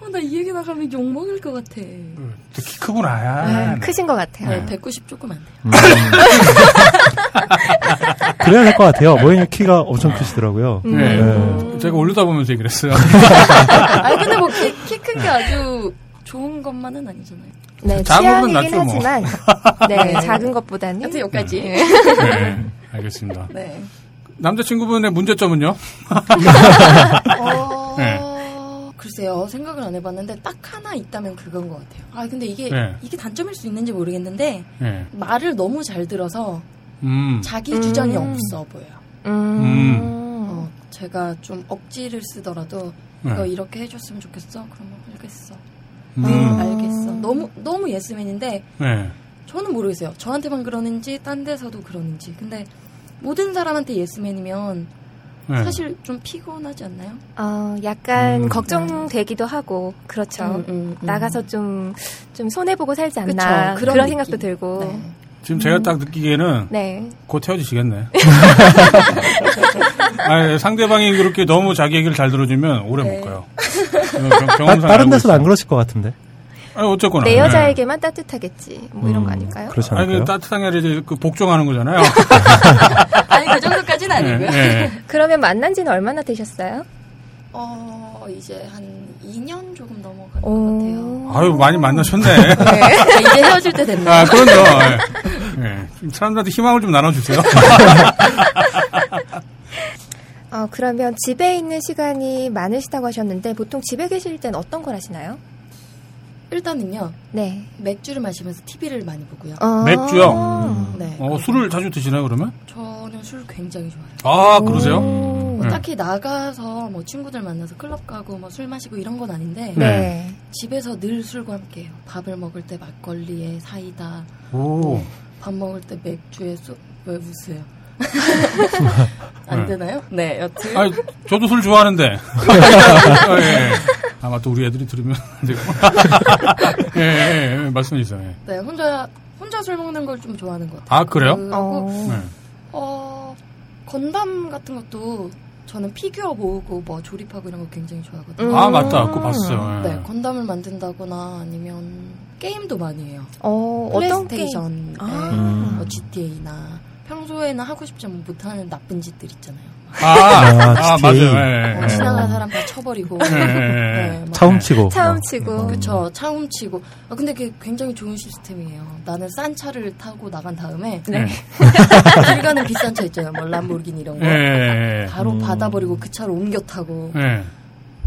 어, 나 이 얘기 나가면 욕 먹을 것 같아. 네, 또키 크구나. 야. 크신 것 같아요. 190 조금 안 돼요. 음. 그래야 될 것 같아요. 모잉이 키가 엄청 크시더라고요. 네. 네. 제가 올리다 보면서 얘기를 했어요. 아 근데 뭐 키 큰 게 아주 좋은 것만은 아니잖아요. 네, 작은 낫죠, 뭐. 하지만, 네, 네. 작은 것보다는. 여기까지. 네. 네. 알겠습니다. 네. 남자친구분의 문제점은요? 어... 네. 글쎄요 생각을 안 해봤는데 딱 하나 있다면 그건 것 같아요. 아 근데 이게 네. 이게 단점일 수 있는지 모르겠는데 예. 말을 너무 잘 들어서 음. 자기 음. 주장이 없어 보여 요. 음. 어, 제가 좀 억지를 쓰더라도 네. 이거 이렇게 해줬으면 좋겠어. 그러면 알겠어. 음. 아, 알겠어. 너무 너무 예스맨인데 예. 저는 모르겠어요. 저한테만 그러는지 딴 데서도 그러는지. 근데 모든 사람한테 예스맨이면 예. 사실 좀 피곤하지 않나요? 어, 약간 음. 걱정되기도 하고 그렇죠. 음, 음, 음. 나가서 좀 좀 손해 보고 살지 않나 그쵸, 그런, 그런 생각도. 들고. 네. 지금 제가 딱 느끼기에는 네. 곧 헤어지시겠네. 아, 상대방이 그렇게 너무 자기 얘기를 잘 들어주면 오래 네. 못 가요. 다, 경험상 다른 알고 데서는 안. 그러실 것 같은데. 아니, 어쨌거나. 내 예. 여자에게만 따뜻하겠지. 뭐 이런 거 음, 아닐까요? 그렇지 아니, 않을까요? 그 따뜻한 게 아니라 이제 그 복종하는 거잖아요. 아니 그 정도까지는 아니고요. 예, 예. 그러면 만난 지는 얼마나 되셨어요? 어 이제 한 2년 조금 오. 것 같아요. 아유, 많이 만나셨네. 네, 이제 헤어질 때 됐네요. 아, 그럼요. 좀 사람들한테 희망을 좀 나눠주세요. 어, 그러면 집에 있는 시간이 많으시다고 하셨는데 보통 집에 계실 땐 어떤 걸 하시나요? 일단은요 네. 맥주를 마시면서 TV를 많이 보고요. 어. 맥주요? 네. 어, 술을 자주 드시나요, 그러면? 저는 술 굉장히 좋아해요. 아, 그러세요? 오. 뭐 네. 딱히 나가서 뭐 친구들 만나서 클럽 가고 뭐 술 마시고 이런 건 아닌데 네. 집에서 늘 술과 함께해요. 밥을 먹을 때 막걸리에 사이다, 오. 밥 먹을 때 맥주에 소... 왜 웃으세요? 안 네. 되나요? 네, 여튼 아, 저도 술 좋아하는데. 아, 예. 아마 또 우리 애들이 들으면 안 되고. 예, 예, 예, 말씀해 주세요. 예. 네 혼자 혼자 술 먹는 걸 좀 좋아하는 것 같아요. 아, 그래요? 그리고 어. 네. 어, 건담 같은 것도 저는 피규어 모으고 뭐 조립하고 이런 거 굉장히 좋아하거든요. 음. 아, 맞다. 그거 봤어요. 예. 네, 건담을 만든다거나 아니면 게임도 많이 해요. 어, 어떤 게임? 플레이스테이션, 아. 음. 뭐 GTA나 평소에는 하고 싶지만 못하는 나쁜 짓들 있잖아요. 아, 아, 아, 맞아요. GTA. 예, 뭐 예. 지나가는 사람 다 쳐버리고. 네, 막 차훔치고. 차훔치고. 그쵸 차훔치고 아 근데 그게 굉장히 좋은 시스템이에요 나는 싼 차를 타고 나간 다음에 네. 길 가는 비싼 차 있잖아요 뭐 람보르기니 이런 거. 바로 음. 받아버리고 그 차로 옮겨 타고 예.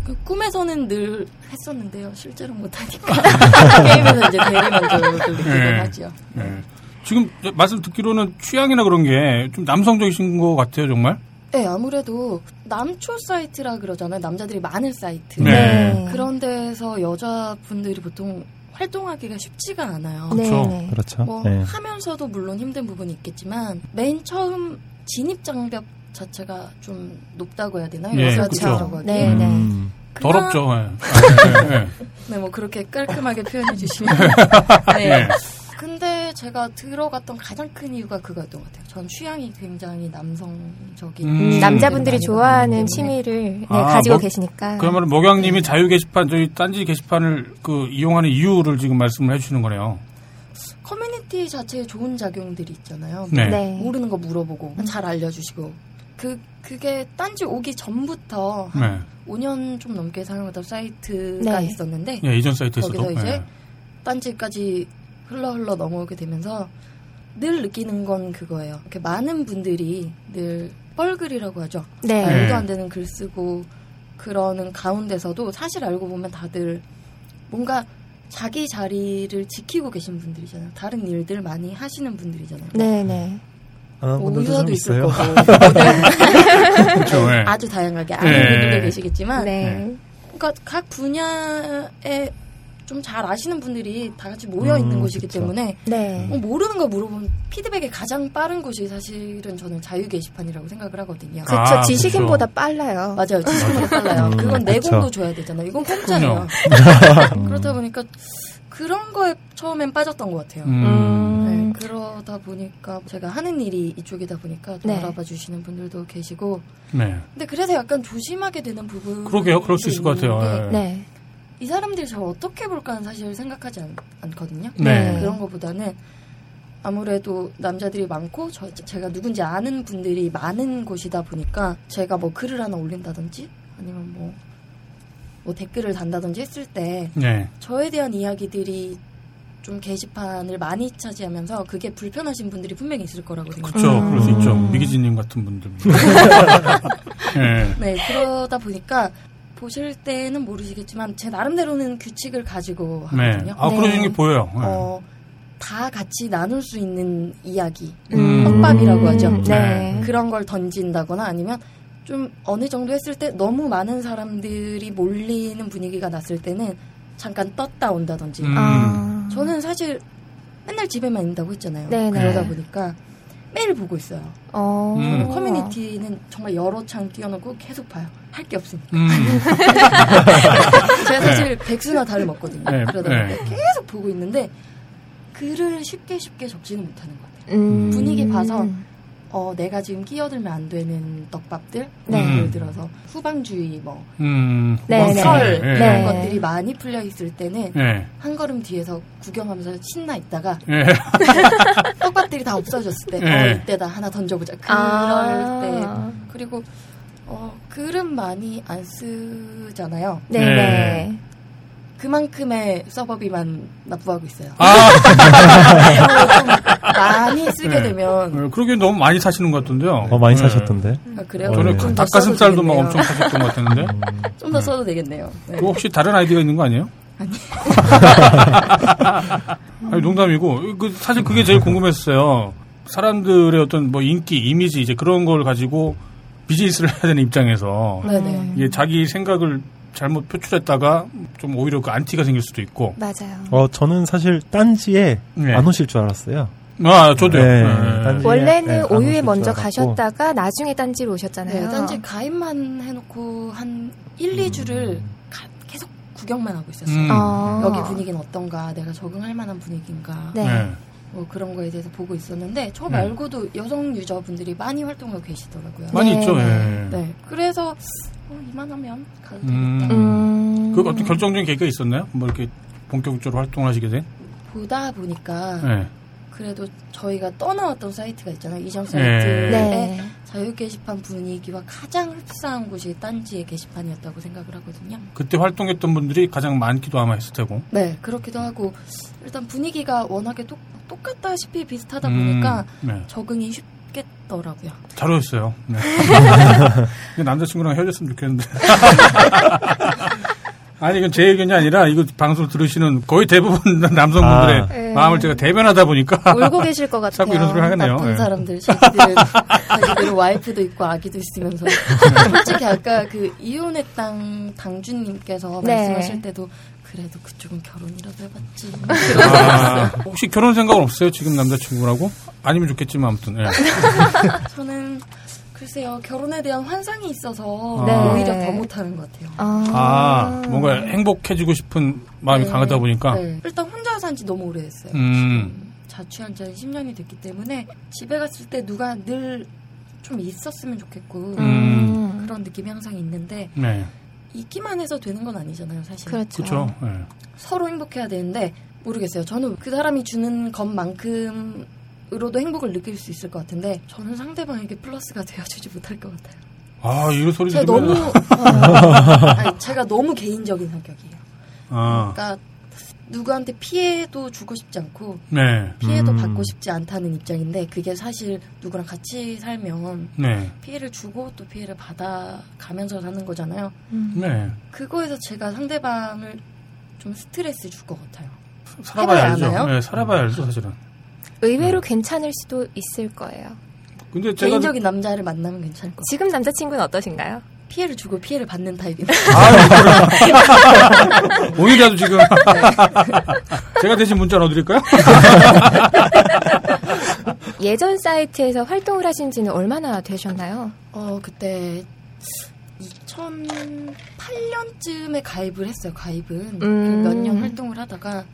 그 꿈에서는 늘 했었는데요 실제로 못하니까 게임에서 이제 대리만족을 느끼곤 예. 하죠 예. 지금 말씀 듣기로는 취향이나 그런 게 좀 남성적이신 것 같아요, 정말. 네 아무래도 남초 사이트라 그러잖아요 남자들이 많은 사이트 네. 그런 데서 여자분들이 보통 활동하기가 쉽지가 않아요 네. 그쵸. 네. 그렇죠. 뭐 네. 하면서도 물론 힘든 부분이 있겠지만 맨 처음 진입 장벽 자체가 좀 높다고 해야 되나요? 예, 여자들이라고 그쵸. 하기. 네, 네. 음. 더럽죠. 예. 아, 예, 예. 네, 뭐 그렇게 깔끔하게 표현해 주시면. 네. 예. 근데 제가 들어갔던 가장 큰 이유가 그거였던 것 같아요. 전 취향이 굉장히 남성적인 음. 남자분들이 좋아하는 취미를 네, 아, 가지고 뭐- 계시니까. 그러면 목양님이 자유 게시판, 저희 딴지 게시판을 그 이용하는 이유를 지금 말씀을 해주시는 거네요. 커뮤니티 자체에 좋은 작용들이 있잖아요. 네. 네. 모르는 거 물어보고 잘 알려주시고 그 그게 딴지 오기 전부터 한 네. 5년 좀 넘게 사용하던 사이트가 네. 있었는데 예, 이전 사이트에서도. 거기서 이제 예. 딴지까지 흘러 흘러 넘어오게 되면서 늘 느끼는 건 그거예요. 이렇게 많은 분들이 늘 뻘글이라고 하죠. 네. 네. 말도 안 되는 글 쓰고 그러는 가운데서도 사실 알고 보면 다들 뭔가 자기 자리를 지키고 계신 분들이잖아요. 다른 일들 많이 하시는 분들이잖아요. 네, 네. 안 하는 뭐 분들도 좀 의사도 있을. 거고 그렇죠. 예. 아주 다양하게 아는 네. 분들도 계시겠지만 네. 그러니까 각 분야에 좀 잘 아시는 분들이 다 같이 모여 있는 음, 곳이기 그쵸. 때문에 네. 뭐 모르는 거 물어보면 피드백이 가장 빠른 곳이 사실은 저는 자유 게시판이라고 생각을 하거든요. 그쵸. 아, 지식인보다 빨라요. 맞아요. 지식보다 빨라요. 음, 그건 그쵸. 내공도 줘야 되잖아요. 이건 공짜예요. 음. 그렇다 보니까 그런 거에 처음엔 빠졌던 것 같아요. 음. 음. 네, 그러다 보니까 제가 하는 일이 이쪽이다 보니까 좀 네. 알아봐 주시는 분들도 계시고 네. 근데 그래서 약간 조심하게 되는 부분 그러게요. 그럴 수 있을 것 같아요. 예. 네. 이 사람들이 저를 어떻게 볼까는 사실 생각하지 않, 않거든요. 네. 그런 것보다는 아무래도 남자들이 많고 저, 제가 누군지 아는 분들이 많은 곳이다 보니까 제가 뭐 글을 하나 올린다든지 아니면 뭐, 뭐 댓글을 단다든지 했을 때 네. 저에 대한 이야기들이 좀 게시판을 많이 차지하면서 그게 불편하신 분들이 분명히 있을 거라고 생각해요. 그렇죠. 음. 그럴 수 있죠. 미기진님 같은 분들. 예. 네, 그러다 보니까 보실 때는 모르시겠지만 제 나름대로는 규칙을 가지고 네. 하거든요. 아, 그런 게 보여요. 네. 어, 다 같이 나눌 수 있는 이야기, 음. 떡밥이라고 하죠. 네. 그런 걸 던진다거나 아니면 좀 어느 정도 했을 때 너무 많은 사람들이 몰리는 분위기가 났을 때는 잠깐 떴다 온다든지. 음. 아. 저는 사실 맨날 집에만 있다고 했잖아요. 네네. 그러다 보니까 매일 보고 있어요. 어. 음. 저는 커뮤니티는 정말 여러 창 띄워놓고 계속 봐요. 할 게 없으니까. 음. 제가 사실 백수나 다름 없거든요. 네, 그러다 네. 보니까 계속 보고 있는데 글을 쉽게 쉽게 적지는 못하는 것 같아요. 음. 분위기 봐서 어, 내가 지금 끼어들면 안 되는 떡밥들 네. 예를 들어서 후방주의 뭐 음. 네, 뭐 네. 설 네. 이런 네. 것들이 많이 풀려 있을 때는 네. 한 걸음 뒤에서 구경하면서 신나 있다가 네. 떡밥들이 다 없어졌을 때 네. 어, 이때다 하나 던져보자 그럴 아. 때 그리고 어, 글은 많이 안 쓰잖아요 네네. 네. 그만큼의 서버비만 납부하고 있어요 아, 좀 많이 쓰게 네. 되면 어, 그러기엔 너무 많이 사시는 것 같던데요. 어, 많이 네. 사셨던데. 아, 그래요? 어, 저는 네. 좀더 닭가슴살도 막. 엄청 사셨던 것 같았는데. 좀 더 써도 되겠네요 네. 그거 혹시 다른 아이디가 있는 거 아니에요? 아니. 아니, 농담이고, 그, 사실 그게 제일 궁금했어요. 사람들의 어떤 뭐 인기, 이미지, 이제 그런 걸 가지고 비즈니스를 해야 되는 입장에서 네네 이게 자기 생각을 잘못 표출했다가 좀 오히려 그 안티가 생길 수도 있고. 맞아요. 어, 저는 사실 딴지에 네. 안 오실 줄 알았어요. 아, 저도요. 네, 네. 딴지- 원래는 네, 오유에 줄 먼저. 가셨다가 나중에 딴지로 오셨잖아요. 네, 딴지 가입만 해놓고 한 1, 2주를 계속 구경만 하고 있었어요. 음. 어. 여기 분위기는 어떤가, 내가 적응할 만한 분위기인가, 네. 네. 뭐 그런 거에 대해서 보고 있었는데 저 네. 말고도 여성 유저분들이 많이 활동하고 계시더라고요. 많이 네. 있죠. 예. 네, 그래서 어, 이만하면 가도 음. 되겠다. 음. 그 어떤 결정적인 계기가 있었나요? 뭐 이렇게 본격적으로 활동을 하시게 된? 보다 보니까 네. 그래도 저희가 떠나왔던 사이트가 있잖아요. 이전 네. 사이트에 네. 자유 게시판 분위기와 가장 흡사한 곳이 딴지의 게시판이었다고 생각을 하거든요. 그때 활동했던 분들이 가장 많기도 아마 했을 테고. 네, 그렇기도 하고 일단 분위기가 워낙에 똑, 똑같다시피 비슷하다 음, 보니까 네. 적응이 쉽 겠더라고요. 잘 오셨어요. 네. 남자친구랑 헤어졌으면 좋겠는데. 아니, 이건 제 의견이 아니라 이거 방송 들으시는 거의 대부분 남성분들의 아. 네. 마음을 제가 대변하다 보니까. 울고 계실 것 같아요. 자꾸 이런 소리 하겠네요. 나쁜 네. 사람들, 자기들은, 자기들은 와이프도 있고 아기도 있으면서. 솔직히 아까 그 이혼의 땅 당주님께서 네. 말씀하실 때도 그래도 그쪽은 결혼이라도 해봤지. 아, 혹시 결혼 생각은 없어요? 지금 남자친구라고? 아니면 좋겠지만 아무튼. 예. 저는 글쎄요 결혼에 대한 환상이 있어서 네. 오히려 더 못하는 것 같아요. 아, 뭔가 행복해지고 싶은 마음이 네. 강하다 보니까. 네. 일단 혼자 산지 너무 오래됐어요. 음. 자취한 지 한 10년이 됐기 때문에 집에 갔을 때 누가 늘 좀 있었으면 좋겠고 음. 그런 느낌이 항상 있는데 네. 있기만 해서 되는 건 아니잖아요 사실 그렇죠. 그렇죠. 예. 서로 행복해야 되는데 모르겠어요 저는 그 사람이 주는 것만큼 으로도 행복을 느낄 수 있을 것 같은데 저는 상대방에게 플러스가 되어주지 못할 것 같아요 아, 이런 소리 제가 들으면. 너무 어, 아니, 제가 너무 개인적인 성격이에요 아, 그러니까 누구한테 피해도 주고 싶지 않고 네. 피해도 음. 받고 싶지 않다는 입장인데 그게 사실 누구랑 같이 살면 네. 피해를 주고 또 피해를 받아가면서 사는 거잖아요. 네. 그거에서 제가 상대방을 좀 스트레스 줄 것 같아요. 살아봐야 해봐야 알죠. 하나요? 네, 살아봐야 알죠, 사실은. 의외로 괜찮을 수도 있을 거예요. 근데 제가. 개인적인 남자를 만나면 괜찮을 것 같아요. 지금 남자친구는 어떠신가요? 피해를 주고 피해를 받는 타입인데. 오늘이라도 지금. 제가 대신 문자 넣어드릴까요? 예전 사이트에서 활동을 하신 지는 얼마나 되셨나요? 어, 그때 2008년쯤에 가입을 했어요, 가입은. 음. 몇년 활동을 하다가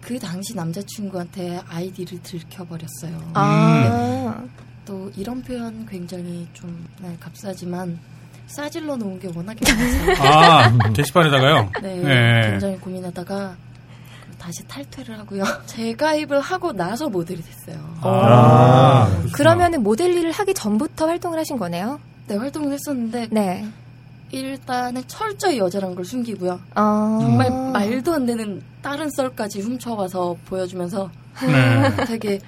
그 당시 남자친구한테 아이디를 들켜버렸어요. 아, 또 이런 표현 굉장히 좀 네, 값싸지만 싸질러 놓은 게 워낙에 많아서 아, 게시판에다가요? 네, 네. 굉장히 고민하다가 다시 탈퇴를 하고요. 재가입을 하고 나서 모델이 됐어요. 아, 그렇구나. 그러면은 모델 일을 하기 전부터 활동을 하신 거네요? 네, 활동을 했었는데 네. 일단은 철저히 여자란 걸 숨기고요. 어... 정말 말도 안 되는 다른 썰까지 훔쳐와서 보여주면서 네. 되게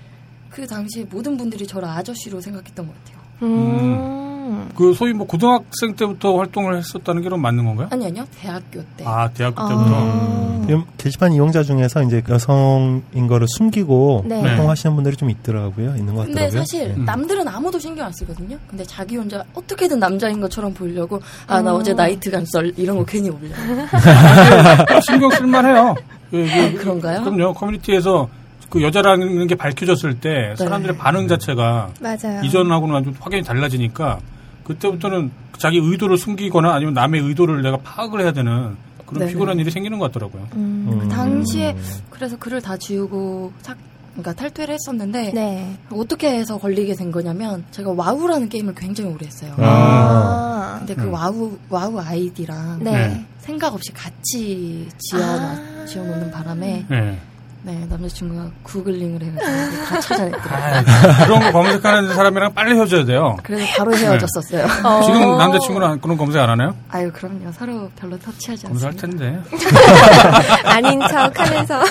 그 당시에 모든 분들이 저를 아저씨로 생각했던 것 같아요. 음. 그 소위 뭐 고등학생 때부터 활동을 했었다는 게 그럼 맞는 건가요? 아니 아니요 대학교 때. 아 대학교 아. 때부터. 지금 게시판 이용자 중에서 이제 여성인 거를 숨기고 네. 활동하시는 분들이 좀 있더라고요. 있는 것 근데 같더라고요. 사실 음. 남들은 아무도 신경 안 쓰거든요. 근데 자기 혼자 어떻게든 남자인 것처럼 보이려고 아나 음. 어제 나이트 간썰 이런 거 괜히 올려. 신경 쓸만해요. 그, 그, 아, 그런가요? 그럼요. 커뮤니티에서 그 여자라는 게 밝혀졌을 때 사람들의 네. 반응 자체가 맞아요. 이전하고는 완전 확연히 달라지니까 그때부터는 자기 의도를 숨기거나 아니면 남의 의도를 내가 파악을 해야 되는 그런 네네. 피곤한 일이 생기는 것 같더라고요. 음. 그 당시에 그래서 글을 다 지우고 삭, 그러니까 탈퇴를 했었는데 네. 어떻게 해서 걸리게 된 거냐면 제가 와우라는 게임을 굉장히 오래 했어요. 아. 근데 그 음. 와우 와우 아이디랑 네. 네. 생각 없이 같이 지어 아. 지어놓는 바람에 네. 네 남자친구가 구글링을 해가지고 다 찾아냈더라고요. 아, 그런 거 검색하는 사람이랑 빨리 헤어져야 돼요. 그래서 바로 헤어졌었어요. 어. 지금 남자친구는 그런 검색 안 하나요? 아유 그럼요 서로 별로 터치하지 검색할 않습니다. 텐데. 아닌 척 하면서.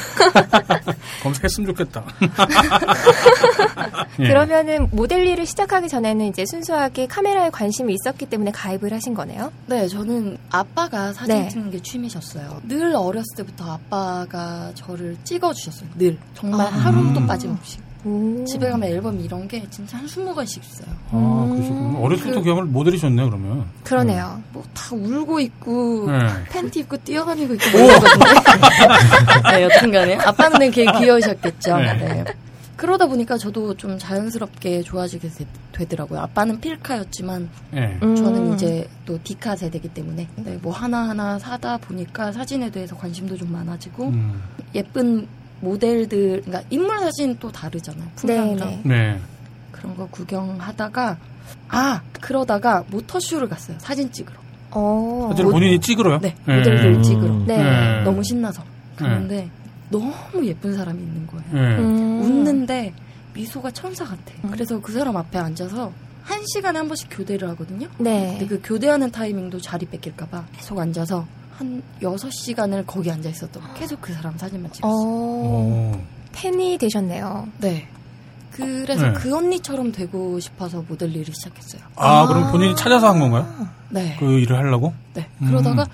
검색했으면 좋겠다. 예. 그러면은 모델 일을 시작하기 전에는 이제 순수하게 카메라에 관심이 있었기 때문에 가입을 하신 거네요? 네, 저는 아빠가 사진 네. 찍는 게 취미셨어요. 늘 어렸을 때부터 아빠가 저를 찍어주 셨어요. 늘. 정말 아. 하루도 빠짐없이. 오. 집에 가면 앨범 이런 게 진짜 한 20권씩 있어요. 아, 그러시군요. 어렸을 때부터 그- 그야말로 모델이셨네, 그러면. 그러네요. 뭐다 울고 있고 네. 팬티 입고 뛰어다니고 있고 뭐 이러거든요. 네, 여튼 간에 아빠는 되게 귀여우셨겠죠. 네. 네. 그러다 보니까 저도 좀 자연스럽게 좋아지게 되, 더라고요 아빠는 필카였지만 예. 음. 저는 이제 또 디카 세대이기 때문에 네, 뭐 하나하나 사다 보니까 사진에 대해서 관심도 좀 많아지고 음. 예쁜 모델들 그러니까 인물 사진 또 다르잖아요. 네, 풍경이랑 네. 네. 그런 거 구경하다가 아 그러다가 모터쇼를 갔어요. 사진 찍으러. 어. 사진을 본인이 찍으러요? 네, 예. 모델들 찍으러. 네. 네. 너무 신나서. 그런데 너무 예쁜 사람이 있는 거예요. 예. 음. 웃는데 미소가 천사 같아. 그래서 그 사람 앞에 앉아서 한 시간에 한 번씩 교대를 하거든요. 네. 근데 그 교대하는 타이밍도 자리 뺏길까봐 계속 앉아서 한 6시간을 거기 앉아 있었던. 계속 그 사람 사진만 찍었어요. 어. 오. 팬이 되셨네요. 네. 그래서 네. 그 언니처럼 되고 싶어서 모델 일을 시작했어요. 아, 그럼 본인이 찾아서 한 건가요? 네. 그 일을 하려고? 네. 음. 그러다가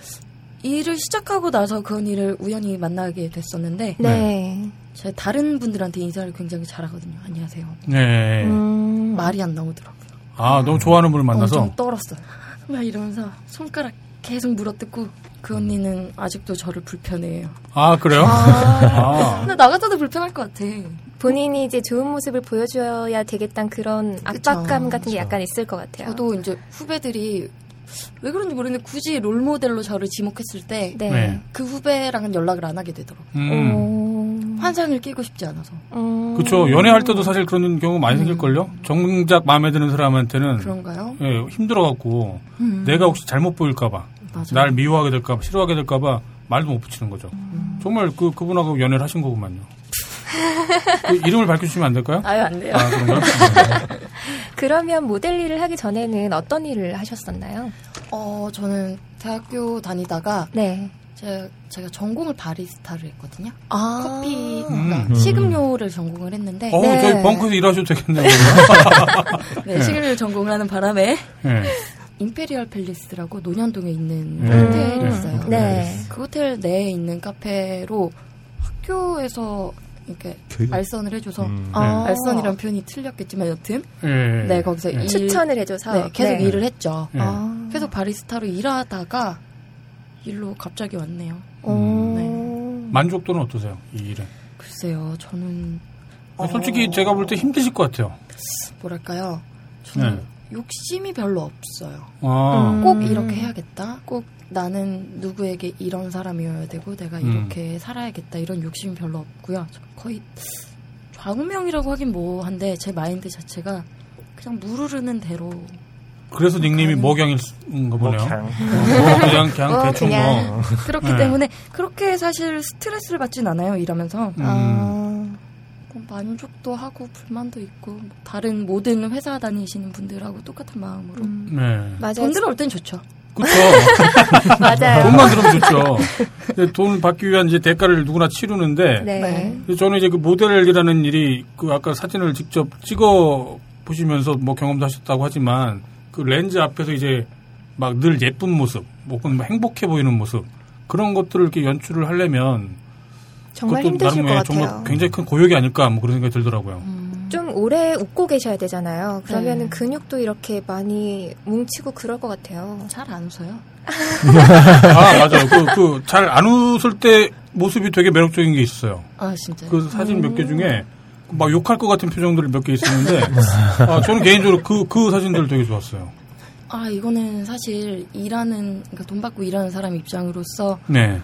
일을 시작하고 나서 그 언니를 우연히 만나게 됐었는데 네. 제가 다른 분들한테 인사를 굉장히 잘하거든요. 안녕하세요. 네. 음. 말이 안 나오더라고요. 아, 너무 좋아하는 분을 만나서? 엄청 떨었어요. 막 이러면서 손가락 계속 물어뜯고 그 언니는 아직도 저를 불편해해요. 아, 그래요? 아. 아. 근데 나 같아도 불편할 것 같아. 본인이 이제 좋은 모습을 보여줘야 되겠다는 그런 압박감 같은 게 그쵸. 약간 있을 것 같아요. 저도 이제 후배들이 왜 그런지 모르겠는데 굳이 롤 모델로 저를 지목했을 때 그 네. 네. 후배랑은 연락을 안 하게 되더라고요. 음. 오. 환상을 끼고 싶지 않아서. 음. 그쵸. 연애할 때도 사실 그런 경우 많이 생길걸요? 정작 마음에 드는 사람한테는. 그런가요? 예, 힘들어갖고. 음. 내가 혹시 잘못 보일까봐. 맞아요. 날 미워하게 될까 봐, 싫어하게 될까 봐 말도 못 붙이는 거죠. 음. 정말 그, 그분하고 연애를 하신 거구만요. 그 이름을 밝혀주시면 안 될까요? 아유 안 돼요. 아, 그런가요? 그러면 모델 일을 하기 전에는 어떤 일을 하셨었나요? 어 저는 대학교 다니다가 네. 제가, 제가 전공을 바리스타를 했거든요. 아. 커피 음. 그러니까 식음료를 전공을 했는데 어, 네. 저희 벙커에서 일하셔도 되겠네요. 네, 식음료를 전공하는 바람에 네. 임페리얼 팰리스라고 논현동에 있는 네. 호텔이 있어요. 네. 그 호텔 내에 있는 카페로 학교에서 이렇게 교육? 알선을 해줘서 음. 아. 알선이란 표현이 틀렸겠지만 여튼 네. 네 거기서 네. 일, 추천을 해줘서 네, 계속 네. 일을 했죠. 네. 아. 계속 바리스타로 일하다가 일로 갑자기 왔네요. 오. 네. 만족도는 어떠세요? 이 일은? 글쎄요, 저는 솔직히 어, 제가 볼 때 힘드실 것 같아요. 뭐랄까요, 저는 네. 욕심이 별로 없어요. 아, 음. 꼭 이렇게 해야겠다. 꼭 나는 누구에게 이런 사람이어야 되고 내가 음. 이렇게 살아야겠다 이런 욕심이 별로 없고요. 저 거의 좌우명이라고 하긴 뭐한데 제 마인드 자체가 그냥 무르르는 대로 그래서 닉네임이 가는- 뭐경인가 보네요. 뭐 그냥. 뭐 그냥, 그냥 뭐 대충 그냥. 뭐. 그렇기 네. 때문에 그렇게 사실 스트레스를 받진 않아요 일하면서 음. 아. 뭐 만족도 하고 불만도 있고 뭐 다른 모든 회사 다니시는 분들하고 똑같은 마음으로 음. 네. 맞아요. 돈 들어올 땐 좋죠. 그쵸. 맞아요. 돈만 들으면 좋죠. 근데 돈을 받기 위한 이제 대가를 누구나 치르는데. 네. 네. 저는 이제 그 모델이라는 일이 그 아까 사진을 직접 찍어 보시면서 뭐 경험도 하셨다고 하지만 그 렌즈 앞에서 이제 막 늘 예쁜 모습, 혹은 뭐 행복해 보이는 모습 그런 것들을 이렇게 연출을 하려면 정말 힘드실 나름의 것 정말 같아요. 굉장히 큰 고역이 아닐까 뭐 그런 생각이 들더라고요. 좀 오래 웃고 계셔야 되잖아요. 그러면은 네. 근육도 이렇게 많이 뭉치고 그럴 것 같아요. 잘 안 웃어요. 아 맞아요. 그그잘안 웃을 때 모습이 되게 매력적인 게 있어요. 아 진짜. 그 사진 몇개 중에 막 욕할 것 같은 표정들이 몇 개 있었는데 아, 저는 개인적으로 그그 사진들 되게 좋았어요. 아 이거는 사실 일하는 그러니까 돈 받고 일하는 사람 입장으로서 네.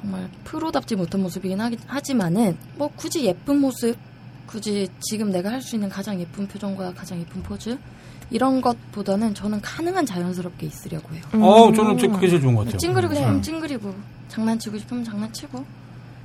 정말 프로답지 못한 모습이긴 하기, 하지만은 뭐 굳이 예쁜 모습 굳이 지금 내가 할 수 있는 가장 예쁜 표정과 가장 예쁜 포즈 이런 것보다는 저는 가능한 자연스럽게 있으려고 해요. 어 저는 그게 제일 좋은 것 같아요. 찡그리고 싶으면 찡그리고 장난치고 싶으면 장난치고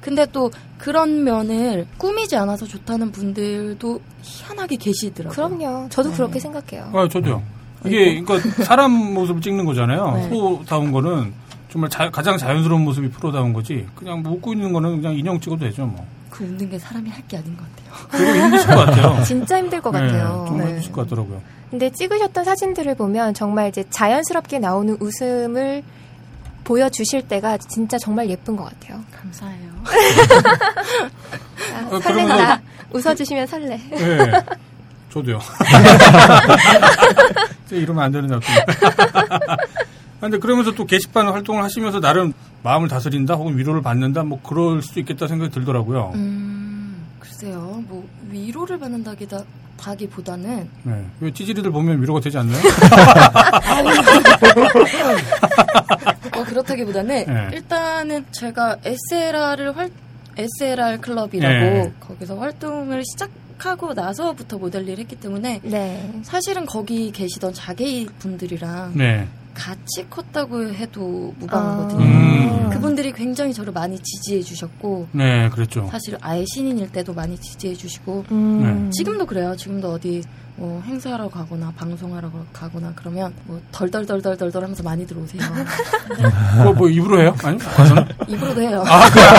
근데 또 그런 면을 꾸미지 않아서 좋다는 분들도 희한하게 계시더라고요. 그럼요. 저도 그렇게 생각해요. 아 저도요. 이게 그러니까 사람 모습을 찍는 거잖아요. 네. 프로다운 거는 정말 자- 가장 자연스러운 모습이 프로다운 거지. 그냥 뭐 웃고 있는 거는 그냥 인형 찍어도 되죠 뭐. 그 웃는 게 사람이 할 게 아닌 것 같아요. 되게 힘드실 것 같아요. 진짜 힘들 것 네, 같아요. 정말 네. 힘드실 것 같더라고요. 근데 찍으셨던 사진들을 보면 정말 이제 자연스럽게 나오는 웃음을 보여주실 때가 진짜 정말 예쁜 것 같아요. 감사해요. 아, 어, 설렌다. 웃어주시면 설레. 네. 저도요. 이러면 안 되는 작품. 근데 그러면서 또 게시판 활동을 하시면서 나름 마음을 다스린다 혹은 위로를 받는다 뭐 그럴 수도 있겠다 생각이 들더라고요. 음, 글쎄요. 뭐 위로를 받는다기다 다기보다는 네. 왜 찌질이들 보면 위로가 되지 않나요? 어, 그렇다기보다는 네. 일단은 제가 SLR을 활 SLR 클럽이라고 네. 거기서 활동을 시작하고 나서부터 모델 일을 했기 때문에 네. 사실은 거기 계시던 자개이 분들이랑 네. 같이 컸다고 해도 무방하거든요. 음. 그분들이 굉장히 저를 많이 지지해 주셨고 네, 그랬죠. 사실 아예 신인일 때도 많이 지지해 주시고 음. 지금도 그래요. 지금도 어디 뭐 행사하러 가거나 방송하러 가거나 그러면 뭐 덜덜덜덜덜덜 하면서 많이 들어오세요. 그거 뭐 입으로 해요? 아니? 가서는? 입으로도 해요. 아, 그, 아,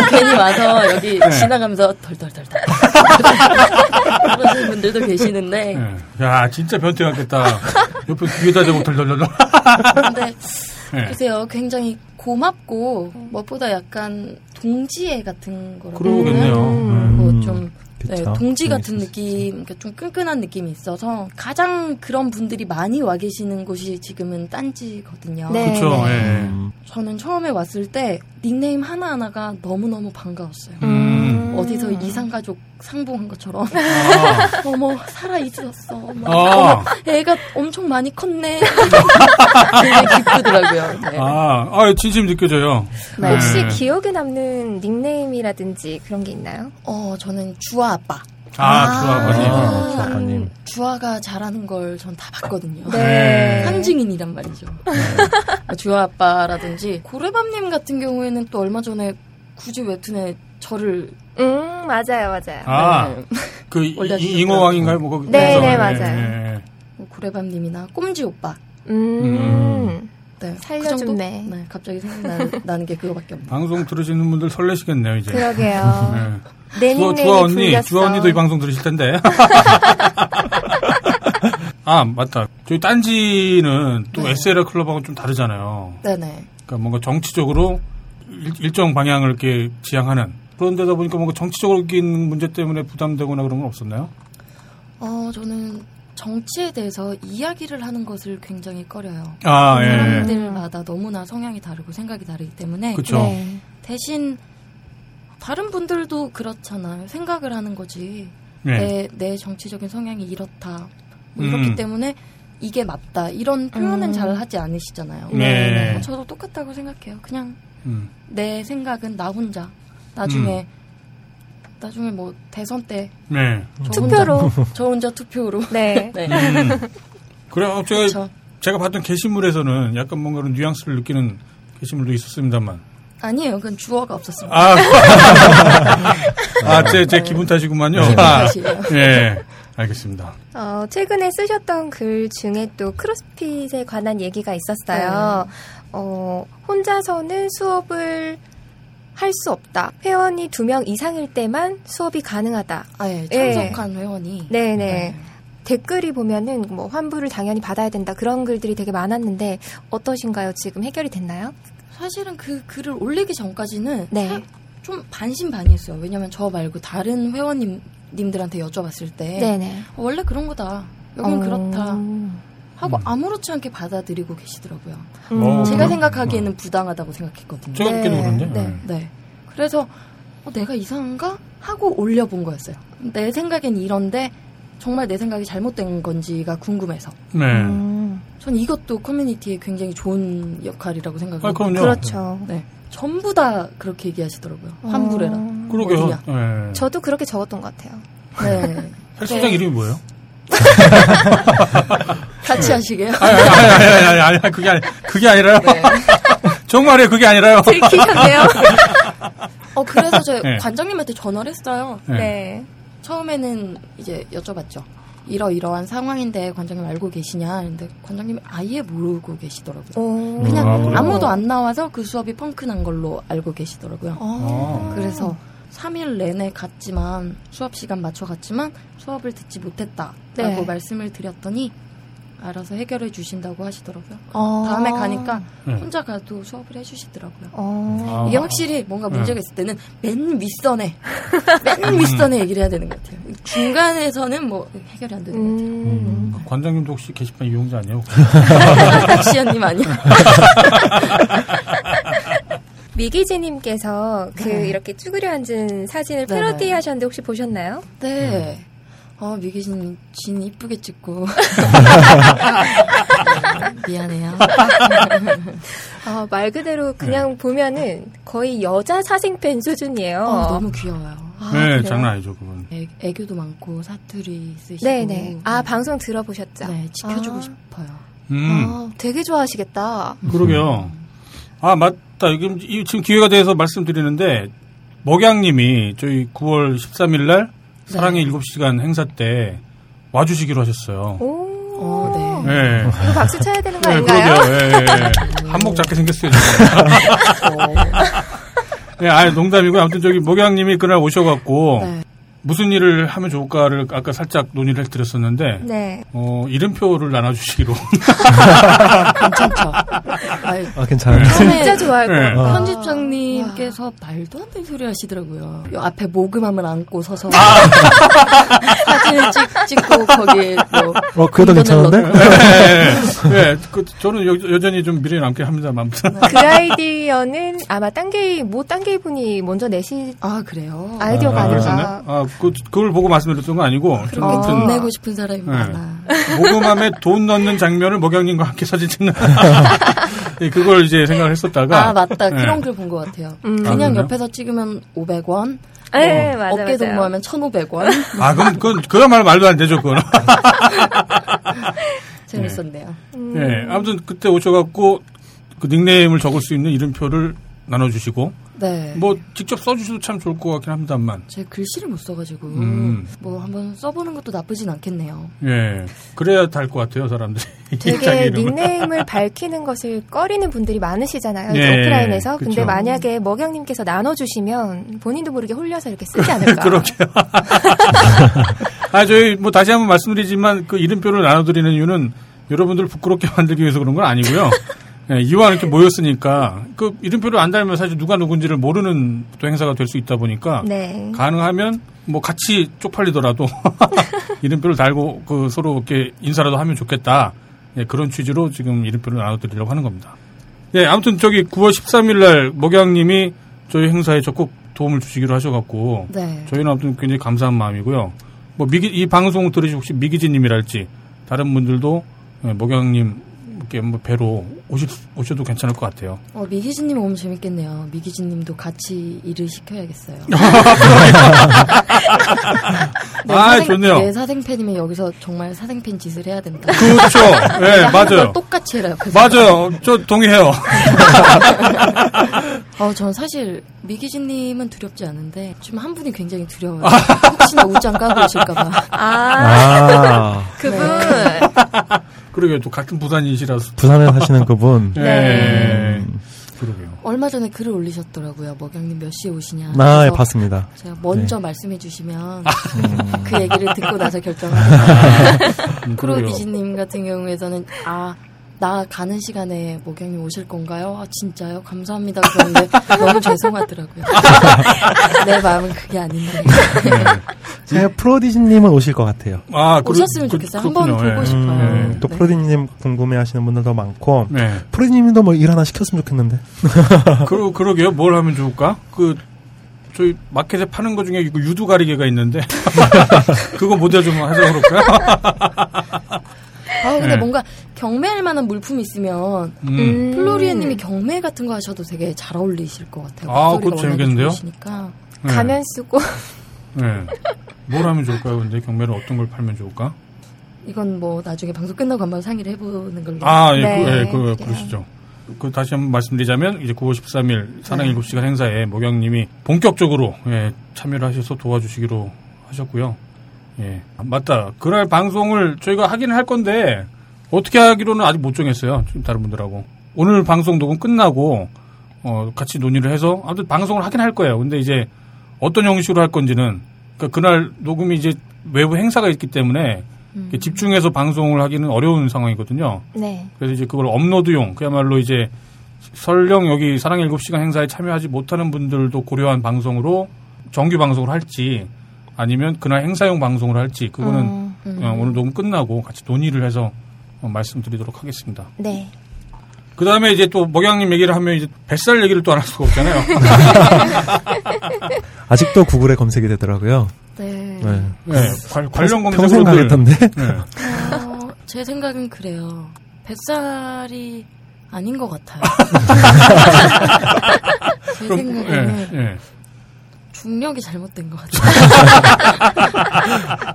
네. 괜히 와서 여기 네. 지나가면서 덜덜덜덜 그러시는 분들도 계시는데 네. 야, 진짜 변태 같겠다. 옆에 귀에다 대고 덜덜덜덜. 근데 네. 글쎄요 굉장히 고맙고 무엇보다 약간 동지애 같은 거라고 그러겠네요. 음. 뭐좀 네, 그쵸. 동지 좀 같은 느낌, 그러니까 좀 끈끈한 느낌이 있어서 가장 그런 분들이 많이 와 계시는 곳이 지금은 딴지거든요. 네. 그쵸, 예. 음, 저는 처음에 왔을 때 닉네임 하나 하나가 너무 너무 반가웠어요. 음. 어디서 이상가족 상봉한 것처럼 아, 어머 살아 있었어. 아. 어머, 애가 엄청 많이 컸네. 되게 기쁘더라고요. 네. 아, 아, 진심 느껴져요. 네. 혹시 기억에 남는 닉네임이라든지 그런 게 있나요? 어 저는 주아 아빠. 아, 좋아, 아버님. 아, 주아빠님. 주아가 잘하는 걸 전 다 봤거든요. 네. 상징인이란 말이죠. 네. 주아 아빠라든지 고래밤님 같은 경우에는 또 얼마 전에 굳이 웹툰에 저를 음, 맞아요, 맞아요. 아, 네. 그. 이- 잉어왕인가요? 뭐, 거기- 네, 그래서, 네, 예, 맞아요. 예, 예. 뭐 고래밤님이나 꼼지 오빠. 음. 네, 살려준 그. 네, 갑자기 생각나는 게 그거밖에 없네요. 방송 들으시는 분들 설레시겠네요, 이제. 그러게요. 네. 내 주아, 주아 언니, 불렸어. 주아 언니도 이 방송 들으실 텐데. 아, 맞다. 저희 딴지는 또 네. SLR 클럽하고는 좀 다르잖아요. 네네. 그러니까 뭔가 정치적으로 일, 정 방향을 이렇게 지향하는 그런 데다 보니까 뭔가 정치적인 문제 때문에 부담되거나 그런 건 없었나요? 어, 저는 정치에 대해서 이야기를 하는 것을 굉장히 꺼려요. 아, 예. 사람들마다 너무나 성향이 다르고 생각이 다르기 때문에 그쵸. 네. 대신 다른 분들도 그렇잖아요. 생각을 하는 거지. 네. 내, 내 정치적인 성향이 이렇다. 뭐 음. 이렇기 때문에 이게 맞다. 이런 표현은 음. 잘 하지 않으시잖아요. 네. 뭐 저도 똑같다고 생각해요. 그냥 음. 내 생각은 나 혼자. 나중에 나중에 뭐 대선 때 네. 저 투표로. 저 혼자 투표로. 네. 네. 음. 그래요. 제가, 그렇죠. 제가 봤던 게시물에서는 약간 뭔가 그런 뉘앙스를 느끼는 게시물도 있었습니다만. 아니에요. 그건 주어가 없었습니다. 아, 아, 제, 제 기분 탓이구만요. 기분 아, 탓이에요. 예. 알겠습니다. 어, 최근에 쓰셨던 글 중에 또 크로스핏에 관한 얘기가 있었어요. 네. 어, 혼자서는 수업을 할 수 없다. 회원이 두 명 이상일 때만 수업이 가능하다. 아, 예. 예. 참석한 회원이. 네네. 네. 댓글이 보면은 뭐 환불을 당연히 받아야 된다 그런 글들이 되게 많았는데 어떠신가요? 지금 해결이 됐나요? 사실은 그 글을 올리기 전까지는 네. 좀 반신반의했어요. 왜냐면 저 말고 다른 회원님들한테 여쭤봤을 때 네네. 어, 원래 그런 거다. 여긴 어. 그렇다. 하고 음. 아무렇지 않게 받아들이고 계시더라고요. 음. 어, 제가 생각하기에는 부당하다고 생각했거든요. 제가 네. 그런데. 네. 네. 그래서 어, 내가 이상한가 하고 올려본 거였어요. 내 생각엔 이런데 정말 내 생각이 잘못된 건지가 궁금해서. 네. 음. 전 이것도 커뮤니티에 굉장히 좋은 역할이라고 생각하고. 아, 그럼요. 그렇죠. 네. 전부 다 그렇게 얘기하시더라고요. 환불해라. 어. 그러게요. 네. 저도 그렇게 적었던 것 같아요. 네. 헬스장 이름이 뭐예요? 같이 하시게요? 아니, 아니, 아니, 아니, 아니, 아니, 아니, 그게 아니, 그게 아니라요. 네. 정말이에요, 그게 아니라요. 들키셨네요. 어, 그래서 저 네. 관장님한테 전화를 했어요. 네. 네. 처음에는 이제 여쭤봤죠. 이러이러한 상황인데 관장님 알고 계시냐? 근데 관장님이 아예 모르고 계시더라고요. 오. 그냥 아? 아무도 안 나와서 그 수업이 펑크난 걸로 알고 계시더라고요. 아. 그래서 3일 내내 갔지만 수업 시간 맞춰 갔지만 수업을 듣지 못했다라고 네. 말씀을 드렸더니 알아서 해결해 주신다고 하시더라고요. 어. 다음에 가니까 네. 혼자 가도 수업을 해주시더라고요. 어. 아. 이게 확실히 뭔가 네. 문제가 있을 때는 맨 윗선에 맨 윗선에 얘기를 해야 되는 것 같아요. 중간에서는 뭐 해결이 안 되는 것 같아요. 음. 관장님도 혹시 게시판 이용자 아니에요? 박시연님 아니야? 미기지님께서 그 네. 이렇게 쭈그려 앉은 사진을 네네. 패러디 하셨는데 혹시 보셨나요? 네. 어, 미기진 진 이쁘게 찍고. 미안해요. 어, 말 그대로 그냥 보면은 거의 여자 사생팬 수준이에요. 어, 너무 귀여워요. 아, 네, 그래요? 장난 아니죠, 그건. 애, 애교도 많고 사투리 쓰시고. 네네. 아 방송 들어보셨죠? 네, 지켜주고 아. 싶어요. 음, 아, 되게 좋아하시겠다. 그러게요. 아, 맞 다. 이게 이- 지금 기회가 돼서 말씀드리는데, 먹양님이 저희 9월 13일 날 네. 사랑의 7시간 행사 때 와주시기로 하셨어요. 오. 어, 네. 네. 이거 박수 쳐야 되는 거 네, 아닌가요? 그러게요. 예, 예. 한몫 작게 생겼어요. 지금. 네, 아니, 농담이고, 아무튼 저기 목양님이 그날 오셔갖고, 네. 무슨 일을 하면 좋을까를 아까 살짝 논의를 해드렸었는데, 네. 어, 이름표를 나눠주시기로. 괜찮죠? 아유, 아, 괜찮아요. 진짜 좋아할 것 네. 같아요. 어. 편집장님께서 말도 안 되는 소리 하시더라고요. 요 앞에 모금함을 안고 서서 사진을 찍, 찍고 거기에 뭐 어, 그래도 괜찮은데? 넣고. 네, 네, 그, 저는 여, 여전히 좀 미래에 남긴 합니다만. 그 아이디어는 아마 딴게이 모 딴게이 분이 먼저 내신 아 그래요? 아이디어가 아, 아닌가. 아, 그, 그걸 보고 말씀드렸던 건 아니고, 저는 돈 아무튼, 내고 싶은 사람이 네. 많아. 모금함에 돈 넣는 장면을 먹양님과 함께 사진 찍는. 예, 그걸 이제 생각을 했었다가. 아 맞다 네. 그런 글 본 것 같아요. 음. 아, 그냥 그래요? 옆에서 찍으면 500원, 네, 맞아, 어깨 맞아요. 동무하면 1,500원. 아, 그럼, 그건, 그야말로 말도 안 되죠, 그거는. 재밌었네요. 음. 예, 아무튼 그때 오셔갖고 그 닉네임을 적을 수 있는 이름표를 나눠주시고 네. 뭐 직접 써주셔도 참 좋을 것 같긴 합니다만 제 글씨를 못 써가지고 음. 뭐 한번 써보는 것도 나쁘진 않겠네요. 예 그래야 달 것 같아요 사람들이 되게. 닉네임을 밝히는 것을 꺼리는 분들이 많으시잖아요. 예, 오프라인에서. 근데 그쵸. 만약에 먹양님께서 나눠주시면 본인도 모르게 홀려서 이렇게 쓰지 않을까. 그러게요. 아 저희 뭐 다시 한번 말씀드리지만 그 이름표를 나눠드리는 이유는 여러분들을 부끄럽게 만들기 위해서 그런 건 아니고요. 예, 이왕 이렇게 모였으니까 그 이름표를 안 달면 사실 누가 누군지를 모르는 또 행사가 될 수 있다 보니까 네. 가능하면 뭐 같이 쪽팔리더라도 이름표를 달고 그 서로 이렇게 인사라도 하면 좋겠다. 예, 그런 취지로 지금 이름표를 나눠드리려고 하는 겁니다. 예, 아무튼 저기 9월 13일 날 먹양님이 저희 행사에 적극 도움을 주시기로 하셔갖고 네. 저희는 아무튼 굉장히 감사한 마음이고요. 뭐 미기 이 방송 들으시 혹시 미기진님이랄지 다른 분들도 예, 먹양님 이렇게 뭐 배로 오실, 오셔도 괜찮을 것 같아요. 어, 미기진님 오면 재밌겠네요. 미기진님도 같이 일을 시켜야겠어요. 내 아, 사생- 좋네요. 내 사생팬이면 여기서 정말 사생팬 짓을 해야 된다. 그렇죠. 예, 걸 맞아요. 똑같이 해라. 옆에서. 맞아요. 저 동의해요. 어, 전 사실 미기진님은 두렵지 않은데 지금 한 분이 굉장히 두려워요. 아. 혹시나 옷장 까고 오실까봐. 아, 아, 그분. 그러게요. 또 같은 부산이시라서. 부산에 사시는 그분. 예. 네. 그러게요. 얼마 전에 글을 올리셨더라고요. 먹양님 몇 시에 오시냐. 아, 예, 봤습니다. 제가 먼저 네. 말씀해 주시면 음. 그 얘기를 듣고 나서 결정하겠습니다. 음, 크로디지님 같은 경우에서는 아, 나 가는 시간에 목양님 오실 건가요? 아, 진짜요? 감사합니다. 그런데 너무 죄송하더라고요. 내 마음은 그게 아닌데. 제 프로디지님은 오실 것 같아요. 아, 오셨으면 좋겠어요. 한번 그렇군요. 보고 예. 싶어요. 음, 또 네. 프로디님 궁금해하시는 분들도 많고 네. 프로디님도 뭐 일 하나 시켰으면 좋겠는데. 그러, 그러게요. 뭘 하면 좋을까? 그, 저희 마켓에 파는 거 중에 그 유두 가리개가 있는데. 그거 모자 좀 해서 그럴까요? 아, 근데 네. 뭔가 경매할 만한 물품이 있으면 음. 플로리에님이 경매 같은 거 하셔도 되게 잘 어울리실 것 같아요. 아, 그거 재밌겠는데요? 네. 가면 쓰고 네. 뭘 하면 좋을까요? 근데 경매를 어떤 걸 팔면 좋을까? 이건 뭐 나중에 방송 끝나고 한번 상의를 해보는 걸로. 아, 예, 네, 그, 예, 그, 그래요. 그러시죠. 그, 다시 한번 말씀드리자면, 이제 9월 13일 사랑 네. 7시간 행사에 목양님이 본격적으로, 예, 참여를 하셔서 도와주시기로 하셨고요. 예. 아, 맞다. 그날 방송을 저희가 하기는 할 건데, 어떻게 하기로는 아직 못 정했어요. 지금 다른 분들하고. 오늘 방송 녹음 끝나고, 어, 같이 논의를 해서, 아무튼 방송을 하긴 할 거예요. 근데 이제, 어떤 형식으로 할 건지는, 그날그 녹음이 이제 외부 행사가 있기 때문에, 이렇게 집중해서 방송을 하기는 어려운 상황이거든요. 네. 그래서 이제 그걸 업로드용, 그야말로 이제 설령 여기 사랑 7시간 행사에 참여하지 못하는 분들도 고려한 방송으로 정규 방송을 할지 아니면 그날 행사용 방송을 할지 그거는 음, 어, 오늘 녹음 끝나고 같이 논의를 해서 어, 말씀드리도록 하겠습니다. 네. 그 다음에 이제 또 먹양님 얘기를 하면 이제 뱃살 얘기를 또 안 할 수가 없잖아요. 아직도 구글에 검색이 되더라고요. 네. 네. 네, 관, 관련 검색어들. 평생 가겠던데. 네. 어, 제 생각은 그래요. 뱃살이 아닌 것 같아요. 제 그럼, 생각에는 예, 예. 중력이 잘못된 것 같아요.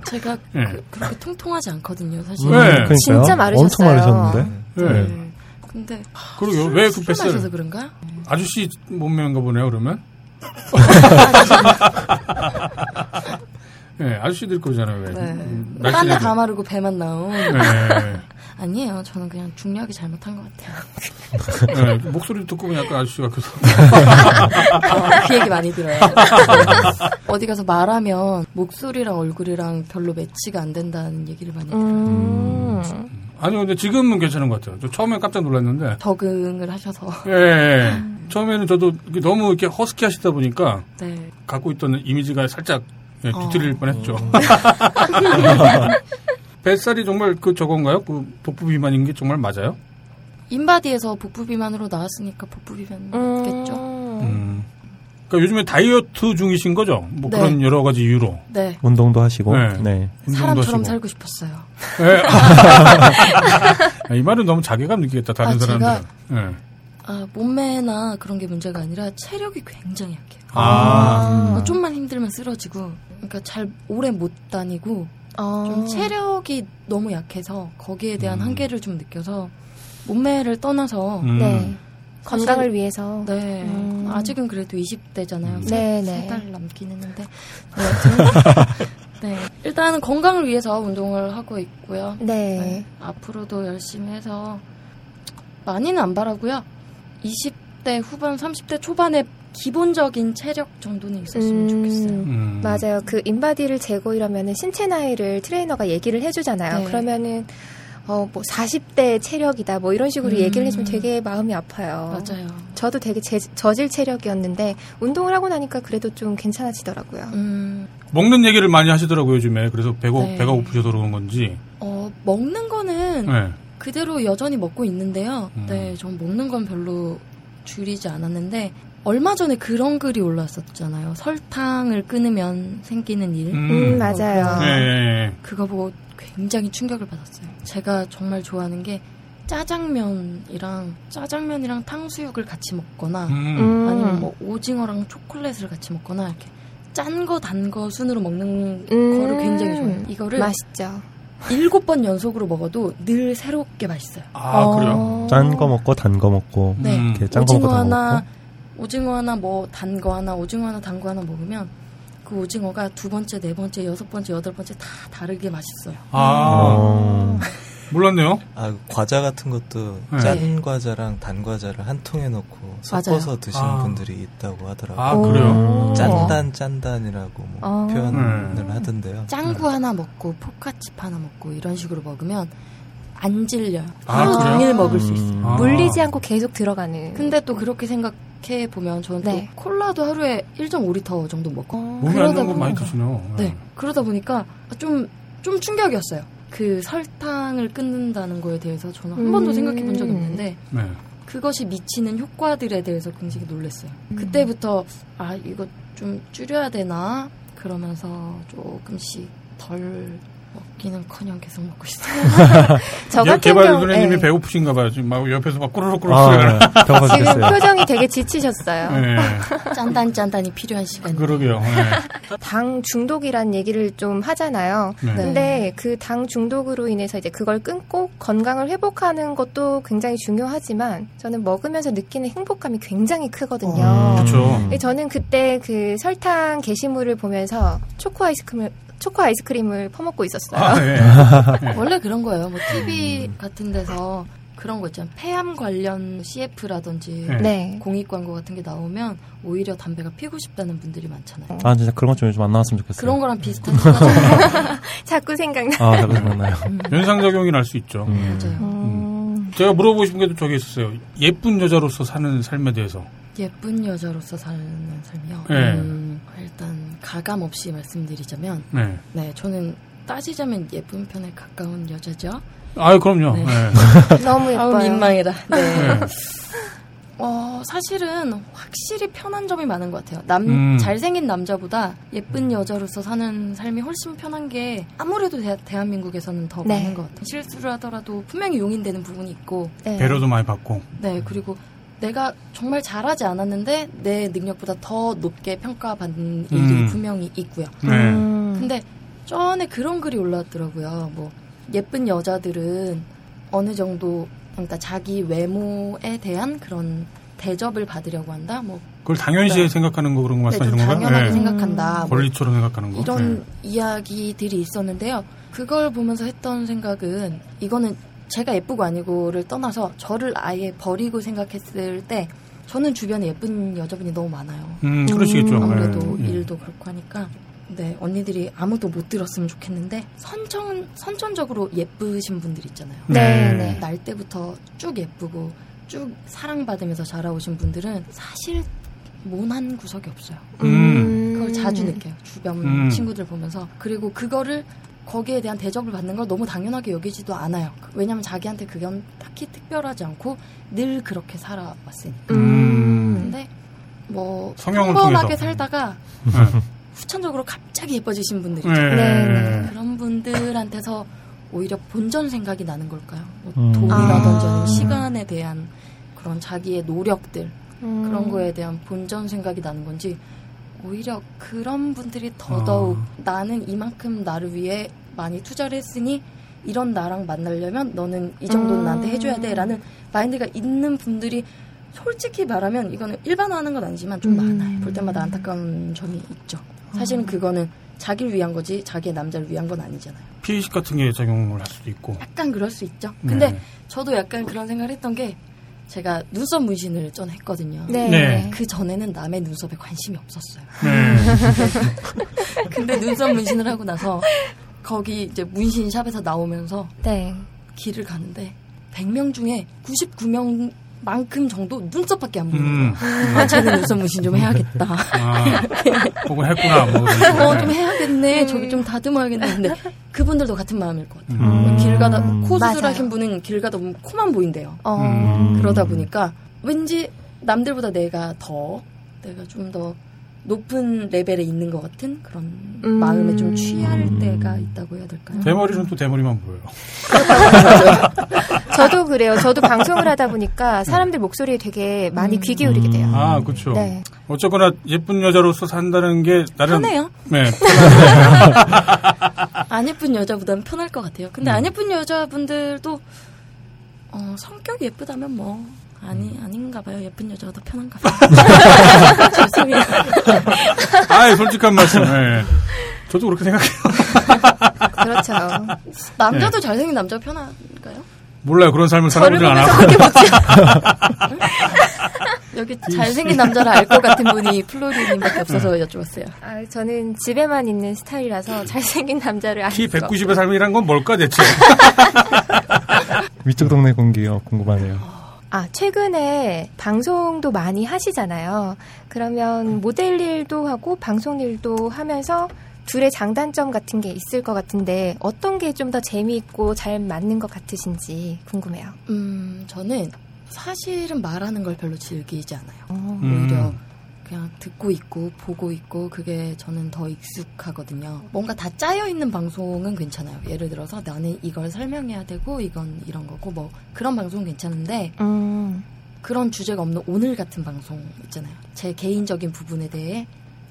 제가 예. 그, 렇게 통통하지 않거든요, 사실. 네. 진짜 마르셨어요. 엄청 마르셨는데. 네. 네. 근데 그러게요. 술- 왜그 뱃살? 마셔서 그런가? 아저씨 몸매인가 보네요, 그러면? 네, 아저씨들 거잖아요, 왜. 네. 날씬해도. 다 마르고 배만 나온. 네. 아니에요. 저는 그냥 중력이 잘못한 것 같아요. 네, 목소리 듣고 보니 약간 아저씨 같아서. 아, 그 얘기 많이 들어요. 어디 가서 말하면 목소리랑 얼굴이랑 별로 매치가 안 된다는 얘기를 많이 들어요. 음. 아니요, 근데 지금은 괜찮은 것 같아요. 저 처음엔 깜짝 놀랐는데. 적응을 하셔서. 예, 예. 처음에는 저도 너무 이렇게 허스키 하시다 보니까 네. 갖고 있던 이미지가 살짝 예, 뒤틀릴 어. 뻔했죠. 뱃살이 정말 그 저건가요? 그 복부 비만인 게 정말 맞아요? 인바디에서 복부 비만으로 나왔으니까 복부 비만겠죠. 음. 그러니까 요즘에 다이어트 중이신 거죠? 뭐 네. 그런 여러 가지 이유로. 네. 운동도 하시고. 네. 네. 운동도 사람처럼 하시고. 살고 싶었어요. 예. 아, 이 말은 너무 자괴감 느끼겠다 다른 아, 사람들은. 예. 아, 몸매나 그런 게 문제가 아니라 체력이 굉장히 약해요. 아. 뭐 좀만 힘들면 쓰러지고, 그러니까 잘 오래 못 다니고, 어. 좀 체력이 너무 약해서 거기에 대한 음. 한계를 좀 느껴서 몸매를 떠나서 음. 네. 건강을 위해서. 네 음. 아직은 그래도 20대잖아요. 네, 네. 세달 남긴 했는데 네 일단은 건강을 위해서 운동을 하고 있고요. 네. 네, 앞으로도 열심히 해서 많이는 안 바라고요. 20대 후반, 30대 초반에 기본적인 체력 정도는 있었으면 음. 좋겠어요. 음. 맞아요. 그 인바디를 재고 이러면은 신체 나이를 트레이너가 얘기를 해주잖아요. 네. 그러면은 어 뭐 40대 체력이다 뭐 이런 식으로 음. 얘기를 해주면 되게 마음이 아파요. 맞아요. 저도 되게 제- 저질 체력이었는데 운동을 하고 나니까 그래도 좀 괜찮아지더라고요. 음, 먹는 얘기를 많이 하시더라고요 요즘에. 그래서 배고 네. 배가 고프셔서 그런 건지. 어, 먹는 거는 네. 그대로 여전히 먹고 있는데요. 음. 네, 전 먹는 건 별로 줄이지 않았는데 얼마 전에 그런 글이 올랐었잖아요. 설탕을 끊으면 생기는 일. 음, 맞아요. 예, 예, 예. 그거 보고 굉장히 충격을 받았어요. 제가 정말 좋아하는 게 짜장면이랑 짜장면이랑 탕수육을 같이 먹거나 음. 음. 아니면 뭐 오징어랑 초콜릿을 같이 먹거나 이렇게 짠 거 단 거 순으로 먹는 음. 거를 굉장히 좋아해요. 이거를 맛있죠. 일곱 번 연속으로 먹어도 늘 새롭게 맛있어요. 아 어. 그래요? 짠 거 먹고 단 거 먹고. 네. 음. 이렇게 짠거 먹고 오징어 단거 하나, 먹고. 오징어 하나 뭐 단 거 하나, 오징어 하나 단 거 하나 먹으면 그 오징어가 두 번째, 네 번째, 여섯 번째, 여덟 번째 다 다르게 맛있어요. 아. 어. 몰랐네요. 아, 그 과자 같은 것도 네. 짠 과자랑 단 과자를 한 통에 넣고 섞어서 맞아요. 드시는 아. 분들이 있다고 하더라고요. 아, 그래요? 짠단 짠단이라고 뭐 아. 표현을 네. 하던데요. 짱구 하나 먹고 포카칩 하나 먹고 이런 식으로 먹으면 안 질려요. 아, 하루 그래요? 종일 먹을 수 있어요. 아. 물리지 않고 계속 들어가는. 근데 또 그렇게 생각 해 보면 저는 네. 또 콜라도 하루에 1.5리터 정도 먹고 몸에 안 그러다 좋은 거 많이 보니까- 드시네요. 네 그러다 보니까 좀좀 충격이었어요. 그 설탕을 끊는다는 거에 대해서 저는 한 음. 번도 생각해 본 적이 없는데 네. 그것이 미치는 효과들에 대해서 굉장히 놀랐어요. 음. 그때부터 아 이거 좀 줄여야 되나 그러면서 조금씩 덜 먹기는커녕 계속 먹고 있어요. 저 개- 같은 개발 경우 선생님이 네. 배고프신가 봐요. 지금 막 옆에서 막 꾸르륵꾸르륵 아, 소리가 네. 나. 배고파 지금. 표정이 되게 지치셨어요. 네. 짠단 짠단이 필요한 시간. 그러게요. 네. 당 중독이란 얘기를 좀 하잖아요. 네. 근데 그 당 중독으로 인해서 이제 그걸 끊고 건강을 회복하는 것도 굉장히 중요하지만 저는 먹으면서 느끼는 행복감이 굉장히 크거든요. 그렇죠. 저는 그때 그 설탕 게시물을 보면서 초코 아이스크림을 초코 아이스크림을 퍼먹고 있었어요. 아, 네. 네. 원래 그런 거예요. 뭐 TV 같은 데서 그런 거 있잖아요. 폐암 관련 CF라든지 네. 네. 공익 광고 같은 게 나오면 오히려 담배가 피고 싶다는 분들이 많잖아요. 아, 진짜 그런 것 좀 요즘 안 나왔으면 좋겠어요. 그런 거랑 비슷한 거죠. 자꾸 생각나. 아, 자꾸 생각나요. 연상 작용이 날 수 있죠. 음. 맞아요. 음, 제가 물어보고 싶은 게 또 저기 있었어요. 예쁜 여자로서 사는 삶에 대해서. 예쁜 여자로서 사는 삶이요. 네. 음, 일단 가감 없이 말씀드리자면, 네. 네, 저는 따지자면 예쁜 편에 가까운 여자죠. 아, 그럼요. 네. 네. 너무 예뻐요. 아우 민망해라. 네. 네. 어, 사실은 확실히 편한 점이 많은 것 같아요. 남, 음. 잘생긴 남자보다 예쁜 여자로서 사는 삶이 훨씬 편한 게 아무래도 대, 한민국에서는더 네. 많은 것 같아요. 실수를 하더라도 분명히 용인되는 부분이 있고, 네. 배려도 많이 받고. 네, 그리고 내가 정말 잘하지 않았는데 내 능력보다 더 높게 평가받는 일이 음. 분명히 있고요. 네. 음, 근데 전에 그런 글이 올라왔더라고요. 뭐 예쁜 여자들은 어느 정도 그러니까 자기 외모에 대한 그런 대접을 받으려고 한다. 뭐 그걸 당연시에 네. 생각하는 거 그런 거 네, 좀 말씀하시는 건가요? 당연하게 네. 생각한다. 뭐 권리처럼 생각하는 거. 이런 네. 이야기들이 있었는데요. 그걸 보면서 했던 생각은 이거는 제가 예쁘고 아니고를 떠나서 저를 아예 버리고 생각했을 때 저는 주변에 예쁜 여자분이 너무 많아요. 음, 그러시겠죠. 아무래도 네. 일도 그렇고 하니까 네 언니들이 아무도 못 들었으면 좋겠는데 선천 선천적으로 예쁘신 분들 있잖아요. 네, 네. 네. 날 때부터 쭉 예쁘고 쭉 사랑받으면서 자라오신 분들은 사실 모난 구석이 없어요. 음. 그걸 자주 느껴요. 주변 음. 친구들 보면서. 그리고 그거를 거기에 대한 대접을 받는 걸 너무 당연하게 여기지도 않아요. 왜냐면 자기한테 그건 딱히 특별하지 않고 늘 그렇게 살아왔으니까. 음. 근데 뭐 성형을 평범하게 통해서. 살다가 네. 후천적으로 갑자기 예뻐지신 분들이 네. 네. 그런 분들한테서 오히려 본전 생각이 나는 걸까요? 뭐 음. 돈이라든지 아. 시간에 대한 그런 자기의 노력들 음. 그런 거에 대한 본전 생각이 나는 건지 오히려 그런 분들이 더더욱 나는 이만큼 나를 위해 많이 투자를 했으니 이런 나랑 만나려면 너는 이 정도는 음. 나한테 해줘야 돼라는 마인드가 있는 분들이 솔직히 말하면 이거는 일반화하는 건 아니지만 좀 음. 많아요. 볼 때마다 안타까운 점이 있죠. 사실은 그거는 자기를 위한 거지 자기의 남자를 위한 건 아니잖아요. 피해식 같은 게 작용을 할 수도 있고. 약간 그럴 수 있죠. 근데 네. 저도 약간 그런 생각을 했던 게 제가 눈썹 문신을 전 했거든요. 네. 네. 그 전에는 남의 눈썹에 관심이 없었어요. 네. 근데 눈썹 문신을 하고 나서 거기 이제 문신 샵에서 나오면서 네. 길을 가는데 100명 중에 99명 만큼 정도 눈썹밖에 안 보이는 음. 아, 쟤는 눈썹 문신 좀 해야겠다. 아, 혹은 했구나. 뭐. 어, 좀 해야겠네. 저기 좀 다듬어야겠네. 근데 그분들도 같은 마음일 것 같아요. 음. 길 가다 코 맞아요. 수술하신 분은 길 가다 보면 코만 보인대요. 어. 음. 그러다 보니까 왠지 남들보다 내가 더 내가 좀 더 높은 레벨에 있는 것 같은 그런 음. 마음에 좀 취할 때가 있다고 해야 될까요? 대머리는 또 대머리만 보여요. 저도 그래요. 저도 방송을 하다 보니까 사람들 목소리에 되게 많이 귀 기울이게 돼요. 아, 그렇죠. 네. 어쨌거나 예쁜 여자로서 산다는 게 나름 편해요. 네. 안 예쁜 여자보다는 편할 것 같아요. 근데 음. 안 예쁜 여자분들도 어, 성격이 예쁘다면 뭐 아니 아닌가 봐요. 예쁜 여자가 더 편한가 봐요. 죄송해요. 아, 솔직한 말씀. 네. 저도 그렇게 생각해요. 그렇죠. 남자도 잘생긴 남자 편한 몰라요. 그런 삶을 보면서 않았고. 여기 잘생긴 남자를 알 것 같은 분이 플로리님밖에 없어서 여쭤봤어요. 아, 저는 집에만 있는 스타일이라서 잘생긴 남자를 알키 수가 190의 삶이란 건 뭘까 대체? 위쪽 동네 공기요. 궁금하네요. 아, 최근에 방송도 많이 하시잖아요. 그러면 모델 일도 하고 방송 일도 하면서 둘의 장단점 같은 게 있을 것 같은데 어떤 게 좀 더 재미있고 잘 맞는 것 같으신지 궁금해요. 음, 저는 사실은 말하는 걸 별로 즐기지 않아요. 어. 오히려 음. 그냥 듣고 있고 보고 있고 그게 저는 더 익숙하거든요. 뭔가 다 짜여 있는 방송은 괜찮아요. 예를 들어서 나는 이걸 설명해야 되고 이건 이런 거고 뭐 그런 방송은 괜찮은데 음, 그런 주제가 없는 오늘 같은 방송 있잖아요. 제 개인적인 부분에 대해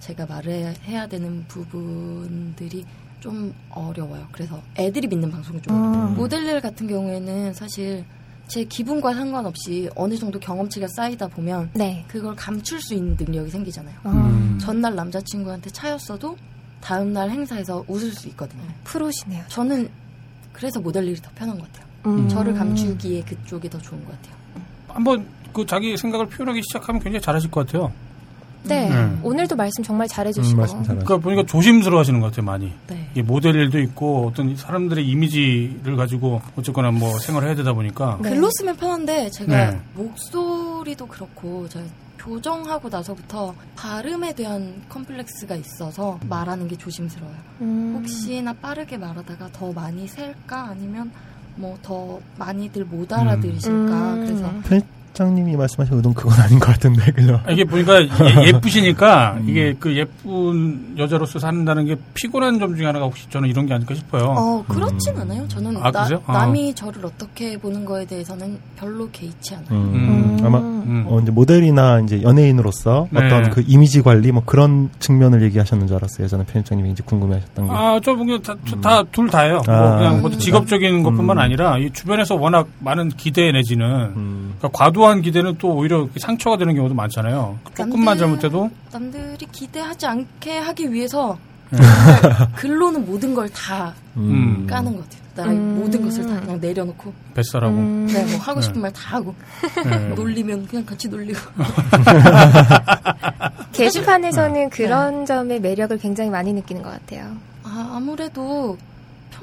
제가 말을 해야 되는 부분들이 좀 어려워요. 그래서 애들이 믿는 방송이 좀 어려워요. 음. 모델일 같은 경우에는 사실 제 기분과 상관없이 어느 정도 경험치가 쌓이다 보면 네. 그걸 감출 수 있는 능력이 생기잖아요. 어, 음. 전날 남자친구한테 차였어도 다음날 행사에서 웃을 수 있거든요. 프로시네요. 저는 그래서 모델 일이 더 편한 것 같아요. 음. 저를 감추기에 그쪽이 더 좋은 것 같아요. 한번 그 자기 생각을 표현하기 시작하면 굉장히 잘하실 것 같아요. 네. 음. 오늘도 말씀 정말 잘해주시고. 음. 그러니까 보니까 조심스러워 하시는 것 같아요, 많이. 네. 이게 모델 일도 있고 어떤 사람들의 이미지를 가지고 어쨌거나 뭐 생활을 해야 되다 보니까 네. 글로 쓰면 편한데 제가 네. 목소리도 그렇고 제가 교정하고 나서부터 발음에 대한 컴플렉스가 있어서 말하는 게 조심스러워요. 음. 혹시나 빠르게 말하다가 더 많이 셀까 아니면 뭐 더 많이들 못 알아들으실까 음. 그래서 편집장님이 말씀하신 의도는 그건 아닌 것 같은데, 그죠? 아, 이게 보니까 예, 쁘시니까 이게 그 예쁜 여자로서 산다는 게 피곤한 점 중에 하나가 혹시 저는 이런 게 아닐까 싶어요. 어 그렇진 않아요. 저는 아, 나? 아. 남이 저를 어떻게 보는 거에 대해서는 별로 개의치 않아요. 음, 음. 아마 음. 어, 이제 모델이나 이제 연예인으로서 네. 어떤 그 이미지 관리 뭐 그런 측면을 얘기하셨는 줄 알았어요. 저는 편집장님이 이제 궁금해하셨던 게. 아, 저 보기엔 다, 다, 둘 다예요. 뭐 아. 그냥 뭐 음. 직업적인 것뿐만 음. 아니라 이 주변에서 워낙 많은 기대 내지는 음. 그러니까 과도 한 기대는 또 오히려 상처가 되는 경우도 많잖아요. 조금만 남들- 잘못해도 남들이 기대하지 않게 하기 위해서 네. 정말 글로는 모든 걸다 음. 까는 것 같아요. 나의 음. 모든 것을 다 그냥 내려놓고 뱃살하고. 음. 네, 뭐 하고 네. 싶은 말다 하고 네. 놀리면 그냥 같이 놀리고 게시판에서는 그런 점의 매력을 굉장히 많이 느끼는 것 같아요. 아, 아무래도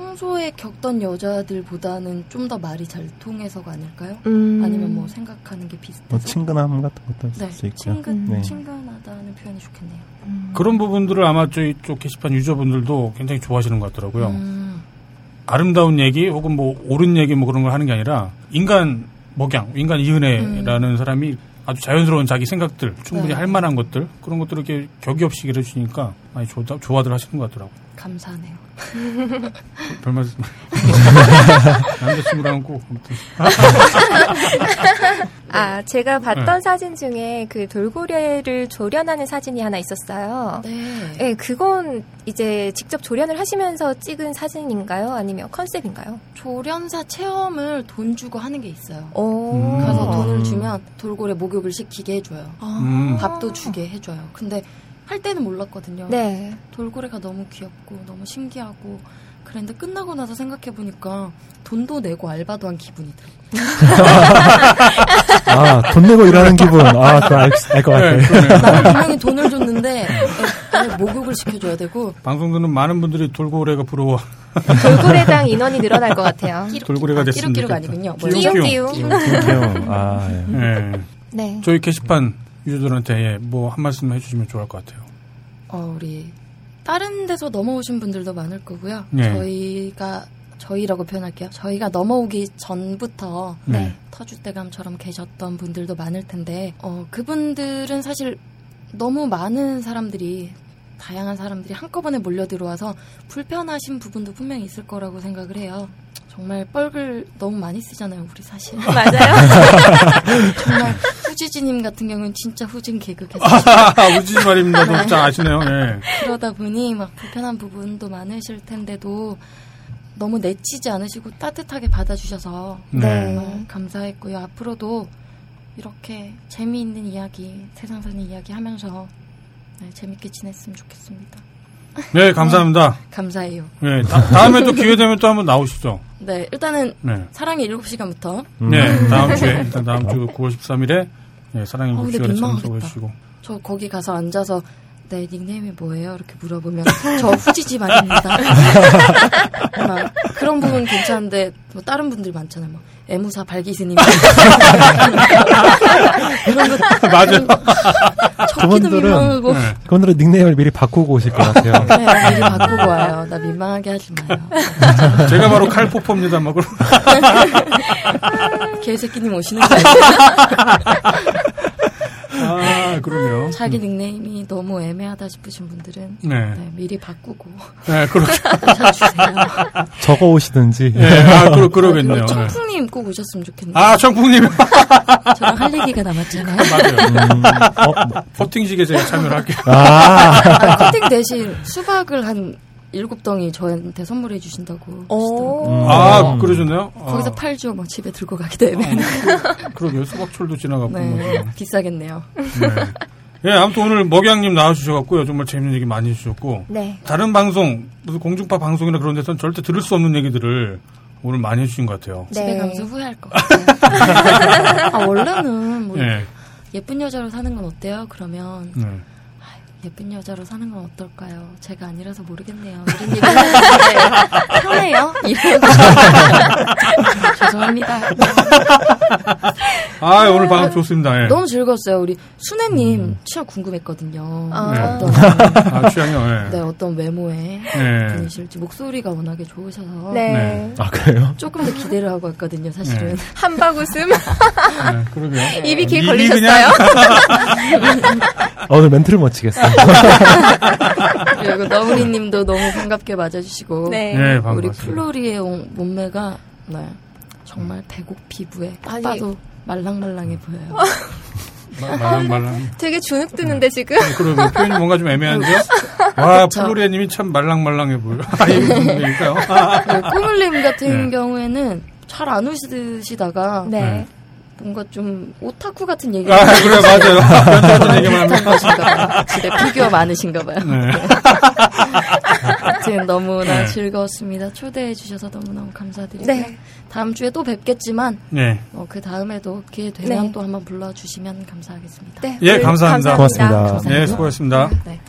평소에 겪던 여자들보다는 좀 더 말이 잘 통해서가 아닐까요? 음. 아니면 뭐 생각하는 게뭐 비슷해서 친근함 같은 것도 있을 네, 수 있고요. 친근, 네. 친근하다는 표현이 좋겠네요. 음. 그런 부분들을 아마 저희 쪽 게시판 유저분들도 굉장히 좋아하시는 것 같더라고요. 음, 아름다운 얘기 혹은 뭐 옳은 얘기 뭐 그런 걸 하는 게 아니라 인간 목양, 인간 이은혜라는 사람이 아주 자연스러운 자기 생각들, 충분히 네. 할 만한 것들 그런 것들을 이렇게 격이 없이 얘기해 주시니까 많이 좋아, 좋아들 하시는 것 같더라고요. 감사하네요. 별 말씀. 남자친구랑 꼭 아무튼. 아, 제가 봤던 네. 사진 중에 그 돌고래를 조련하는 사진이 하나 있었어요. 네. 네, 그건 이제 직접 조련을 하시면서 찍은 사진인가요? 아니면 컨셉인가요? 조련사 체험을 돈 주고 하는 게 있어요. 오. 음. 가서 아. 돈을 주면 돌고래 목욕을 시키게 해줘요. 음. 밥도 주게 해줘요. 근데 할 때는 몰랐거든요. 네. 돌고래가 너무 귀엽고 너무 신기하고 그랬는데 끝나고 나서 생각해 보니까 돈도 내고 알바도 한 기분이 들어요. 아, 돈 내고 일하는 기분. 아, 그거 알, 알것 같아요. 네, 그러네요. 나는 분명히 돈을 줬는데 애- 목욕을 시켜줘야 되고 방송 듣는 많은 분들이 돌고래가 부러워. 돌고래당 인원이 늘어날 것 같아요. 돌고래가 됐으면 끼룩끼룩. 아니군요. 끼룩. 끼용 끼용. 귀여워. 아, 예. 예. 네. 저희 게시판 유저들한테 예, 뭐한 말씀 해주시면 좋을 것 같아요. 어, 우리 다른 데서 넘어오신 분들도 많을 거고요. 네. 저희가 저희라고 표현할게요. 저희가 넘어오기 전부터 네. 터줏대감처럼 계셨던 분들도 많을 텐데 어, 그분들은 사실 너무 많은 사람들이 다양한 사람들이 한꺼번에 몰려 들어와서 불편하신 부분도 분명히 있을 거라고 생각을 해요. 정말 뻘글 너무 많이 쓰잖아요, 우리 사실. 맞아요. 정말 후지지님 같은 경우는 진짜 후진 개그 계속 아, 우지 말입니다. 너무 잘 아시네요. 예. 그러다 보니 막 불편한 부분도 많으실 텐데도 너무 내치지 않으시고 따뜻하게 받아주셔서 네. 어, 감사했고요. 앞으로도 이렇게 재미있는 이야기, 세상 사는 이야기 하면서 네, 재밌게 지냈으면 좋겠습니다. 네, 감사합니다. 감사해요. 예, 다, 음에또 기회 되면 또 한번 나오시죠. 네, 일단은 네. 사랑의 7시간부터 네, 다음 주에 일단 다음 주 9월 13일에 네, 사랑의 아, 근데 일곱 시간에 민망하겠다. 참석해 주시고 저 거기 가서 앉아서 내 닉네임이 뭐예요? 이렇게 물어보면 저 후지지 말입니다. 막 그런 부분 괜찮은데 뭐 다른 분들이 많잖아요. 막 애무사 발기스님 이런 거 맞아요. 적기도 그분들은- 네. 그분들은 닉네임을 미리 바꾸고 오실 것 같아요. 네, 미리 바꾸고 와요. 나 민망하게 하지 마요. 제가 바로 칼포퍼입니다. 막 개새끼님 오시는 거 아니에요? 아, 그러네요. 자기 닉네임이 너무 애매하다 싶으신 분들은 네. 네, 미리 바꾸고 네, 그렇게. 찾아주세요. 적어 오시든지. 네, 아, 그러, 그러겠네요. 네. 청풍님 꼭 오셨으면 좋겠네요. 아, 청풍님. 저랑 할 얘기가 남았잖아요. 맞아요. 음, 어, 뭐, 퍼팅식에 제가 참여를 할게요. 아, 아, 커팅 대신 수박을 한 일곱 덩이 저한테 선물해 주신다고 오. 하시더라고요. 아, 그러셨나요? 아, 거기서 팔죠. 막 집에 들고 가기도 애매하네. 그러게요. 수박철도 지나갔고. 네, 뭐. 비싸겠네요. 네. 예, 아무튼 오늘 먹양님 나와주셔갖고요. 정말 재밌는 얘기 많이 해주셨고. 네. 다른 방송, 무슨 공중파 방송이나 그런 데서는 절대 들을 수 없는 얘기들을 오늘 많이 해주신 것 같아요. 네. 집에 가면서 후회할 것 같아요. 아, 원래는 뭐 예. 예쁜 여자로 사는 건 어때요? 그러면 네. 예쁜 여자로 사는 건 어떨까요? 제가 아니라서 모르겠네요. 이런 얘기 하는데 편해요? 이런 죄송합니다. 아, 오늘 방송 좋습니다. 예. 너무 즐거웠어요. 우리 순애님 취향 궁금했거든요. 아. 어떤 아, 취향이요, 예. 네 어떤 외모의 네. 분이실지 목소리가 워낙에 좋으셔서 네. 네. 아, 그래요? 조금 더 기대를 하고 왔거든요. 사실은 네. 한박 웃음. 네, 그러게요. 입이 길 입이 걸리셨어요? 아, 오늘 멘트를 못 치겠어요. 그리고 너구리님도 너무 반갑게 맞아주시고 네. 네, 우리 반갑습니다. 플로리의 온- 몸매가 네, 정말 배곡 피부에 딱. 봐도 말랑말랑해 보여요. 마- 말랑, 말랑. 되게 주눅 드는데 지금. 그러게요. 표현이 뭔가 좀 애매한데요? 와, 플로리아님이 참 말랑말랑해 보여. 아, 얘기일까요? 그 꾸물님 같은 네. 경우에는 잘 안 웃으시다가 네. 뭔가 좀 오타쿠 같은 얘기 아, 그래요, 맞아요. 같은 얘기만 봐요. 집에 피규어 많으신가 봐요. 네. 아무튼 너무나 네. 즐거웠습니다. 초대해 주셔서 너무너무 감사드리고 네. 다음 주에 또 뵙겠지만 네. 어, 그 다음에도 기회 되면 네. 또 한번 불러 주시면 감사하겠습니다. 네. 예, 오늘 감사합니다. 고맙습니다. 네, 수고하셨습니다. 네.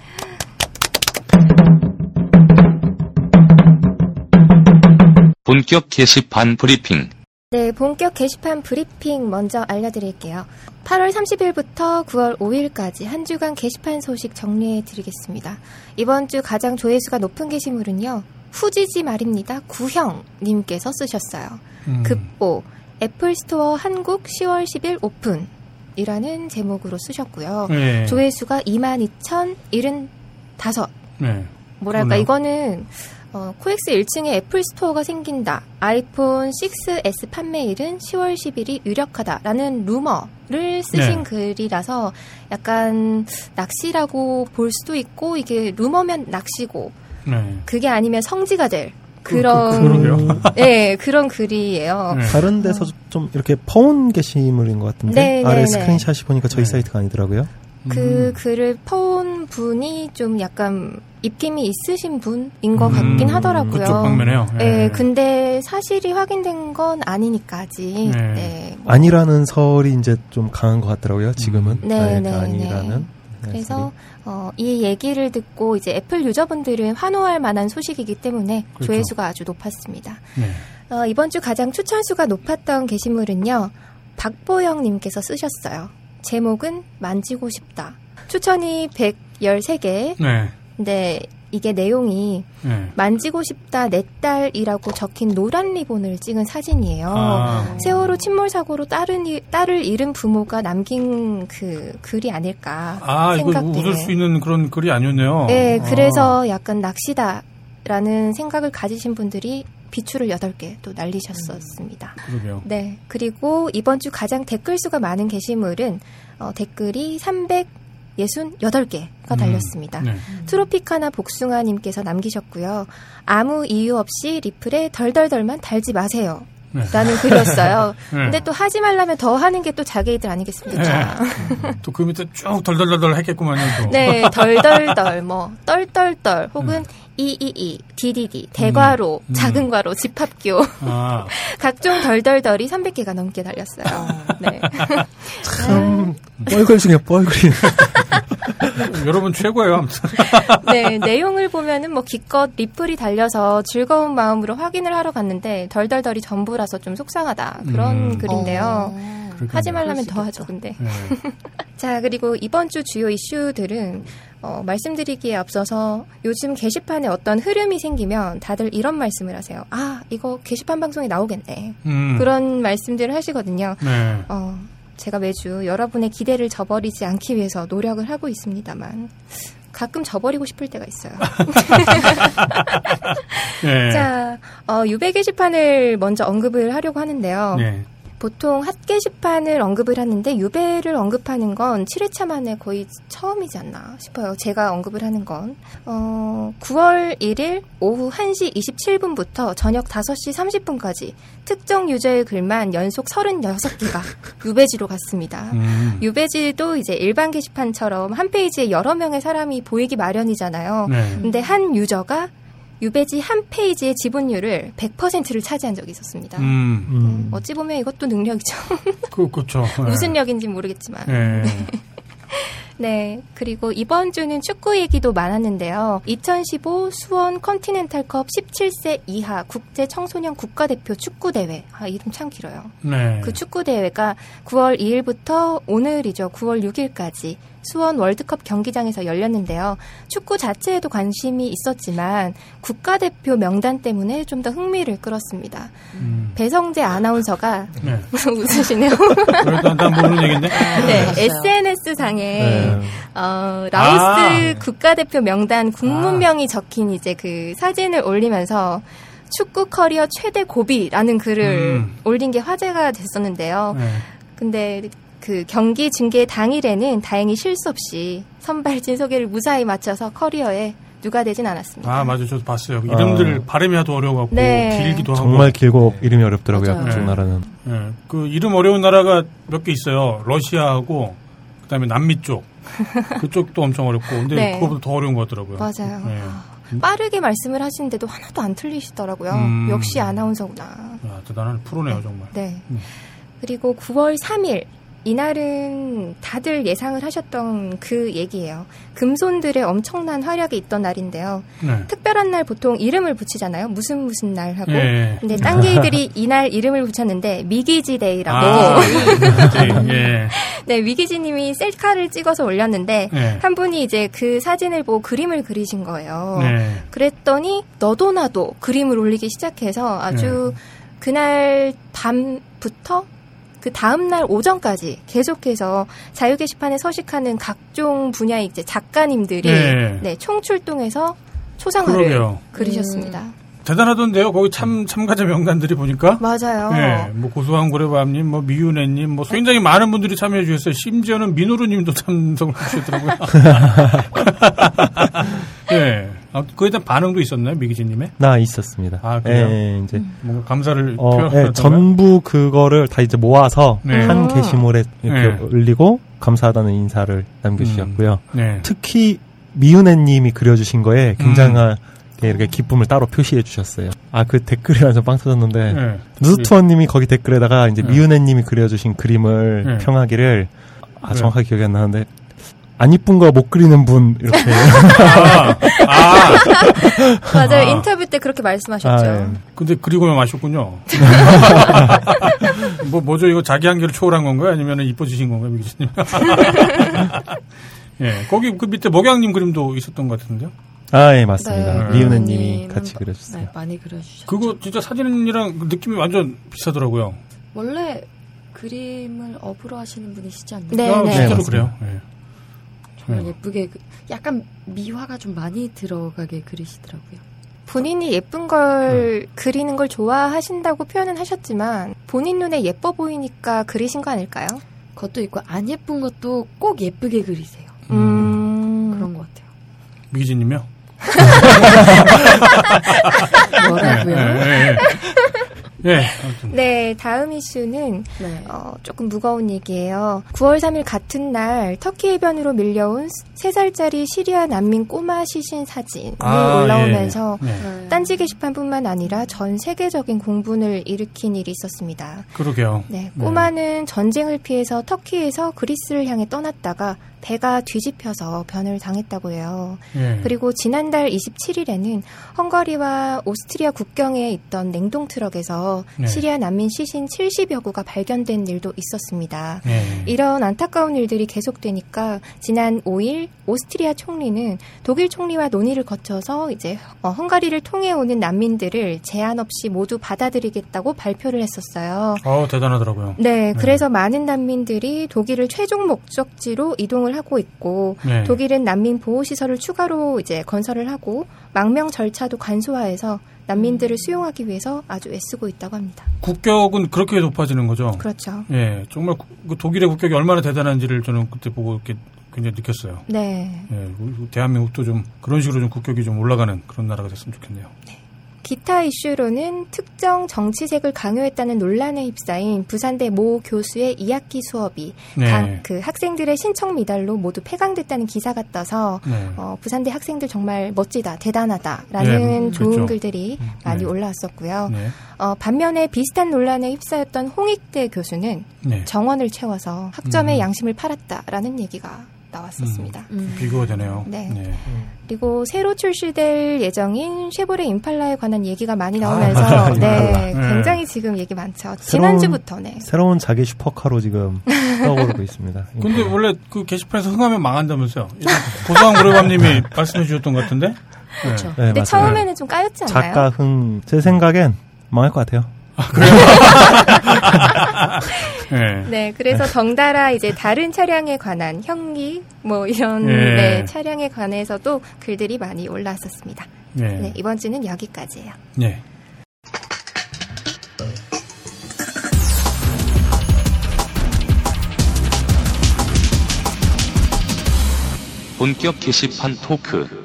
본격 게시판 브리핑. 네, 본격 게시판 브리핑 먼저 알려드릴게요. 8월 30일부터 9월 5일까지 한 주간 게시판 소식 정리해 드리겠습니다. 이번 주 가장 조회수가 높은 게시물은요. 후지지 말입니다. 구형님께서 쓰셨어요. 음. 급보 애플스토어 한국 10월 10일 오픈 이라는 제목으로 쓰셨고요. 네. 조회수가 22,075. 네. 뭐랄까 그러네요. 이거는 어, 코엑스 1층에 애플 스토어가 생긴다. 아이폰 6s 판매일은 10월 10일이 유력하다라는 루머를 쓰신 네. 글이라서 약간 낚시라고 볼 수도 있고 이게 루머면 낚시고 네. 그게 아니면 성지가 될 그- 그런 그-. 네 그런 글이에요. 네. 다른 데서 좀 이렇게 퍼온 게시물인 것 같은데 네, 아래 네, 스크린샷이 보니까 저희 네. 사이트가 아니더라고요. 그 음. 글을 퍼온 분이 좀 약간 입김이 있으신 분인 것 음, 같긴 하더라고요. 그쪽 방면에요. 네, 근데 사실이 확인된 건 아니니까 아직. 네. 네. 뭐 아니라는 설이 이제 좀 강한 것 같더라고요. 지금은 네, 아예 네, 아니라는. 네, 그래서 어, 이 얘기를 듣고 이제 애플 유저분들은 환호할 만한 소식이기 때문에 그렇죠. 조회수가 아주 높았습니다. 네. 어, 이번 주 가장 추천수가 높았던 게시물은요. 박보영님께서 쓰셨어요. 제목은 만지고 싶다. 추천이 113개. 네. 근데 이게 내용이 네. 만지고 싶다 내 딸이라고 적힌 노란 리본을 찍은 사진이에요. 아. 세월호 침몰 사고로 딸은, 이- 딸을 잃은 부모가 남긴 그 글이 아닐까 아, 생각되네요. 웃을 수 있는 그런 글이 아니었네요. 네, 아. 그래서 약간 낚시다라는 생각을 가지신 분들이 비추를 8개 또 날리셨었습니다. 음, 그러게요. 네. 그리고 이번 주 가장 댓글 수가 많은 게시물은 어, 댓글이 300 예순 여덟 개가 음, 달렸습니다. 음, 네. 트로피카나 복숭아님께서 남기셨고요. 아무 이유 없이 리플에 덜덜덜만 달지 마세요. 네. 라는 글이었어요. 네. 근데 또 하지 말라면 더 하는 게 또 자기들 아니겠습니까? 네. 음, 또그 밑에 쭉 덜덜덜 했겠구만요. 또. 네, 덜덜덜, 뭐, 떨떨떨, 혹은 음. 이이이 디디디 대괄호, 음, 음. 작은 괄호, 집합교. 아. 각종 덜덜덜이 300개가 넘게 달렸어요. 아. 네. 참, 네. 뻘글 중에 뻘글이. 여러분 최고예요, 아무튼. 네, 내용을 보면은 뭐 기껏 리플이 달려서 즐거운 마음으로 확인을 하러 갔는데 덜덜덜이 전부라서 좀 속상하다. 그런 음. 글인데요. 어. 하지 말라면 더 하죠, 근데. 네. 자, 그리고 이번 주 주요 이슈들은 어, 말씀드리기에 앞서서 요즘 게시판에 어떤 흐름이 생기면 다들 이런 말씀을 하세요. 아, 이거 게시판 방송에 나오겠네. 음. 그런 말씀들을 하시거든요. 네. 어, 제가 매주 여러분의 기대를 저버리지 않기 위해서 노력을 하고 있습니다만 가끔 저버리고 싶을 때가 있어요. 네. 자, 어, 유배 게시판을 먼저 언급을 하려고 하는데요. 네. 보통 핫 게시판을 언급을 하는데 유배를 언급하는 건 7회차 만에 거의 처음이지 않나 싶어요. 제가 언급을 하는 건. 어, 9월 1일 오후 1시 27분부터 저녁 5시 30분까지 특정 유저의 글만 연속 36개가 유배지로 갔습니다. 음. 유배지도 이제 일반 게시판처럼 한 페이지에 여러 명의 사람이 보이기 마련이잖아요. 네. 근데 한 유저가 유배지 한 페이지의 지분율을 100%를 차지한 적이 있었습니다. 음. 음. 어찌 보면 이것도 능력이죠. 그, 그쵸. 네. 무슨 력인지 모르겠지만. 네. 네. 그리고 이번 주는 축구 얘기도 많았는데요. 2015 수원 컨티넨탈컵 17세 이하 국제 청소년 국가대표 축구대회. 아, 이름 참 길어요. 네. 그 축구대회가 9월 2일부터 오늘이죠. 9월 6일까지 수원 월드컵 경기장에서 열렸는데요. 축구 자체에도 관심이 있었지만 국가대표 명단 때문에 좀 더 흥미를 끌었습니다. 음. 배성재 아나운서가 네. 웃으시네요. 난 모르는 얘기인데? 네, 알았어요. SNS 상에 네. 어, 라오스 아. 국가대표 명단 국문명이 적힌 이제 그 사진을 올리면서 축구 커리어 최대 고비라는 글을 음. 올린 게 화제가 됐었는데요. 네. 근데 그 경기 중계 당일에는 다행히 실수 없이 선발진 소개를 무사히 마쳐서 커리어에 누가 되진 않았습니다. 아, 맞아. 저도 봤어요. 이름들 발음이 하도 어려워갖고, 네. 길기도 하고. 정말 길고 이름이 어렵더라고요. 맞아요. 그쪽 네. 나라는. 예, 그 이름 어려운 나라가 몇 개 있어요. 러시아하고 그다음에 남미 쪽 그쪽도 엄청 어렵고 근데 네. 그거보다 더 어려운 것 같더라고요. 맞아요. 예. 빠르게 말씀을 하시는데도 하나도 안 틀리시더라고요. 음. 역시 아나운서구나. 야, 대단한 프로네요 정말. 네. 음. 그리고 9월 3일 이날은 다들 예상을 하셨던 그 얘기예요. 금손들의 엄청난 활약이 있던 날인데요. 네. 특별한 날 보통 이름을 붙이잖아요. 무슨 무슨 날 하고. 예. 근데 딴게이들이 이날 이름을 붙였는데 미기지 데이라고. 아, 그치. 예. 네, 위기지 님이 셀카를 찍어서 올렸는데 네. 한 분이 이제 그 사진을 보고 그림을 그리신 거예요. 네. 그랬더니 너도 나도 그림을 올리기 시작해서 아주 네. 그날 밤부터 그 다음 날 오전까지 계속해서 자유 게시판에 서식하는 각종 분야의 이제 작가님들이 네. 네, 총출동해서 초상화를 그러게요. 그리셨습니다. 대단하던데요. 거기 참 참가자 명단들이 보니까. 맞아요. 예, 뭐 고소한 고래밤님, 뭐 미윤애님, 뭐 굉장히 많은 분들이 참여해 주셨어요. 심지어는 민호루님도 참석을 해주셨더라고요. 예, 아, 그에 대한 반응도 있었나요, 미기진님의? 나 있었습니다. 아, 그래요? 예, 이제 뭔가 감사를 어, 표현했던 예, 전부 그거를 다 이제 모아서 네. 한 음. 게시물에 이렇게 네. 올리고 감사하다는 인사를 남겨주셨고요. 네. 특히 미은혜님이 그려주신 거에 굉장한 이렇게 기쁨을 따로 표시해 주셨어요. 아 그 댓글이 완전 빵 터졌는데 네. 누스투어님이 거기 댓글에다가 이제 네. 미은혜님이 그려주신 그림을 네. 평하기를 아 네. 정확하게 기억이 안 나는데 안 이쁜 거 못 그리는 분 이렇게 아, 아, 맞아요. 아. 인터뷰 때 그렇게 말씀하셨죠. 아, 예. 근데 그리고만 마셨군요. 뭐, 뭐죠? 이거 자기 한계를 초월한 건가요? 아니면 이뻐지신 건가요, 미기진님? 예, 거기 그 밑에 목양님 그림도 있었던 것 같은데요? 아, 예, 맞습니다. 네. 미은혜님이 미은혜님은 같이 뭐- 그려주셨어요. 네, 많이 그려주셨죠. 그거 진짜 사진이랑 그 느낌이 완전 비슷하더라고요. 원래 그림을 업으로 하시는 분이시지 않나요? 네, 아, 네. 진짜로 맞습니다. 그래요. 예. 정말 네. 예쁘게 그- 약간 미화가 좀 많이 들어가게 그리시더라고요. 본인이 예쁜 걸 그리는 걸 좋아하신다고 표현은 하셨지만 본인 눈에 예뻐 보이니까 그리신 거 아닐까요? 그것도 있고 안 예쁜 것도 꼭 예쁘게 그리세요. 음. 그런 것 같아요. 미기진님이요? 뭐라고요? 예, 예, 예. 예. 아무튼. 네, 다음 이슈는 네. 어, 조금 무거운 얘기예요. 9월 3일 같은 날 터키 해변으로 밀려온 3살짜리 시리아 난민 꼬마 시신 사진이 아, 올라오면서 예. 예. 네. 딴지 게시판뿐만 아니라 전 세계적인 공분을 일으킨 일이 있었습니다. 그러게요. 네, 꼬마는 전쟁을 피해서 터키에서 그리스를 향해 떠났다가 배가 뒤집혀서 변을 당했다고 해요. 예. 그리고 지난달 27일에는 헝가리와 오스트리아 국경에 있던 냉동 트럭에서 네. 시리아 난민 시신 70여 구가 발견된 일도 있었습니다. 예. 이런 안타까운 일들이 계속되니까 지난 5일 오스트리아 총리는 독일 총리와 논의를 거쳐서 이제 어, 헝가리를 통해 오는 난민들을 제한 없이 모두 받아들이겠다고 발표를 했었어요. 어 대단하더라고요. 네, 그래서 많은 난민들이 독일을 최종 목적지로 이동을 하고 있고 네. 독일은 난민 보호 시설을 추가로 이제 건설을 하고 망명 절차도 간소화해서 난민들을 수용하기 위해서 아주 애쓰고 있다고 합니다. 국격은 그렇게 높아지는 거죠. 그렇죠. 예, 정말 구- 그 독일의 국격이 얼마나 대단한지를 저는 그때 보고 이렇게 굉장히 느꼈어요. 네. 예, 대한민국도 좀 그런 식으로 좀 국격이 좀 올라가는 그런 나라가 됐으면 좋겠네요. 기타 이슈로는 특정 정치색을 강요했다는 논란에 휩싸인 부산대 모 교수의 2학기 수업이 네. 각그 학생들의 신청 미달로 모두 폐강됐다는 기사가 떠서 네. 어, 부산대 학생들 정말 멋지다, 대단하다라는 네, 좋은 그렇죠. 글들이 많이 네. 올라왔었고요. 네. 어, 반면에 비슷한 논란에 휩싸였던 홍익대 교수는 네. 정원을 채워서 학점의 음. 양심을 팔았다라는 얘기가 나왔었습니다. 음. 비교가 되네요. 네. 네. 그리고 새로 출시될 예정인 쉐보레 임팔라에 관한 얘기가 많이 나오면서 맞아요. 네. 네. 굉장히 지금 얘기 많죠. 새로운- 지난주부터 네. 새로운 자기 슈퍼카로 지금 떠오르고 있습니다. 근데 원래 그 게시판에서 흥하면 망한다면서요. 고소한 고래밤님이 말씀해 주셨던 것 같은데. 네. 그렇죠. 네, 근데 맞아요. 처음에는 좀 까였지 않나요? 작가 흥, 제 생각엔 망할 것 같아요. 네. 네, 그래서 덩달아 이제 다른 차량에 관한 형기 뭐 이런 예. 네, 차량에 관해서도 글들이 많이 올라왔었습니다. 네. 네, 이번 주는 여기까지예요. 네. 본격 게시판 토크.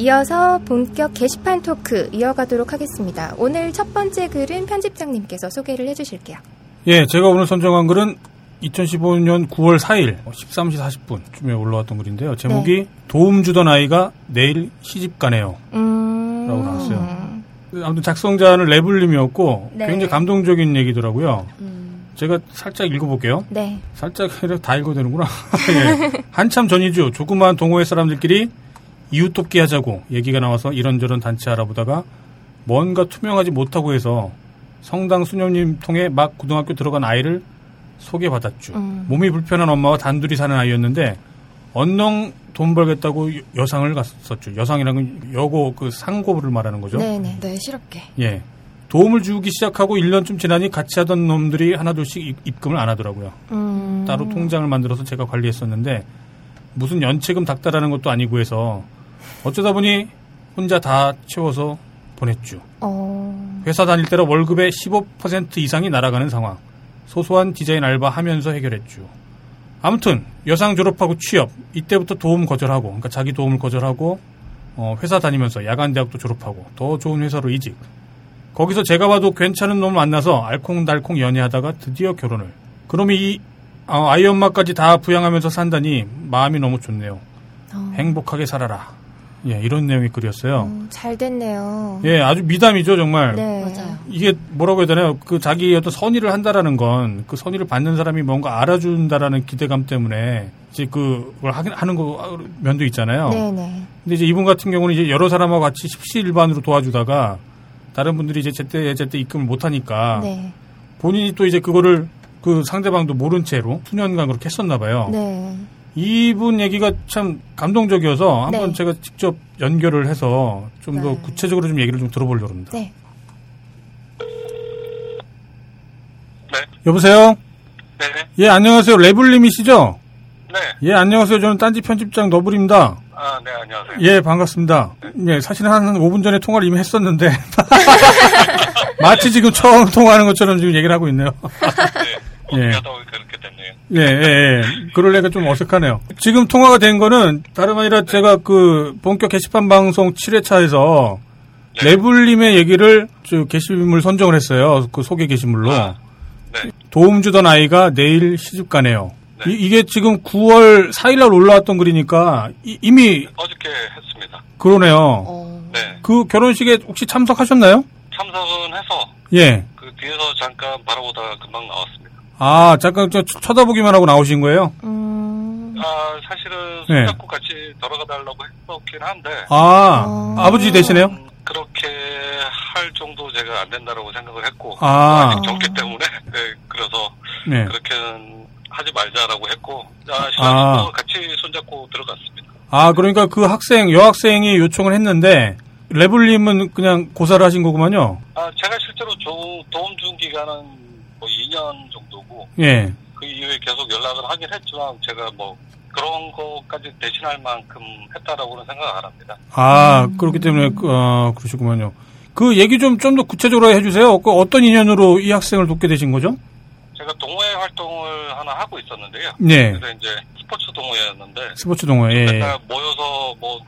이어서 본격 게시판 토크 이어가도록 하겠습니다. 오늘 첫 번째 글은 편집장님께서 소개를 해주실게요. 예, 제가 오늘 선정한 글은 2015년 9월 4일 13시 40분쯤에 올라왔던 글인데요. 제목이 도움 주던 아이가 내일 시집 가네요. 음... 라고 나왔어요. 아무튼 작성자는 레블님이었고 네. 굉장히 감동적인 얘기더라고요. 음. 제가 살짝 읽어볼게요. 네. 살짝 다 읽어도 되는구나. 예. 한참 전이죠. 조그마한 동호회 사람들끼리 이웃 돕기 하자고 얘기가 나와서 이런저런 단체 알아보다가 뭔가 투명하지 못하고 해서 성당 수녀님 통해 막 고등학교 들어간 아이를 소개받았죠. 음. 몸이 불편한 엄마와 단둘이 사는 아이였는데 언능 돈 벌겠다고 여- 여상을 갔었죠. 여상이라는 건 여고 그 상고를 말하는 거죠. 네네. 네, 실업계. 예. 도움을 주기 시작하고 1년쯤 지나니 같이 하던 놈들이 하나둘씩 입- 입금을 안 하더라고요. 음... 따로 통장을 만들어서 제가 관리했었는데 무슨 연체금 닥달하는 것도 아니고 해서 어쩌다 보니 혼자 다 채워서 보냈죠. 어... 회사 다닐 때라 월급의 15% 이상이 날아가는 상황. 소소한 디자인 알바 하면서 해결했죠. 아무튼 여상 졸업하고 취업 이때부터 도움 거절하고 그러니까 자기 도움을 거절하고 어, 회사 다니면서 야간 대학도 졸업하고 더 좋은 회사로 이직. 거기서 제가 봐도 괜찮은 놈을 만나서 알콩달콩 연애하다가 드디어 결혼을. 그럼 이 어, 아이 엄마까지 다 부양하면서 산다니 마음이 너무 좋네요. 어... 행복하게 살아라. 예, 이런 내용의 글이었어요. 어, 잘 됐네요. 예, 아주 미담이죠, 정말. 네. 맞아요. 이게 뭐라고 해야 되나요? 그 자기 어떤 선의를 한다라는 건 그 선의를 받는 사람이 뭔가 알아준다라는 기대감 때문에 이제 그걸 하긴 하는 거 면도 있잖아요. 네네. 근데 이제 이분 같은 경우는 이제 여러 사람하고 같이 십시일반으로 도와주다가 다른 분들이 이제 제때 제때 입금을 못 하니까 네. 본인이 또 이제 그거를 그 상대방도 모른 채로 수년간 그렇게 했었나 봐요. 네. 이분 얘기가 참 감동적이어서 한번 네. 제가 직접 연결을 해서 좀더 네. 구체적으로 좀 얘기를 좀 들어보려고 합니다. 네. 네. 여보세요? 네네. 예, 안녕하세요. 레블님이시죠? 네. 예, 안녕하세요. 저는 딴지 편집장 너블입니다. 아, 네, 안녕하세요. 예, 반갑습니다. 예, 사실은 한 5분 전에 통화를 이미 했었는데. 마치 지금 처음 통화하는 것처럼 지금 얘기를 하고 있네요. 네. 예. 하다 보니 그렇게 됐네요. 예, 예, 예. 그럴래가 좀 어색하네요. 지금 통화가 된 거는 다름 아니라 제가 그 본격 게시판 방송 7회차에서 레블님의 얘기를 저 게시물 선정을 했어요. 그 소개 게시물로. 네. 도움 주던 아이가 내일 시집 가네요. 이, 게 지금 9월 4일날 올라왔던 글이니까 이, 이미 어저께 했습니다. 그러네요. 네. 그 결혼식에 혹시 참석하셨나요? 참석은 해서 예. 그 뒤에서 잠깐 바라보다가 금방 나왔습니다. 아 잠깐 저 쳐다보기만 하고 나오신 거예요? 아 사실은 네. 손잡고 같이 돌아가 달라고 했었긴 한데 아 아버지 되시네요? 그렇게 할 정도 제가 안 된다라고 생각을 했고 아. 아직 젊기 때문에 네, 그래서 네. 그렇게는 하지 말자라고 했고 아, 아. 신랑도 같이 손잡고 들어갔습니다. 아 그러니까 그 학생 여학생이 요청을 했는데 레블님은 그냥 고사를 하신 거구만요. 아 제가 실제로 조- 도움 준 기간은 뭐 2년 정도고 예. 그 이후에 계속 연락을 하긴 했지만 제가 뭐 그런 것까지 대신할 만큼 했다라고는 생각 안 합니다. 아 그렇기 때문에 그, 아, 그러시구만요. 그 얘기 좀 좀 더 구체적으로 해주세요. 그 어떤 인연으로 이 학생을 돕게 되신 거죠? 제가 동호회 활동을 하나 하고 있었는데요. 네. 그래서 이제 스포츠 동호회였는데 스포츠 동호회. 예. 모여서 뭐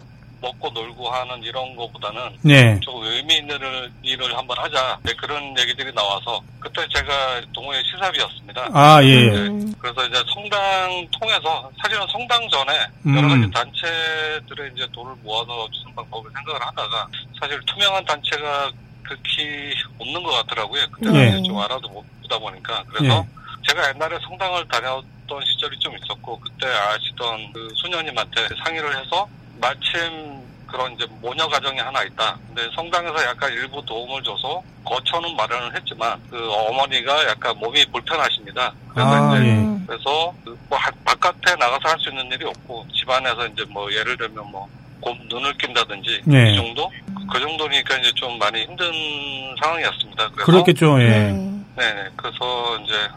먹고 놀고 하는 이런 거보다는 네. 조금 의미 있는 일을, 한번 하자 네, 그런 얘기들이 나와서 그때 제가 동호회 시사비였습니다. 아, 예. 네, 그래서 이제 성당 통해서 사실은 성당 전에 음. 여러 가지 단체들의 이제 돈을 모아서 주는 방법을 생각을 하다가 사실 투명한 단체가 극히 없는 것 같더라고요. 그때 예. 는좀 알아도 못 보다 보니까 그래서 예. 제가 옛날에 성당을 다녔던 시절이 좀 있었고 그때 아시던 그 소녀님한테 상의를 해서 마침 그런 이제 모녀 가정이 하나 있다. 근데 성당에서 약간 일부 도움을 줘서 거처는 마련을 했지만 그 어머니가 약간 몸이 불편하십니다. 그래서 아, 이제 예. 그래서 그뭐 하- 바깥에 나가서 할 수 있는 일이 없고 집안에서 이제 뭐 예를 들면 뭐 곰 눈을 낀다든지 예. 이 정도 그 정도니까 이제 좀 많이 힘든 상황이었습니다. 그래서 그렇겠죠. 예. 네네. 그래서 이제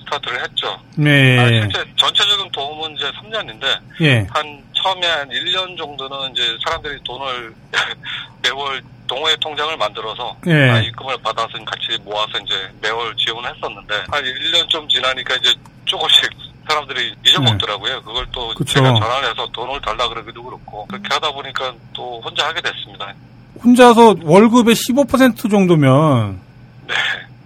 스타트를 했죠. 네. 아, 실제 전체적인 도움은 이제 3년인데 예. 한 처음에 한 1년 정도는 이제 사람들이 돈을 매월 동호회 통장을 만들어서 예. 아, 입금을 받아서 같이 모아서 이제 매월 지원을 했었는데 한 1년 좀 지나니까 이제 조금씩 사람들이 잊어먹더라고요. 그걸 또 네. 그쵸. 제가 전화를 해서 돈을 달라 그러기도 그렇고 그렇게 하다 보니까 또 혼자 하게 됐습니다. 혼자서 월급의 15% 정도면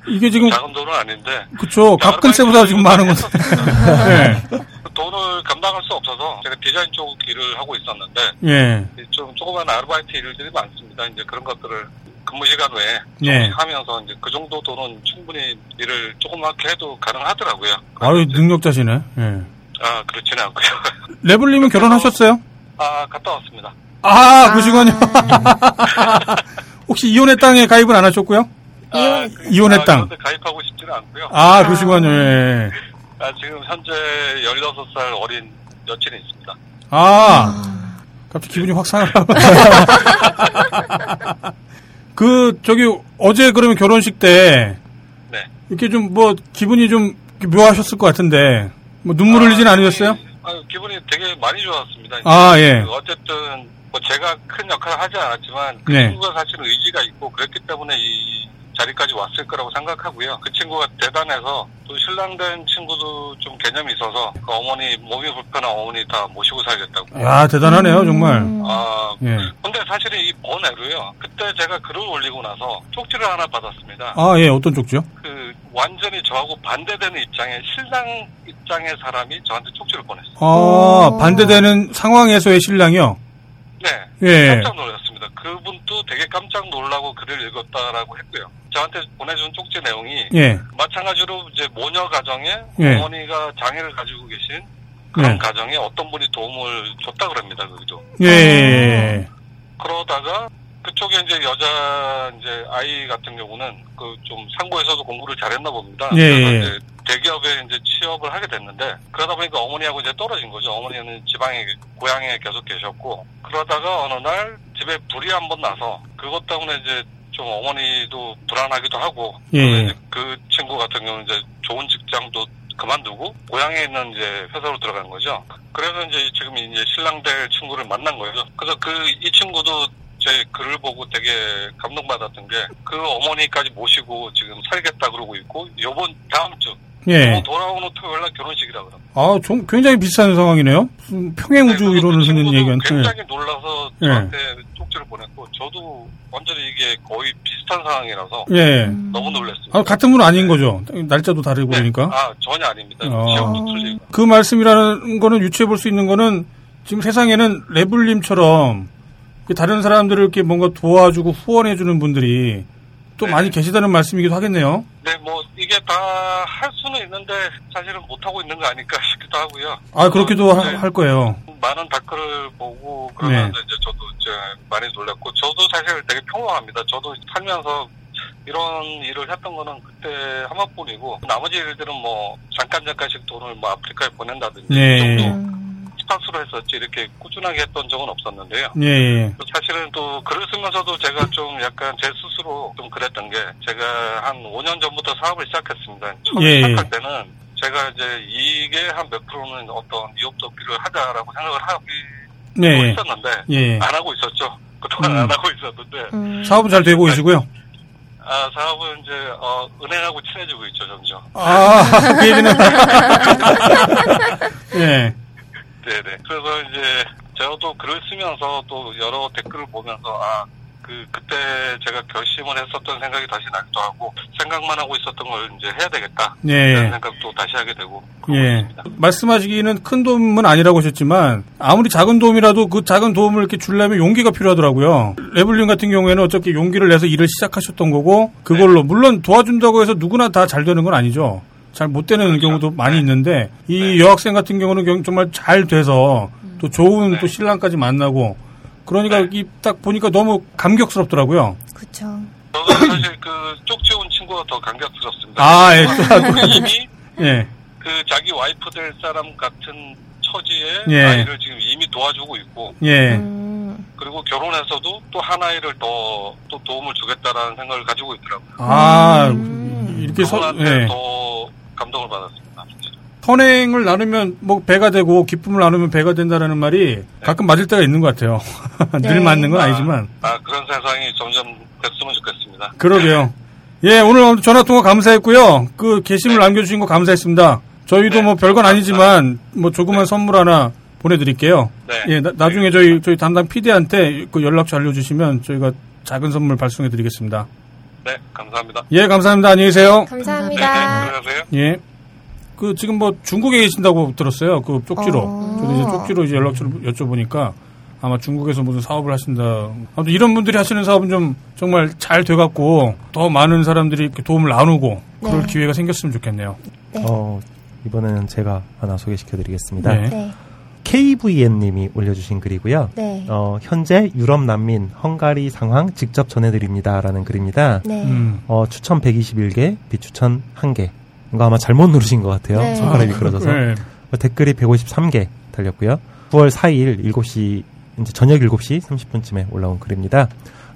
이게 지금 작은 돈은 아닌데 그쵸 갑근세보다 지금 많은 건 네. 그 돈을 감당할 수 없어서 제가 디자인 쪽 일을 하고 있었는데 예. 좀 조그만 아르바이트 일들이 많습니다. 이제 그런 것들을 근무 시간 외에 예. 하면서 이제 그 정도 돈은 충분히 일을 조그맣게 해도 가능하더라고요. 아유 능력자시네. 예. 아 그렇지는 않고요. 레블님은 결혼하셨어요? 아 갔다 왔습니다. 아, 그러시군요. 혹시 이혼의 땅에 가입은 안 하셨고요? 아, 이혼의 아, 땅. 가입하고 싶지는 않고요. 아, 그러시군요. 예. 아, 지금 현재 16살 어린 여친이 있습니다. 아, 갑자기 기분이 확 상하고. 그, 저기, 어제 그러면 결혼식 때, 네. 이렇게 좀 뭐, 기분이 좀 묘하셨을 것 같은데, 뭐, 눈물 흘리진 않으셨어요? 아, 기분이 되게 많이 좋았습니다. 아, 예. 그 어쨌든 뭐 제가 큰 역할을 하지 않았지만 그 네. 친구가 사실은 의지가 있고 그랬기 때문에 이 자리까지 왔을 거라고 생각하고요. 그 친구가 대단해서 또 신랑된 친구도 좀 개념이 있어서 그 어머니 몸이 불편한 어머니 다 모시고 살겠다고. 야, 대단하네요, 정말. 아, 예. 근데 사실은 이 번외로요. 그때 제가 글을 올리고 나서 쪽지를 하나 받았습니다. 아, 예, 어떤 쪽지요? 그 완전히 저하고 반대되는 입장의 신랑 입장의 사람이 저한테 쪽지를 보냈어요. 아, 반대되는 상황에서의 신랑이요? 네. 예. 깜짝 놀랐습니다. 그분도 되게 깜짝 놀라고 글을 읽었다라고 했고요. 저한테 보내준 쪽지 내용이 예. 마찬가지로 이제 모녀 가정에 예. 어머니가 장애를 가지고 계신 그런 예. 가정에 어떤 분이 도움을 줬다 그럽니다. 거기도. 예. 그러다가 그쪽에 이제 여자 이제 아이 같은 경우는 그 좀 상고에서도 공부를 잘했나 봅니다. 예, 그래서 예. 이제 대기업에 이제 취업을 하게 됐는데 그러다 보니까 어머니하고 이제 떨어진 거죠. 어머니는 지방에 고향에 계속 계셨고 그러다가 어느 날 집에 불이 한 번 나서 그것 때문에 이제 좀 어머니도 불안하기도 하고 예. 그 친구 같은 경우는 이제 좋은 직장도 그만두고 고향에 있는 이제 회사로 들어간 거죠. 그래서 이제 지금 이제 신랑 될 친구를 만난 거예요. 그래서 그 이 친구도 제 글을 보고 되게 감동받았던 게 그 어머니까지 모시고 지금 살겠다 그러고 있고 요번 다음 주 예. 어, 돌아오는 토요일 날 결혼식이라 그럽니다. 아, 좀 굉장히 비슷한 상황이네요. 무슨 평행 우주 이론을 쓰는 얘기한. 굉장히 놀라서 예. 저한테 쪽지를 보냈고 저도 완전히 이게 거의 비슷한 상황이라서 예. 너무 놀랐습니다. 아, 같은 분 아닌 거죠. 날짜도 다르고 그러니까. 아 전혀 아닙니다. 틀리고. 그 말씀이라는 거는 유추해 볼 수 있는 거는 지금 세상에는 레블님처럼 이렇게 다른 사람들을 이렇게 뭔가 도와주고 후원해 주는 분들이 또 많이 계시다는 말씀이기도 하겠네요. 네, 뭐 이게 다 할 수는 있는데 사실은 못 하고 있는 거 아닐까 싶기도 하고요. 아, 그렇기도 하- 네. 할 거예요. 많은 다크를 보고 그러면서 네. 이제 저도 이제 많이 놀랐고 저도 사실 되게 평범합니다. 저도 살면서 이런 일을 했던 거는 그때 한 번뿐이고 나머지 일들은 뭐 잠깐 잠깐씩 돈을 뭐 아프리카에 보낸다든지 네. 이 정도 스타수로 했었지 이렇게 꾸준하게 했던 적은 없었는데요. 예, 예. 사실은 또 글을 쓰면서도 제가 좀 약간 제 스스로 좀 그랬던 게 제가 한 5년 전부터 사업을 시작했습니다. 처음 예, 예. 시작할 때는 제가 이제 이게 한 몇 프로는 어떤 이업도비를 하자라고 생각을 하고 네. 있었는데 예. 안 하고 있었죠. 그동안 음. 안 하고 있었는데 사업은 잘 되고 계시고요. 아 사업은 이제 어, 은행하고 친해지고 있죠 점점. 아, 그 얘기는. 예. 네네. 그래서 이제 제가 또 글을 쓰면서 또 여러 댓글을 보면서 아, 그, 그때 제가 결심을 했었던 생각이 다시 나기도 하고 생각만 하고 있었던 걸 이제 해야 되겠다. 예. 그런 생각도 다시 하게 되고. 예. 말씀하시기는 큰 도움은 아니라고 하셨지만 아무리 작은 도움이라도 그 작은 도움을 이렇게 주려면 용기가 필요하더라고요. 레블린 같은 경우에는 어차피 용기를 내서 일을 시작하셨던 거고 그걸로 물론 도와준다고 해서 누구나 다 잘 되는 건 아니죠. 잘 못 되는 경우도 많이 있는데 이 여학생 같은 경우는 경- 정말 잘 돼서 또 좋은 또 신랑까지 만나고 그러니까 이딱 보니까 너무 감격스럽더라고요. 그쵸. 저도 사실 그 쪽지 온 친구가 더 감격스럽습니다. 아, 예. 이미 예. 그 자기 와이프 될 사람 같은 처지에 예. 아이를 지금 이미 도와주고 있고 예. 그리고 결혼해서도 또한 아이를 더 또 도움을 주겠다라는 생각을 가지고 있더라고요. 아, 이렇게 서, 예. 더 감동을 받았습니다. 선행을 나누면 뭐 배가 되고 기쁨을 나누면 배가 된다라는 말이 가끔 맞을 때가 있는 것 같아요. 늘 네. 맞는 건 아니지만 아 그런 세상이 점점 됐으면 좋겠습니다. 그러게요. 예, 오늘 전화 통화 감사했고요. 그 게시물 남겨주신 거 감사했습니다. 저희도 뭐 별건 아니지만 뭐 조그만 선물 하나 보내드릴게요. 네. 예, 나, 나중에 저희 저희 담당 PD한테 그 연락처 알려주시면 저희가 작은 선물 발송해드리겠습니다. 네, 감사합니다. 예, 감사합니다. 안녕히 계세요. 감사합니다. 들어가세요. 예. 그 지금 뭐 중국에 계신다고 들었어요. 그 쪽지로. 어. 저도 이제 쪽지로 이제 연락처를 여쭤보니까 아마 중국에서 무슨 사업을 하신다. 아무튼 이런 분들이 하시는 사업은 좀 정말 잘 돼갖고 더 많은 사람들이 이렇게 도움을 나누고 그럴 네. 기회가 생겼으면 좋겠네요. 어, 이번에는 제가 하나 소개시켜드리겠습니다. 네. 네. KVN님이 올려주신 글이고요. 네. 어, 현재 유럽 난민 헝가리 상황 직접 전해드립니다라는 글입니다. 네. 음. 어, 추천 121개, 비추천 1개. 이거 아마 잘못 누르신 것 같아요. 네. 손가락이 아, 미끄러져서. 네. 어, 댓글이 153개 달렸고요. 9월 4일 7시, 이제 저녁 7시 30분쯤에 올라온 글입니다.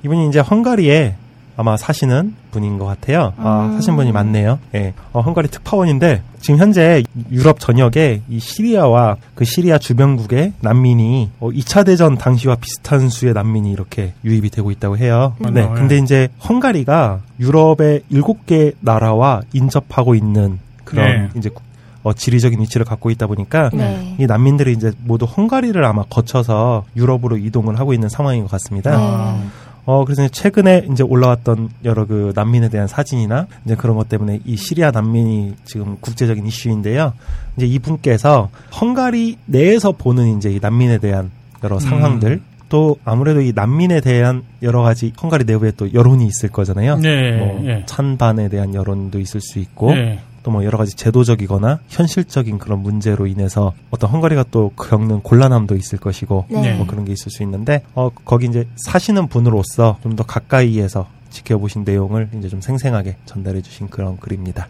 이분이 이제 헝가리에 아마 사시는 분인 것 같아요. 아, 음. 사신 분이 많네요. 예. 어, 헝가리 특파원인데 지금 현재 유럽 전역에 이 시리아와 그 시리아 주변국의 난민이 어, 2차 대전 당시와 비슷한 수의 난민이 이렇게 유입이 되고 있다고 해요. 음. 네. 어, 예. 근데 이제 헝가리가 유럽의 7개 나라와 인접하고 있는 그런 네. 이제 구- 어, 지리적인 위치를 갖고 있다 보니까 네. 이 난민들이 이제 모두 헝가리를 아마 거쳐서 유럽으로 이동을 하고 있는 상황인 것 같습니다. 아. 네. 어, 그래서 최근에 이제 올라왔던 여러 그 난민에 대한 사진이나 이제 그런 것 때문에 이 시리아 난민이 지금 국제적인 이슈인데요. 이제 이분께서 헝가리 내에서 보는 이제 이 난민에 대한 여러 상황들 또 아무래도 이 난민에 대한 여러 가지 헝가리 내부에 또 여론이 있을 거잖아요. 네, 뭐 예. 찬반에 대한 여론도 있을 수 있고 네. 또 뭐 여러 가지 제도적이거나 현실적인 그런 문제로 인해서 어떤 헝가리가 또 겪는 곤란함도 있을 것이고 네. 뭐 그런 게 있을 수 있는데 어 거기 이제 사시는 분으로서 좀 더 가까이에서 지켜보신 내용을 이제 좀 생생하게 전달해 주신 그런 글입니다.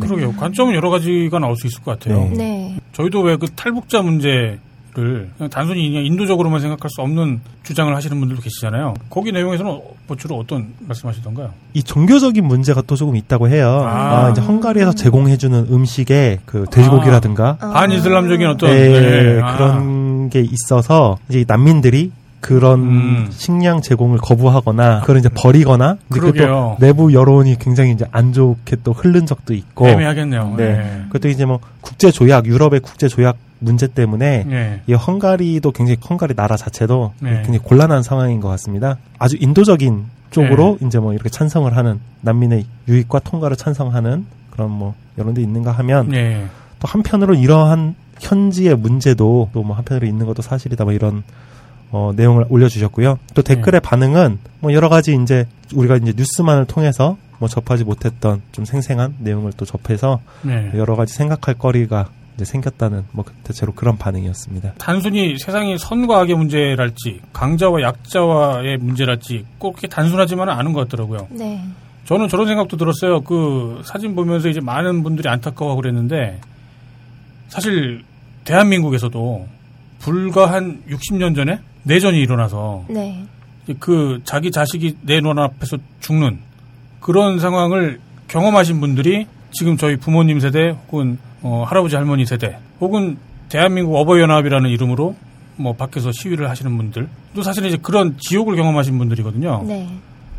그러게요. 관점은 여러 가지가 나올 수 있을 것 같아요. 네. 네. 저희도 왜 그 탈북자 문제 를 단순히 그냥 인도적으로만 생각할 수 없는 주장을 하시는 분들도 계시잖아요. 거기 내용에서는 뭐 주로 어떤 말씀하시던가요? 이 종교적인 문제가 또 조금 있다고 해요. 아. 아, 이제 헝가리에서 제공해주는 음식에 그 돼지고기라든가 아. 반이슬람적인 어떤 네, 네. 아. 그런 게 있어서 이제 이 난민들이 그런 음. 식량 제공을 거부하거나 그걸 이제 버리거나 그러게요. 내부 여론이 굉장히 이제 안 좋게 또 흐른 적도 있고 애매하겠네요. 네. 네. 그것도 이제 뭐 국제 조약 유럽의 국제 조약 문제 때문에 예. 이 헝가리도 굉장히 헝가리 나라 자체도 네. 굉장히 곤란한 상황인 것 같습니다. 아주 인도적인 쪽으로 이제 뭐 이렇게 찬성을 하는 난민의 유익과 통과를 찬성하는 그런 뭐 이런 데 있는가 하면 예. 또 한편으로 이러한 현지의 문제도 또 뭐 한편으로 있는 것도 사실이다 뭐 이런 어, 내용을 올려주셨고요. 또 댓글의 반응은 뭐 여러 가지 이제 우리가 이제 뉴스만을 통해서 뭐 접하지 못했던 좀 생생한 내용을 또 접해서 네. 여러 가지 생각할 거리가 이제 생겼다는 뭐 대체로 그런 반응이었습니다. 단순히 세상이 선과 악의 문제랄지 강자와 약자와의 문제랄지 꼭 그렇게 단순하지만은 않은 것 같더라고요. 네. 저는 저런 생각도 들었어요. 그 사진 보면서 이제 많은 분들이 안타까워하고 그랬는데 사실 대한민국에서도 불과 한 60년 전에 내전이 일어나서 네. 그 자기 자식이 내 눈앞에서 죽는 그런 상황을 경험하신 분들이 지금 저희 부모님 세대 혹은 어, 할아버지 할머니 세대 혹은 대한민국 어버이연합이라는 이름으로 뭐 밖에서 시위를 하시는 분들 또 사실은 이제 그런 지옥을 경험하신 분들이거든요. 네.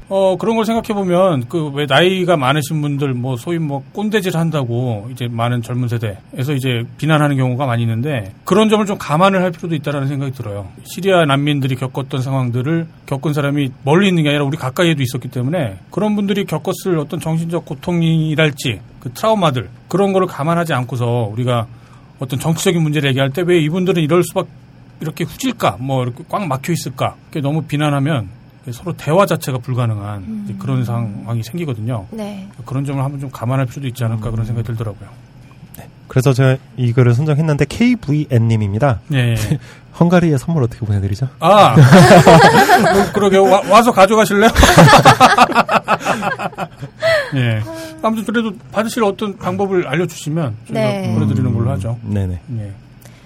어 그런 걸 생각해 보면 그 왜 나이가 많으신 분들 뭐 소위 뭐 꼰대질 한다고 이제 많은 젊은 세대에서 이제 비난하는 경우가 많이 있는데 그런 점을 좀 감안을 할 필요도 있다라는 생각이 들어요. 시리아 난민들이 겪었던 상황들을 겪은 사람이 멀리 있는 게 아니라 우리 가까이에도 있었기 때문에 그런 분들이 겪었을 어떤 정신적 고통이랄지 그 트라우마들 그런 거를 감안하지 않고서 우리가 어떤 정치적인 문제를 얘기할 때 왜 이분들은 이럴 수밖 이렇게 후질까 뭐 이렇게 꽉 막혀 있을까 그게 너무 비난하면 서로 대화 자체가 불가능한 이제 그런 상황이 생기거든요. 네. 그런 점을 한번 좀 감안할 필요도 있지 않을까 그런 생각이 들더라고요. 그래서 제가 이 글을 선정했는데 KVN님입니다. 예. 헝가리에 선물 어떻게 보내드리죠? 아, 뭐, 그러게 와, 와서 가져가실래요? 예. 아무튼 그래도 받으실 어떤 방법을 알려주시면 저희가 네. 보내드리는 걸로 하죠. 네네. 예.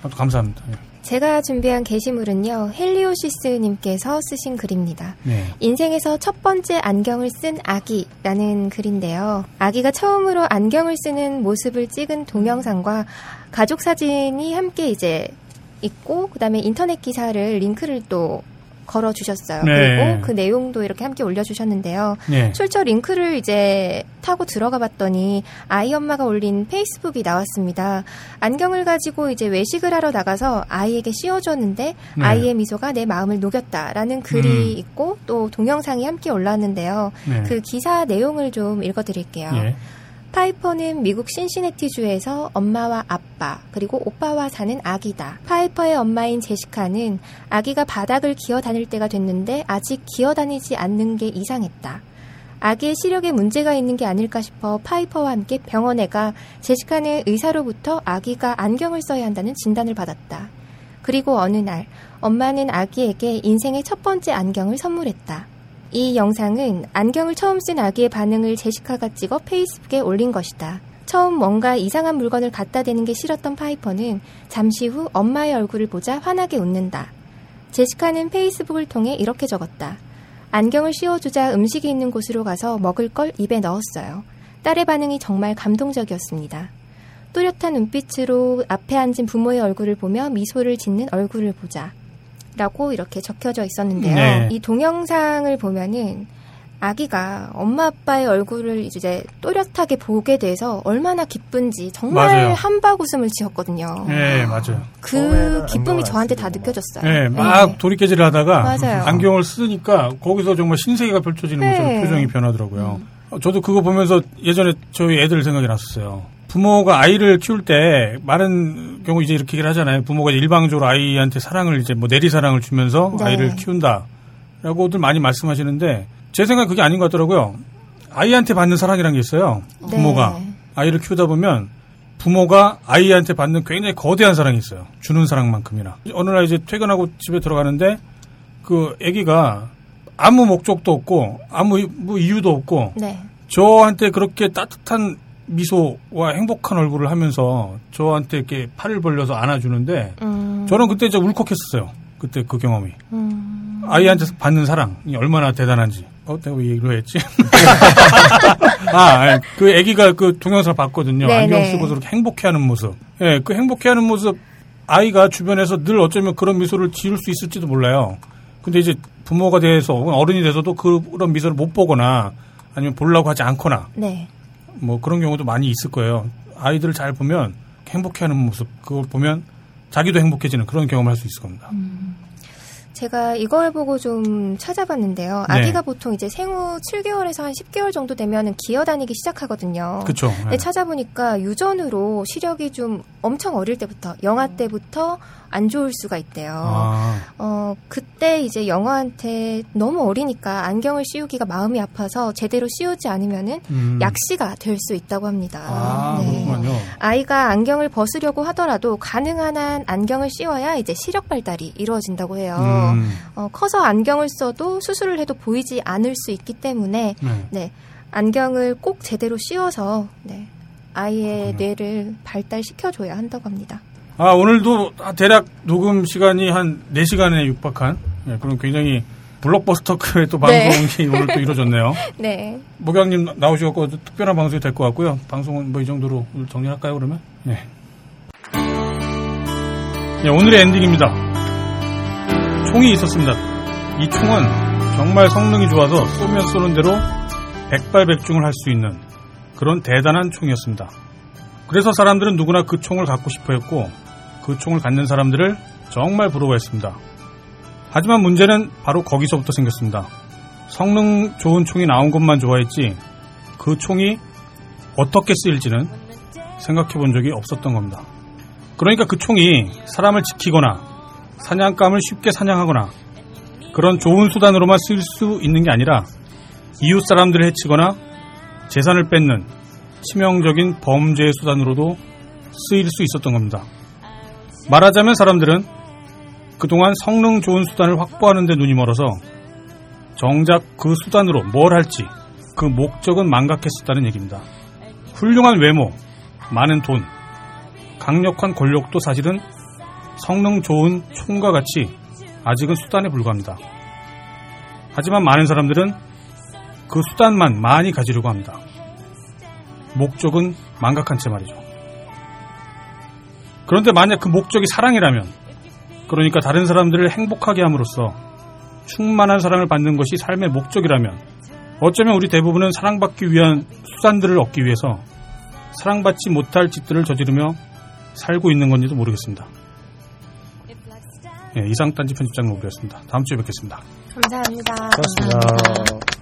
아무튼 감사합니다. 예. 제가 준비한 게시물은요, 헬리오시스님께서 쓰신 글입니다. 네. 인생에서 첫 번째 안경을 쓴 아기라는 글인데요. 아기가 처음으로 안경을 쓰는 모습을 찍은 동영상과 가족 사진이 함께 이제 있고, 그 다음에 인터넷 기사를 링크를 또 걸어 주셨어요. 네. 그리고 그 내용도 이렇게 함께 올려 주셨는데요. 네. 출처 링크를 이제 타고 들어가 봤더니 아이 엄마가 올린 페이스북이 나왔습니다. 안경을 가지고 이제 외식을 하러 나가서 아이에게 씌워 줬는데 네. 아이의 미소가 내 마음을 녹였다라는 글이 음. 있고 또 동영상이 함께 올라왔는데요. 네. 그 기사 내용을 좀 읽어 드릴게요. 예. 파이퍼는 미국 신시내티주에서 엄마와 아빠 그리고 오빠와 사는 아기다. 파이퍼의 엄마인 제시카는 아기가 바닥을 기어 다닐 때가 됐는데 아직 기어 다니지 않는 게 이상했다. 아기의 시력에 문제가 있는 게 아닐까 싶어 파이퍼와 함께 병원에 가 제시카는 의사로부터 아기가 안경을 써야 한다는 진단을 받았다. 그리고 어느 날 엄마는 아기에게 인생의 첫 번째 안경을 선물했다. 이 영상은 안경을 처음 쓴 아기의 반응을 제시카가 찍어 페이스북에 올린 것이다. 처음 뭔가 이상한 물건을 갖다 대는 게 싫었던 파이퍼는 잠시 후 엄마의 얼굴을 보자 환하게 웃는다. 제시카는 페이스북을 통해 이렇게 적었다. 안경을 씌워주자 음식이 있는 곳으로 가서 먹을 걸 입에 넣었어요. 딸의 반응이 정말 감동적이었습니다. 또렷한 눈빛으로 앞에 앉은 부모의 얼굴을 보며 미소를 짓는 얼굴을 보자. 라고 이렇게 적혀져 있었는데요. 네. 이 동영상을 보면은 아기가 엄마 아빠의 얼굴을 이제 또렷하게 보게 돼서 얼마나 기쁜지 정말 맞아요. 한박 웃음을 지었거든요. 예, 맞아요. 그 기쁨이 저한테 다 느껴졌어요. 예, 막 네. 돌이깨질을 하다가 맞아요. 안경을 쓰니까 거기서 정말 신세계가 펼쳐지는 네. 것처럼 표정이 변하더라고요. 어, 저도 그거 보면서 예전에 저희 애들 생각이 났었어요. 부모가 아이를 키울 때 많은 경우 이제 이렇게 얘기를 하잖아요. 부모가 일방적으로 아이한테 사랑을 이제 뭐 내리 사랑을 주면서 네. 아이를 키운다라고들 많이 말씀하시는데 제 생각 은 그게 아닌 것 같더라고요. 아이한테 받는 사랑이라는 게 있어요. 네. 부모가 아이를 키우다 보면 부모가 아이한테 받는 굉장히 거대한 사랑이 있어요. 주는 사랑만큼이나. 어느 날 이제 퇴근하고 집에 들어가는데 그 아기가 아무 목적도 없고 아무 이- 뭐 이유도 없고 네. 저한테 그렇게 따뜻한 미소와 행복한 얼굴을 하면서 저한테 이렇게 팔을 벌려서 안아주는데 음. 저는 그때 진짜 울컥했었어요. 그때 그 경험이. 음. 아이한테 받는 사랑이 얼마나 대단한지. 어, 내가 왜 얘기를 했지? 아, 그 아기가 그 동영상을 봤거든요. 네, 안경 네. 쓰고서 이렇게 행복해하는 모습. 예, 그 행복해하는 모습 아이가 주변에서 늘 어쩌면 그런 미소를 지을 수 있을지도 몰라요. 근데 이제 부모가 돼서 어른이 돼서도 그런 미소를 못 보거나 아니면 보려고 하지 않거나 네. 뭐 그런 경우도 많이 있을 거예요. 아이들을 잘 보면 행복해하는 모습 그걸 보면 자기도 행복해지는 그런 경험을 할 수 있을 겁니다. 제가 이걸 보고 좀 찾아봤는데요. 네. 아기가 보통 이제 생후 7개월에서 한 10개월 정도 되면은 기어 다니기 시작하거든요. 그쵸. 네. 근데 찾아보니까 유전으로 시력이 좀 엄청 어릴 때부터 영아 때부터 안 좋을 수가 있대요. 아, 어, 그때 이제 영아한테 너무 어리니까 안경을 씌우기가 마음이 아파서 제대로 씌우지 않으면은 음. 약시가 될 수 있다고 합니다. 아, 네. 그렇군요. 아이가 안경을 벗으려고 하더라도 가능한 한 안경을 씌워야 이제 시력 발달이 이루어진다고 해요. 음. 어, 커서 안경을 써도 수술을 해도 보이지 않을 수 있기 때문에 네. 네, 안경을 꼭 제대로 씌워서 네, 아이의 뇌를 발달시켜줘야 한다고 합니다. 아, 오늘도 대략 녹음 시간이 한 4시간에 육박한 예, 그런 굉장히 블록버스터급의 또 네. 방송이 오늘 또 이루어졌네요. 네. 목양님 나오셔서 특별한 방송이 될 것 같고요. 방송은 뭐 이 정도로 정리할까요, 그러면? 예. 예, 오늘의 엔딩입니다. 총이 있었습니다. 이 총은 정말 성능이 좋아서 쏘면 쏘는 대로 백발백중을 할 수 있는 그런 대단한 총이었습니다. 그래서 사람들은 누구나 그 총을 갖고 싶어 했고 그 총을 갖는 사람들을 정말 부러워했습니다. 하지만 문제는 바로 거기서부터 생겼습니다. 성능 좋은 총이 나온 것만 좋아했지 그 총이 어떻게 쓰일지는 생각해 본 적이 없었던 겁니다. 그러니까 그 총이 사람을 지키거나 사냥감을 쉽게 사냥하거나 그런 좋은 수단으로만 쓸 수 있는 게 아니라 이웃 사람들을 해치거나 재산을 뺏는 치명적인 범죄의 수단으로도 쓰일 수 있었던 겁니다. 말하자면 사람들은 그동안 성능 좋은 수단을 확보하는 데 눈이 멀어서 정작 그 수단으로 뭘 할지 그 목적은 망각했었다는 얘기입니다. 훌륭한 외모, 많은 돈, 강력한 권력도 사실은 성능 좋은 총과 같이 아직은 수단에 불과합니다. 하지만 많은 사람들은 그 수단만 많이 가지려고 합니다. 목적은 망각한 채 말이죠. 그런데 만약 그 목적이 사랑이라면, 그러니까 다른 사람들을 행복하게 함으로써 충만한 사랑을 받는 것이 삶의 목적이라면, 어쩌면 우리 대부분은 사랑받기 위한 수단들을 얻기 위해서 사랑받지 못할 짓들을 저지르며 살고 있는 건지도 모르겠습니다. 예, 이상 딴지 편집장 노브였습니다. 다음 주에 뵙겠습니다. 감사합니다. 고맙습니다.